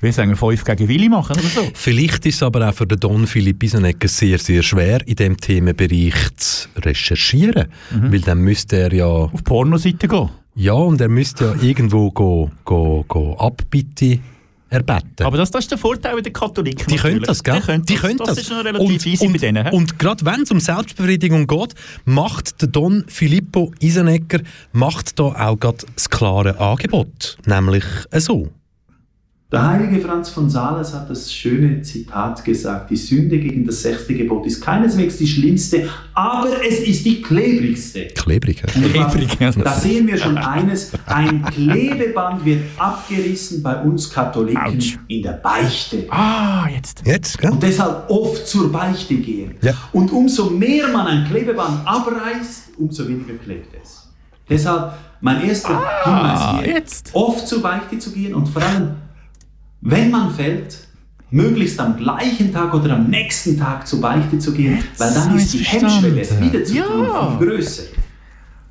wie sagen, 5 gegen Willi machen oder so. Vielleicht ist es aber auch für den Don Philipp Isenegger sehr, sehr schwer, in diesem Themenbereich zu recherchieren. Weil dann müsste er ja... Auf Pornoseite gehen. Ja, und er müsste ja irgendwo go, go, go Abbitte erbeten. Aber das, das ist der Vorteil bei den Katholiken. Die können das, gell? Die können Die das. können das. das. ist noch relativ easy und, bei denen. Und gerade wenn es um Selbstbefriedigung geht, macht der Don Filippo Isenegger macht da auch gerade das klare Angebot. Nämlich so. Der heilige Franz von Sales hat das schöne Zitat gesagt, die Sünde gegen das sechste Gebot ist keineswegs die schlimmste, aber es ist die klebrigste. Klebrig. Klebrig, ja. Da sehen wir schon eines, ein Klebeband wird abgerissen bei uns Katholiken in der Beichte. Ah, jetzt. Jetzt? Und deshalb oft zur Beichte gehen. Ja. Und umso mehr man ein Klebeband abreißt, umso weniger klebt es. Deshalb mein erster Hinweis hier, jetzt. oft zur Beichte zu gehen und vor allem, wenn man fällt, möglichst am gleichen Tag oder am nächsten Tag zur Beichte zu gehen, weil dann ist die ich's Hemmschwelle, es verstanden. wieder zu tun, Ja. viel größer.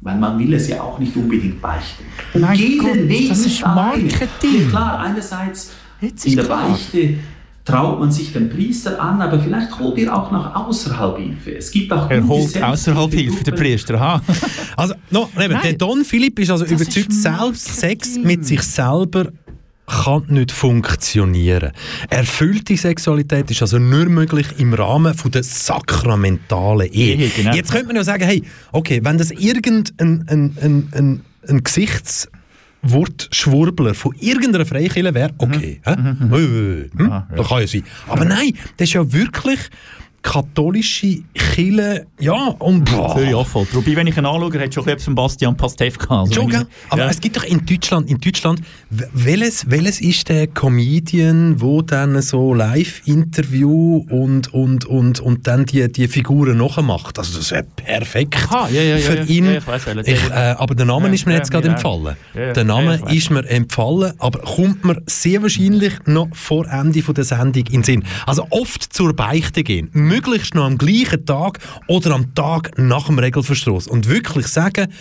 Weil man will es ja auch nicht unbedingt beichten. Und Mein geh Gott, Weg das ist. Marketing. Klar, einerseits Jetzt in der klar. Beichte traut man sich den Priester an, aber vielleicht holt ihr auch noch außerhalb Hilfe. Es gibt auch Er holt außerhalb Hilfe, der Priester. Aha. Also, no, eben, Nein. der Don Philipp ist also Das überzeugt, ist selbst Sex mit sich selber kann nicht funktionieren. Erfüllte Sexualität ist also nur möglich im Rahmen von der sakramentalen Ehe. Ehe, genau. Jetzt könnte man ja sagen, hey, okay, wenn das irgendein ein, ein, ein, ein Gesichtswortschwurbler von irgendeiner Freikirche wäre, okay. hä? Mhm. Äh, äh, hm? Das kann ja sein. Aber nein, das ist ja wirklich katholische Kirche, ja, und boah. Zürich Affolter. Wobei, wenn ich ihn anschaue, hat schon etwas von Bastian Pastewka. Also Schon, ich- Aber ja. es gibt doch in Deutschland, in Deutschland, welches, welches ist der Comedian, wo dann so Live-Interview und, und, und, und dann die, die Figuren nachmacht? Also das wäre perfekt Aha, ja, ja, ja, für ja. ihn. Ja, ich weiss. Ich, äh, aber der Name Ja, ist mir ja, jetzt gerade. Ja, der ja, Name ist mir empfallen, aber kommt mir sehr wahrscheinlich noch vor Ende von der Sendung in den Sinn. Also oft zur Beichte gehen, möglichst noch am gleichen Tag oder am Tag nach dem Regelverstoß und wirklich sagen,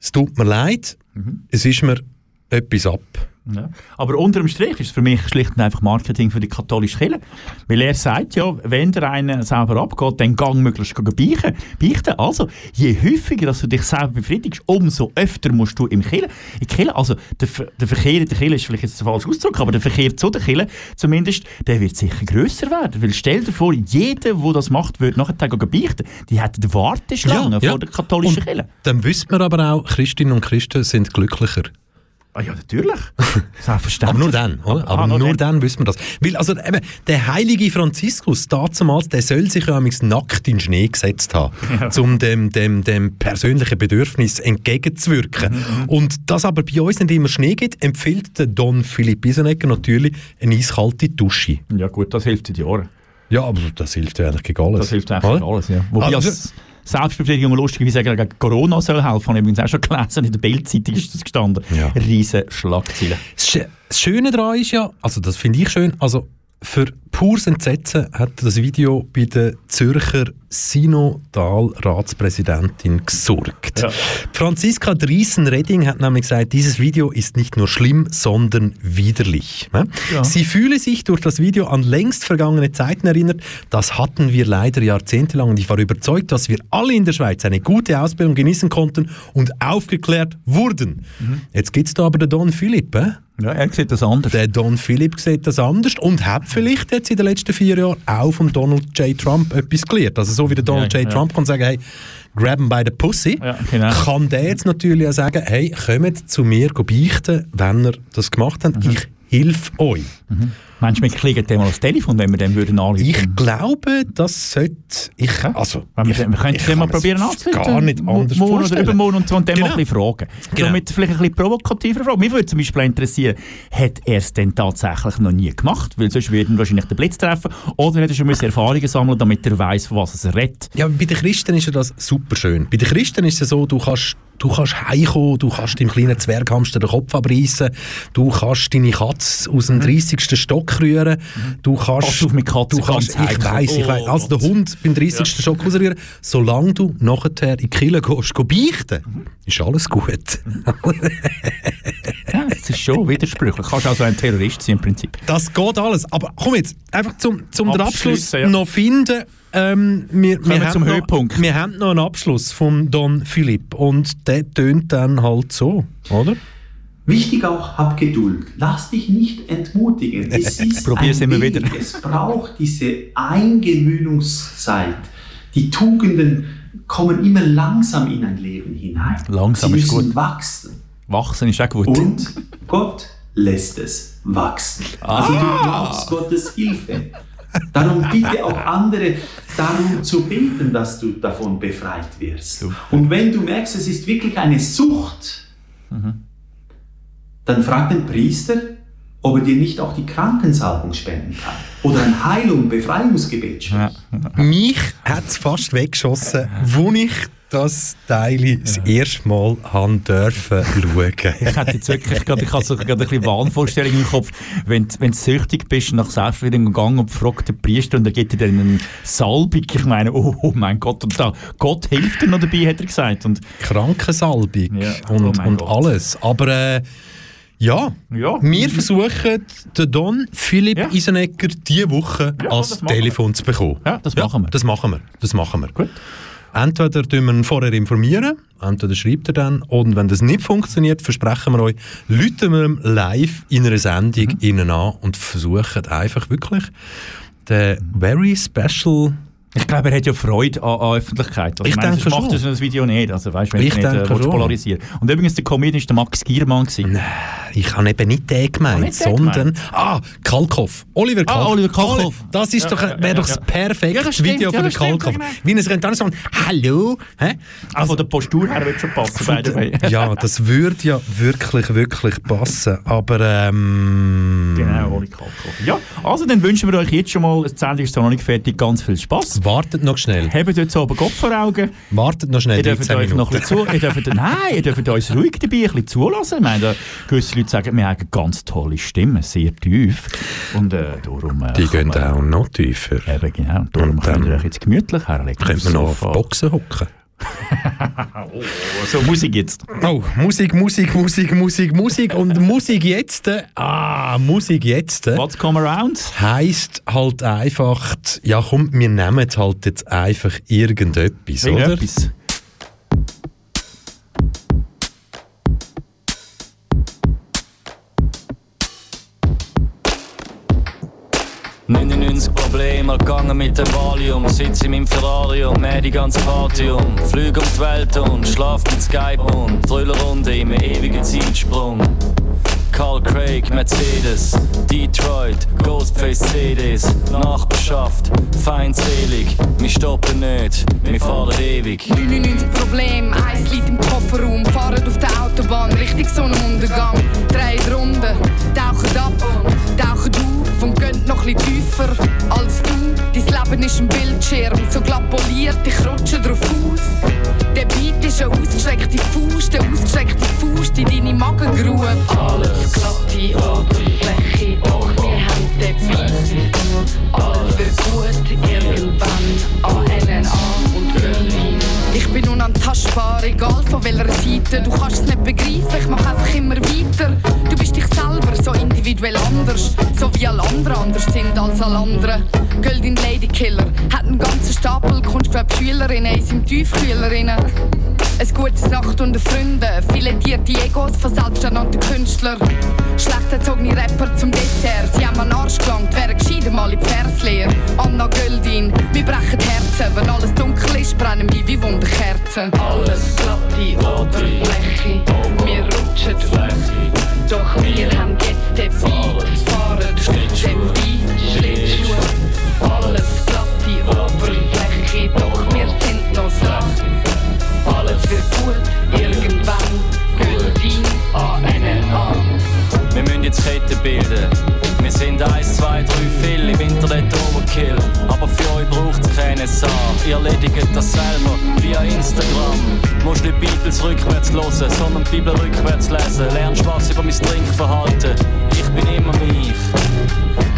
es tut mir leid, Mhm. es ist mir etwas ab. Ja. Aber unterm Strich ist es für mich schlicht und einfach Marketing für die katholische Kirche. Weil er sagt ja, wenn der eine selber abgeht, dann gang möglichst beichten. beichten. Also, je häufiger dass du dich selber befriedigst, umso öfter musst du im Kirche. In Kirche also der, der Verkehr in der Kirche ist vielleicht jetzt der falsche Ausdruck, aber der Verkehr zu der Kirche zumindest, der wird sicher grösser werden. Weil stell dir vor, jeder, der das macht, wird nachher beichten. Die hat die Warteschlange vor der katholischen Und Kirche. Dann wissen wir aber auch, Christinnen und Christen sind glücklicher. Ah ja, natürlich. Selbstverständlich. Aber nur dann, oder? Aber, Ah, nur, nur dann. wissen wir das. Weil, also, eben, der heilige Franziskus, damals, der soll sich ja nackt in den Schnee gesetzt haben, um dem, dem, dem persönlichen Bedürfnis entgegenzuwirken. Und das aber bei uns nicht immer Schnee gibt, empfiehlt der Don Philipp Isenegger natürlich eine eiskalte Dusche. Ja gut, das hilft seit Jahren. Ja, aber das hilft ja eigentlich gegen alles. Das hilft eigentlich gegen alles, ja. Wobei Also- als Selbstbefriedigung lustigerweise gegen Corona soll helfen, habe ich übrigens auch schon gelesen, in der Bildzeitung ist das gestanden. Ja. Riesen Schlagzeilen. Das Sch- das Schöne daran ist ja, also das finde ich schön, also für pures Entsetzen hat das Video bei der Zürcher Synodalratspräsidentin gesorgt. Ja. Franziska Driesen-Redding hat nämlich gesagt, dieses Video ist nicht nur schlimm, sondern widerlich. Ja. Sie fühle sich durch das Video an längst vergangene Zeiten erinnert. Das hatten wir leider jahrzehntelang und ich war überzeugt, dass wir alle in der Schweiz eine gute Ausbildung genießen konnten und aufgeklärt wurden. Jetzt gibt es da aber den Don Philipp. Äh? Ja, er sieht das anders. Der Don Philipp sieht das anders und hat vielleicht jetzt in den letzten vier Jahren auch von Donald J. Trump etwas gelernt. Also so wie der Donald Ja, J. ja. Trump kann sagen, hey, grab him by the pussy, Ja, genau. kann der jetzt natürlich auch sagen, hey, kommt zu mir beichten, wenn ihr das gemacht habt, ich helfe euch. Meinst du, wir kriegen dem mal das Telefon, wenn wir dem würden anrufen? Ich glaube, das sollte ich, also, wir, ich, wir könnten ich den mal probieren anzurufen. gar nicht anders Morgen oder übermorgen und so und dann mal Genau. ein bisschen fragen. Genau. So mit vielleicht ein bisschen provokativer Fragen. Mich würde zum Beispiel interessieren, hat er es denn tatsächlich noch nie gemacht? Weil sonst würde ihn wahrscheinlich der Blitz treffen. Oder hat er schon Erfahrungen sammeln damit er weiß, von was er redet? Ja, bei den Christen ist ja das super schön. Bei den Christen ist es so, du kannst, du kannst heimkommen, du kannst dem kleinen Zwerghamster den Kopf abreißen, du kannst deine Katze aus dem 30. Stock rühren, du kannst... Pass auf mit Katzen, du kannst, ich heikel. weiss, ich weiss, Oh also den Gott. Hund beim 30. Stock rausrühren, solange du nachher in die Kirche gehst, go beichten, ist alles gut. Ja, das ist schon widersprüchlich. Kannst also ein Terrorist sein im Prinzip. Das geht alles. Aber komm jetzt, einfach zum, zum den Abschluss ja. noch finden. Ähm, wir, Kommen wir haben zum noch, Höhepunkt. Wir haben noch einen Abschluss von Don Philipp und der tönt dann halt so, oder? Wichtig auch, hab Geduld. Lass dich nicht entmutigen. Es ist Probier's ein immer Weg. wieder. Es braucht diese Eingewöhnungszeit. Die Tugenden kommen immer langsam in ein Leben hinein. Langsam Sie ist müssen gut. wachsen. Wachsen ist auch gut. Und Gott lässt es wachsen. Also du brauchst Gottes Hilfe. Darum bitte auch andere darum zu beten, dass du davon befreit wirst. Und wenn du merkst, es ist wirklich eine Sucht, dann frag den Priester, ob er dir nicht auch die Krankensalbung spenden kann. Oder ein Heilung, Befreiungsgebet spricht. Mich hat es fast weggeschossen, wo ich das Teil das erste Mal haben dürfen schauen. Ich hätte jetzt wirklich gerade, ich so gerade ein bisschen Wahnvorstellung im Kopf, wenn, wenn du süchtig bist, nach Selbstbefriedigung gegangen und fragt den Priester und er gibt dir dann einen Salbung. Ich meine, oh, oh mein Gott, und da, Gott hilft dir noch dabei, hat er gesagt. Und Krankensalbung Ja, und, oh und Gott. alles. Aber äh, ja, Ja. wir versuchen, den Don Philipp Isenegger diese Woche machen wir. Telefon zu bekommen. Ja, das machen wir. Das machen wir. Das machen wir. Entweder tun wir ihn vorher informieren, entweder schreibt er dann, und wenn das nicht funktioniert, versprechen wir euch, läuten wir ihm live in einer Sendung Mhm. innen an und versuchen einfach wirklich den very special Ich glaube, er hat ja Freude an, an Öffentlichkeit. Also, Ich meine, denke macht ein Video nicht. Also, weißt, wenn Ich ich nicht denke äh, polarisieren Und übrigens, der Comedian war der Max Giermann. Gewesen. Ich habe eben nicht den gemeint, nicht den sondern gemeint? ah, Kalkoff. Oliver Ah, Kalkoff. Oliver Kalkoff. Das ist doch, wäre ja, doch das perfekte Ja, das Video ja, für den das stimmt, Kalkoff. genau. Wie er dann sagen, hallo. Hä? Also, von der Postur her wird schon passen, by the way. ja, das würde ja wirklich, wirklich passen. Aber ähm, Genau, Oli Kalkoff. Ja, also dann wünschen wir euch jetzt schon mal, die Sendung ist noch nicht fertig, ganz viel Spaß. Wartet noch schnell. Habt jetzt oben Gott vor Augen. Wartet noch schnell Ihr dürft 13 euch noch ein bisschen zu, ihr dürft, nein, ihr dürft uns ruhig dabei ein bisschen zulassen. Ich meine, gewisse Leute sagen, wir haben eine ganz tolle Stimme, sehr tief. Und äh, darum... Äh, Die gehen auch noch tiefer. Eben, genau. Darum Und dann könnt ihr euch jetzt gemütlich herlegen. Könnte man noch auf. Boxen hocken. Oh, so, Musik jetzt. Oh, Musik, Musik, Musik, Musik, Musik. Und Musik jetzt, ah, Musik jetzt. What's come around? heisst halt einfach, ja komm, wir nehmen halt jetzt einfach irgendetwas, oder? Irgendetwas. Probleme gegangen mit dem Valium. Sitz in meinem Ferrari und mäh die ganze Party um. Flüge um die Welt und schlaf mit Skype und Trüllerrunde im ewigen Zeitsprung. Carl Craig, Mercedes, Detroit, Ghostface CDs, Nachbarschaft, feindselig, wir stoppen nicht, wir fahren ewig. 99 Problem, eins liegt im Kofferraum, fahren auf der Autobahn, Richtung Sonnenuntergang. Drei Runden, tauchen ab, tauchen auf und gehen noch bisschen tiefer als du. Dein Leben ist ein Bildschirm, so glatt poliert, ich rutsche drauf aus. Der Beat ist eine ausgestreckte Faust, eine ausgestreckte Faust in deine Magengrube. Alles glatte Oberfläche, doch wir haben den Beat. Alles wird gut, irgendwann an NNA und Berlin. Ich bin unantastbar, egal von welcher Seite. Du kannst es nicht begreifen, ich mach einfach immer weiter. Du bist dich selber so individuell anders, so wie alle anderen anders sind als alle anderen. Golden Lady Killer hat einen ganzen Stapel Kunstweb-Schülerinnen in seinem Tiefkühlerinnen. Ein gutes Nacht unter Freunden, filetierte Egos von selbsternannten Künstlern. Schlecht erzogene Rapper zum Dessert, sie haben an den Arsch gelangt, wären gescheiter mal in die Verslehre. Anna Göldin, wir brechen Herzen, wenn alles dunkel ist, brennen wir wie Wunderkerzen. Alles glatte Oberfläche, wir rutschen auf. Doch wir haben jetzt den Beat, fahren dem Beat, Schlittschuhe. Alles glatte Oberfläche, doch wir sind noch dran. Alles wird gut, irgendwann Gültin ANNA. Wir müssen jetzt Ketten bilden. Wir sind 1, 2, 3 viel im Internet Overkill. Aber für euch braucht es keine SA. Ihr erledigt das selber via Instagram. Musst nicht Bibels rückwärts hören, sondern die Bibel rückwärts lesen. Lernst was über mein Trinkverhalten. Ich bin immer mich.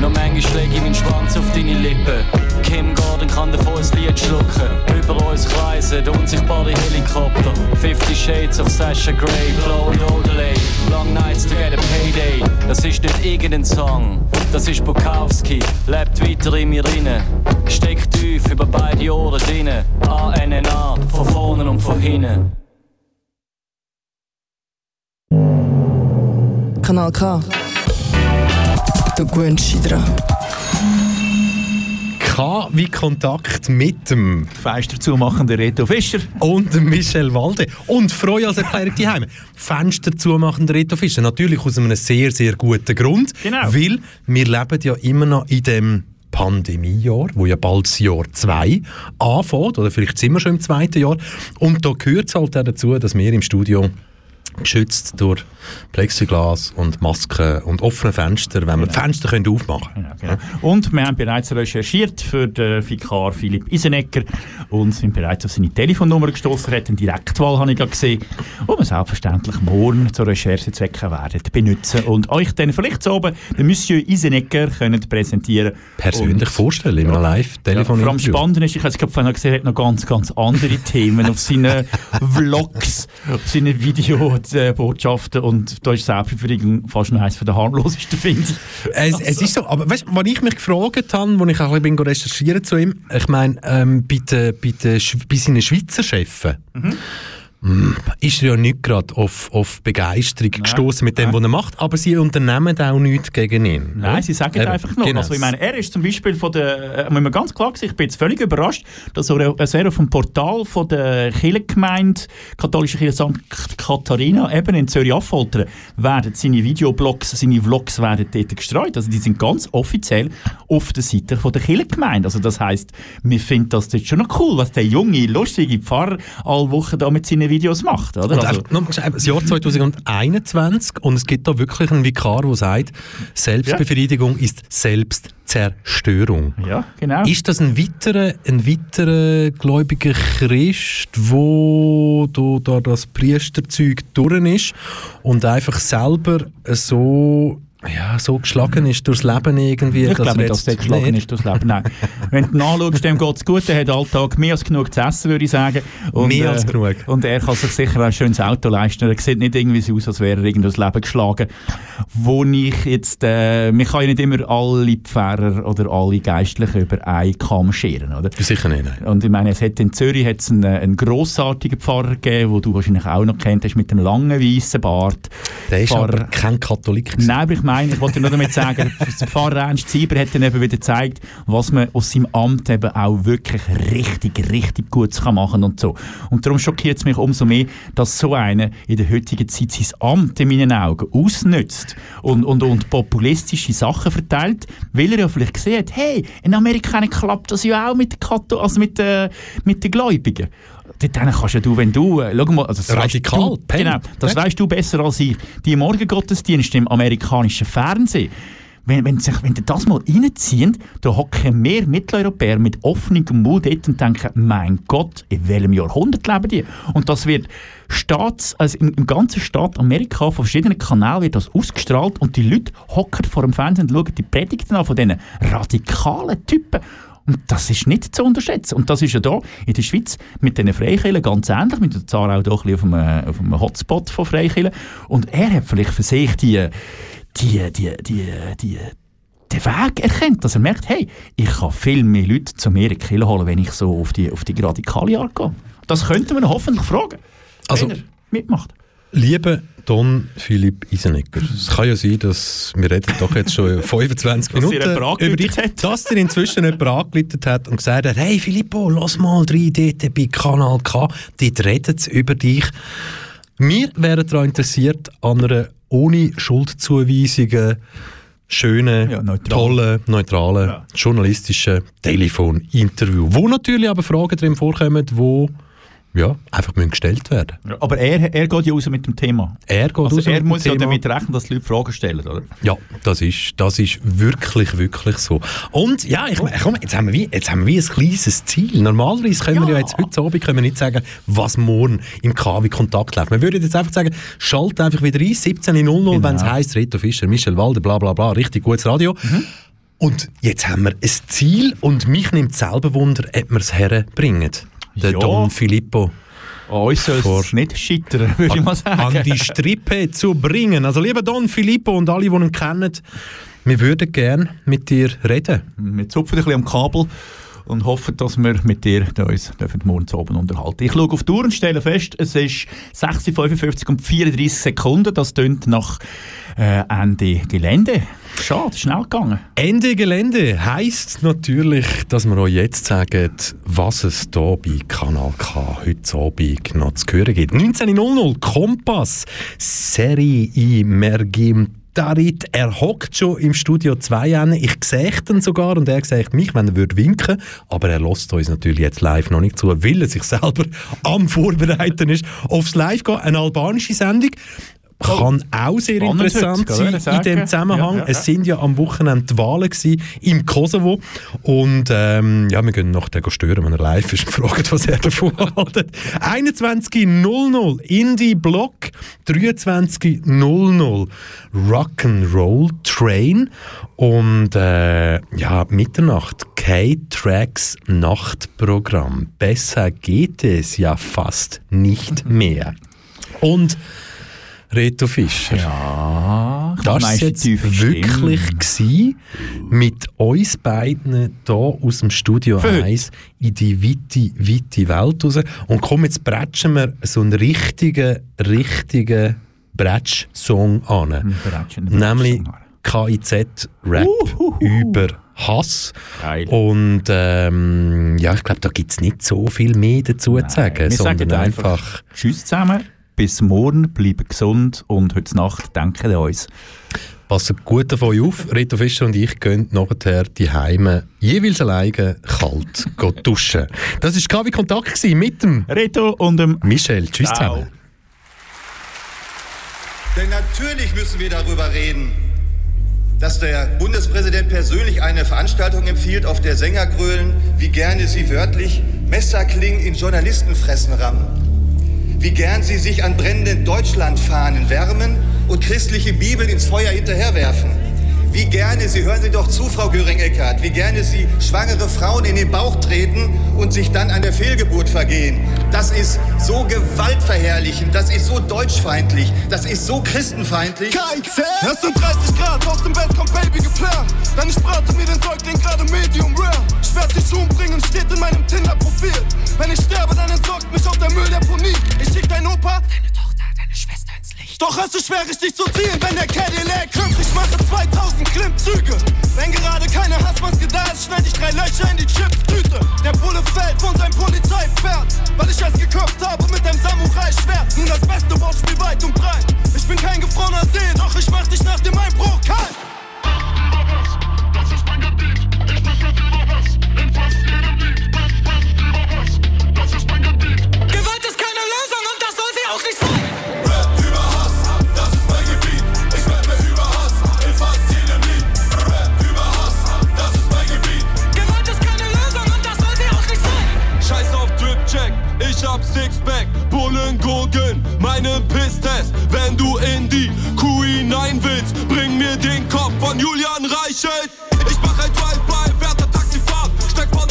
Noch manchmal lege ich meinen Schwanz auf deine Lippen. Kim Gordon kann davon ein Lied schlucken. Über uns kreisen unsichtbare Helikopter. 50 Shades of Sasha Grey, Blow and Odelay. Long nights to get a payday. Das ist nicht irgendein Song, das ist Bukowski. Lebt weiter in mir inne. Steckt tief über beide Ohren drinnen. ANNA, von vorne und von hinten. Kanal K. Du gewöhnst dich dran. K wie Kontakt mit dem Fenster zumachenden Reto Fischer und dem Michel Walde. Und Freude als Erklärung die Heime. Fenster zumachender Reto Fischer. Natürlich aus einem sehr, sehr guten Grund. Genau. Weil wir leben ja immer noch in dem Pandemiejahr, wo ja bald das Jahr 2 anfängt, oder vielleicht sind wir schon im zweiten Jahr. Und da gehört es halt auch dazu, dass wir im Studio geschützt durch Plexiglas und Masken und offene Fenster, wenn wir die Fenster können aufmachen können. Genau. Und wir haben bereits recherchiert für den Vikar Philipp Isenecker und sind bereits auf seine Telefonnummer gestoßen. Er hat eine Direktwahl, habe ich gerade gesehen, wo wir selbstverständlich morgen zur Recherchezwecken werden benutzen und euch dann vielleicht so oben den Monsieur Isenecker können präsentieren Persönlich vorstellen, in einem live-Telefon. ja, vor allem spannend ist, ich habe es gerade gesehen, er hat noch ganz, ganz andere Themen auf seinen Vlogs, auf seinen Videobotschaften und da ist Selbstbefriedigung fast noch eines der harmlosesten, finde ich. Es, es ist so, aber weißt du, was ich mich gefragt habe, als ich auch ein bisschen recherchieren zu ihm, ich meine, ähm, bei, den, bei, den, bei seinen Schweizer Chefen, mm, ist er ja nicht gerade auf, auf Begeisterung gestoßen mit dem, was er macht, aber sie unternehmen auch nichts gegen ihn. Nein, sie sagen Eben, einfach noch. genau. Also ich meine, er ist zum Beispiel von der, äh, muss man ganz klar sagen, ich bin jetzt völlig überrascht, dass er, dass er auf dem Portal von der Kirchengemeinde, katholische Kirche St. Katharina, eben in Zürich-Affoltern, werden seine Videoblogs, seine Vlogs werden dort gestreut. Also die sind ganz offiziell auf der Seite von der Kirchengemeinde. Also das heisst, wir finden das jetzt schon noch cool, was der junge, lustige Pfarrer alle Wochen da mit seinen Videos macht. Oder? Und Also, das Jahr 2021 und es gibt da wirklich einen Vikar, der sagt, Selbstbefriedigung ist Selbstzerstörung. Ja, genau. Ist das ein weiterer, ein weiterer gläubiger Christ, wo da, da das Priesterzeug durch ist und einfach selber so ja, so geschlagen ist durchs Leben irgendwie. Ich glaube er nicht, dass der geschlagen nicht- ist durchs Leben. Nein. Wenn du nachschaust, dem geht es gut, der hat Alltag mehr als genug zu essen, würde ich sagen. Und, Mehr als genug. Und er kann sich sicher ein schönes Auto leisten. Er sieht nicht irgendwie so aus, als wäre er irgendwie durchs Leben geschlagen. Wo ich jetzt, äh, man kann ja nicht immer alle Pfarrer oder alle Geistlichen über einen Kamm scheren, oder? Sicher nicht, nein. Und ich meine, es hat in Zürich hat's einen, äh, einen grossartigen Pfarrer gegeben, den du wahrscheinlich auch noch kennt hast, mit dem langen weißen Bart. Der ist Pfarrer- aber kein Katholik. Nein, aber ich meine, ich wollte nur damit sagen, der Pfarrer Ernst Sieber hat dann eben wieder gezeigt, was man aus seinem Amt eben auch wirklich richtig, richtig gut kann machen und so. Und darum schockiert es mich umso mehr, dass so einer in der heutigen Zeit sein Amt in meinen Augen ausnützt und, und, und populistische Sachen verteilt, weil er ja vielleicht hat, hey, in Amerika klappt das ja auch mit Kato also mit, äh, mit den Gläubigen. Dort kannst ja du, wenn du, äh, schau mal, also das Radikal, weißt du, Pen. genau, das weißt du besser als ich. Die Morgengottesdienste im amerikanischen Fernsehen, wenn, wenn, sich, wenn die das mal reinziehen, da hocken mehr Mitteleuropäer mit offenem Mund dort und denken, mein Gott, in welchem Jahrhundert leben die? Und das wird Staats, also im, im ganzen Staat Amerika, von verschiedenen Kanälen wird das ausgestrahlt und die Leute hocken vor dem Fernsehen und schauen die Predigten an von diesen radikalen Typen. Und das ist nicht zu unterschätzen. Und das ist ja da in der Schweiz mit den Freikirchen ganz ähnlich. Mit der Zara auch da ein bisschen auf einem, auf einem Hotspot von Freikirchen. Und er hat vielleicht für sich die, die, die, die, die, den Weg erkennt, dass er merkt, hey, ich kann viel mehr Leute zu mir in die Kirche holen, wenn ich so auf die, auf die radikale Art gehe. Das könnten wir ihn hoffentlich fragen, Also- wenn er mitmacht. Lieber Don Philipp Isenecker, es kann ja sein, dass wir reden doch jetzt schon 25 Dass dir Minuten über dich, dass dir inzwischen jemand angeleitet hat und gesagt hat, hey Filippo, lass mal rein dort bei Kanal K, dort reden über dich. Wir wären daran interessiert, an einer ohne Schuldzuweisungen schönen, tollen, neutralen, journalistischen Telefoninterview, wo natürlich aber Fragen drin vorkommen, die ja, einfach müssen gestellt werden Aber er, er geht ja raus mit dem Thema. Er geht also raus er muss ja damit rechnen, dass die Leute Fragen stellen, oder? Ja, das ist, das ist wirklich, wirklich so. Und ja, ich, meine, komm, jetzt, haben wir wie, jetzt haben wir wie ein kleines Ziel. Normalerweise können wir ja jetzt heute Abend können wir nicht sagen, was morgen im KW Kontakt läuft. Wir würden jetzt einfach sagen, schalt einfach wieder ein, 17.00, wenn es heisst, Reto Fischer, Michel Walder, bla bla bla, richtig gutes Radio. Und jetzt haben wir ein Ziel und mich nimmt selber Wunder, ob wir es herbringen. Der Ja. Don Filippo. An uns soll es nicht scheitern, würde ich mal sagen. An die Strippe zu bringen. Also lieber Don Filippo und alle, die ihn kennen, wir würden gerne mit dir reden. Wir zupfen ein bisschen am Kabel und hoffen, dass wir mit dir uns morgen oben unterhalten. Ich schaue auf die Uhr und stelle fest, es ist 6.55 und 34 Sekunden. Das tönt nach äh, Ende Gelände. Schade, schnell gegangen. Ende Gelände heisst natürlich, dass wir euch jetzt sagen, was es hier bei Kanal K heute Abend noch zu hören gibt. 19.00 Kompass, Serie Mergim Darit, er hockt schon im Studio 2 an. Ich sehe ihn sogar und er sagt mich, wenn er würde winken. Aber er lässt uns natürlich jetzt live noch nicht zu, weil er sich selber am Vorbereiten ist aufs Live gehen. Eine albanische Sendung. Kann auch sehr Spannend interessant heute, sein in dem. Zusammenhang. Ja, ja, Es sind ja am Wochenende Wahlen gewesen im Kosovo und ähm, ja, wir gehen noch den stören, wenn er live ist und fragen, was er davon hält. 21.00 Indie Block, 23.00 Rock'n'Roll Train und äh, ja, Mitternacht K-Tracks Nachtprogramm. Besser geht es ja fast nicht mehr. Und Reto Fischer. Ja, das war jetzt wirklich gsi mit uns beiden hier aus dem Studio Für heute. 1 in die weite, weite Welt raus. Und komm, jetzt bretschen wir so einen richtigen, richtigen Bretsch-Song an. Nämlich KIZ-Rap über Hass. Und ähm, ja, ich glaube, da gibt es nicht so viel mehr dazu zu sagen, Wir sagen sondern einfach, einfach Tschüss zusammen, bis morgen, bleiben gesund und heute Nacht denken an uns. Passt gut auf euch auf. Reto Fischer und ich gehen nachher die Heime jeweils alleine kalt duschen. Das war KW Kontakt gewesen mit dem Reto und dem Michel. Tschüss Ciao. zusammen. Denn natürlich müssen wir darüber reden, dass der Bundespräsident persönlich eine Veranstaltung empfiehlt, auf der Sänger grölen, wie gerne sie wörtlich Messerklingen in Journalistenfressen rammen. Wie gern sie sich an brennenden Deutschlandfahnen wärmen und christliche Bibeln ins Feuer hinterherwerfen. Wie gerne, Sie hören Sie doch zu, Frau Göring-Eckardt, wie gerne Sie schwangere Frauen in den Bauch treten und sich dann an der Fehlgeburt vergehen. Das ist so gewaltverherrlichend, das ist so deutschfeindlich, das ist so christenfeindlich. KIZ! Es sind 30 Grad, aus dem Bett kommt Baby. Dann ich brate mir den Säugling gerade Medium Rare. Ich werd dich umbringen, steht in meinem Tinder-Profil. Wenn ich sterbe, dann entsorgt mich auch der Mülldeponie. Ich schick dein Opa, deine Tochter, deine Schwester. Doch es ist schwer, richtig zu ziehen, wenn der Cadillac hüpft. Ich mache 2000 Klimmzüge. Wenn gerade keine Hassmaske da ist, schneid ich drei Löcher in die Chipstüte. Der Bulle fällt von seinem Polizeipferd, weil ich es geköpft habe mit einem Samurai-Schwert. Nun das beste Wortspiel weit und breit. Ich bin kein gefrorener See, doch ich mach dich nach dem Einbruch kalt. Hab Sixpack, Bullen gurgeln, meinen Pisstest. Wenn du in die Kuh hinein willst, bring mir den Kopf von Julian Reichelt. Ich mach ein Drive-By, werte Taxifahrt, steig von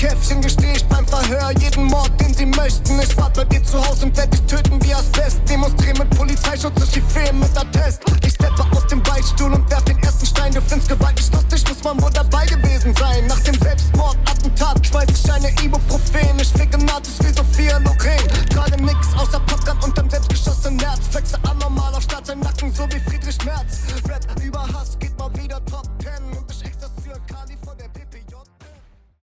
Käffchen gestehe ich beim Verhör jeden Mord, den sie möchten. Ich warte bei dir zu Hause und werde dich töten wie Asbest. Demonstriere mit Polizeischutz durch die Feen mit Attest. Ich steppe aus dem Beistuhl und werf den ersten Stein. Du findest Gewalt nicht lustig, muss man wohl dabei gewesen sein. Nach dem Selbstmordattentat schmeiß ich eine Ibuprofen. Ich ficke Nazis wie Sophia Loren. Gerade nix außer Popcorn und unterm selbstgeschossenen Herz. Flexe anormal auf Stadt, sein Nacken, so wie Friedrich Merz. Rap über Hass geht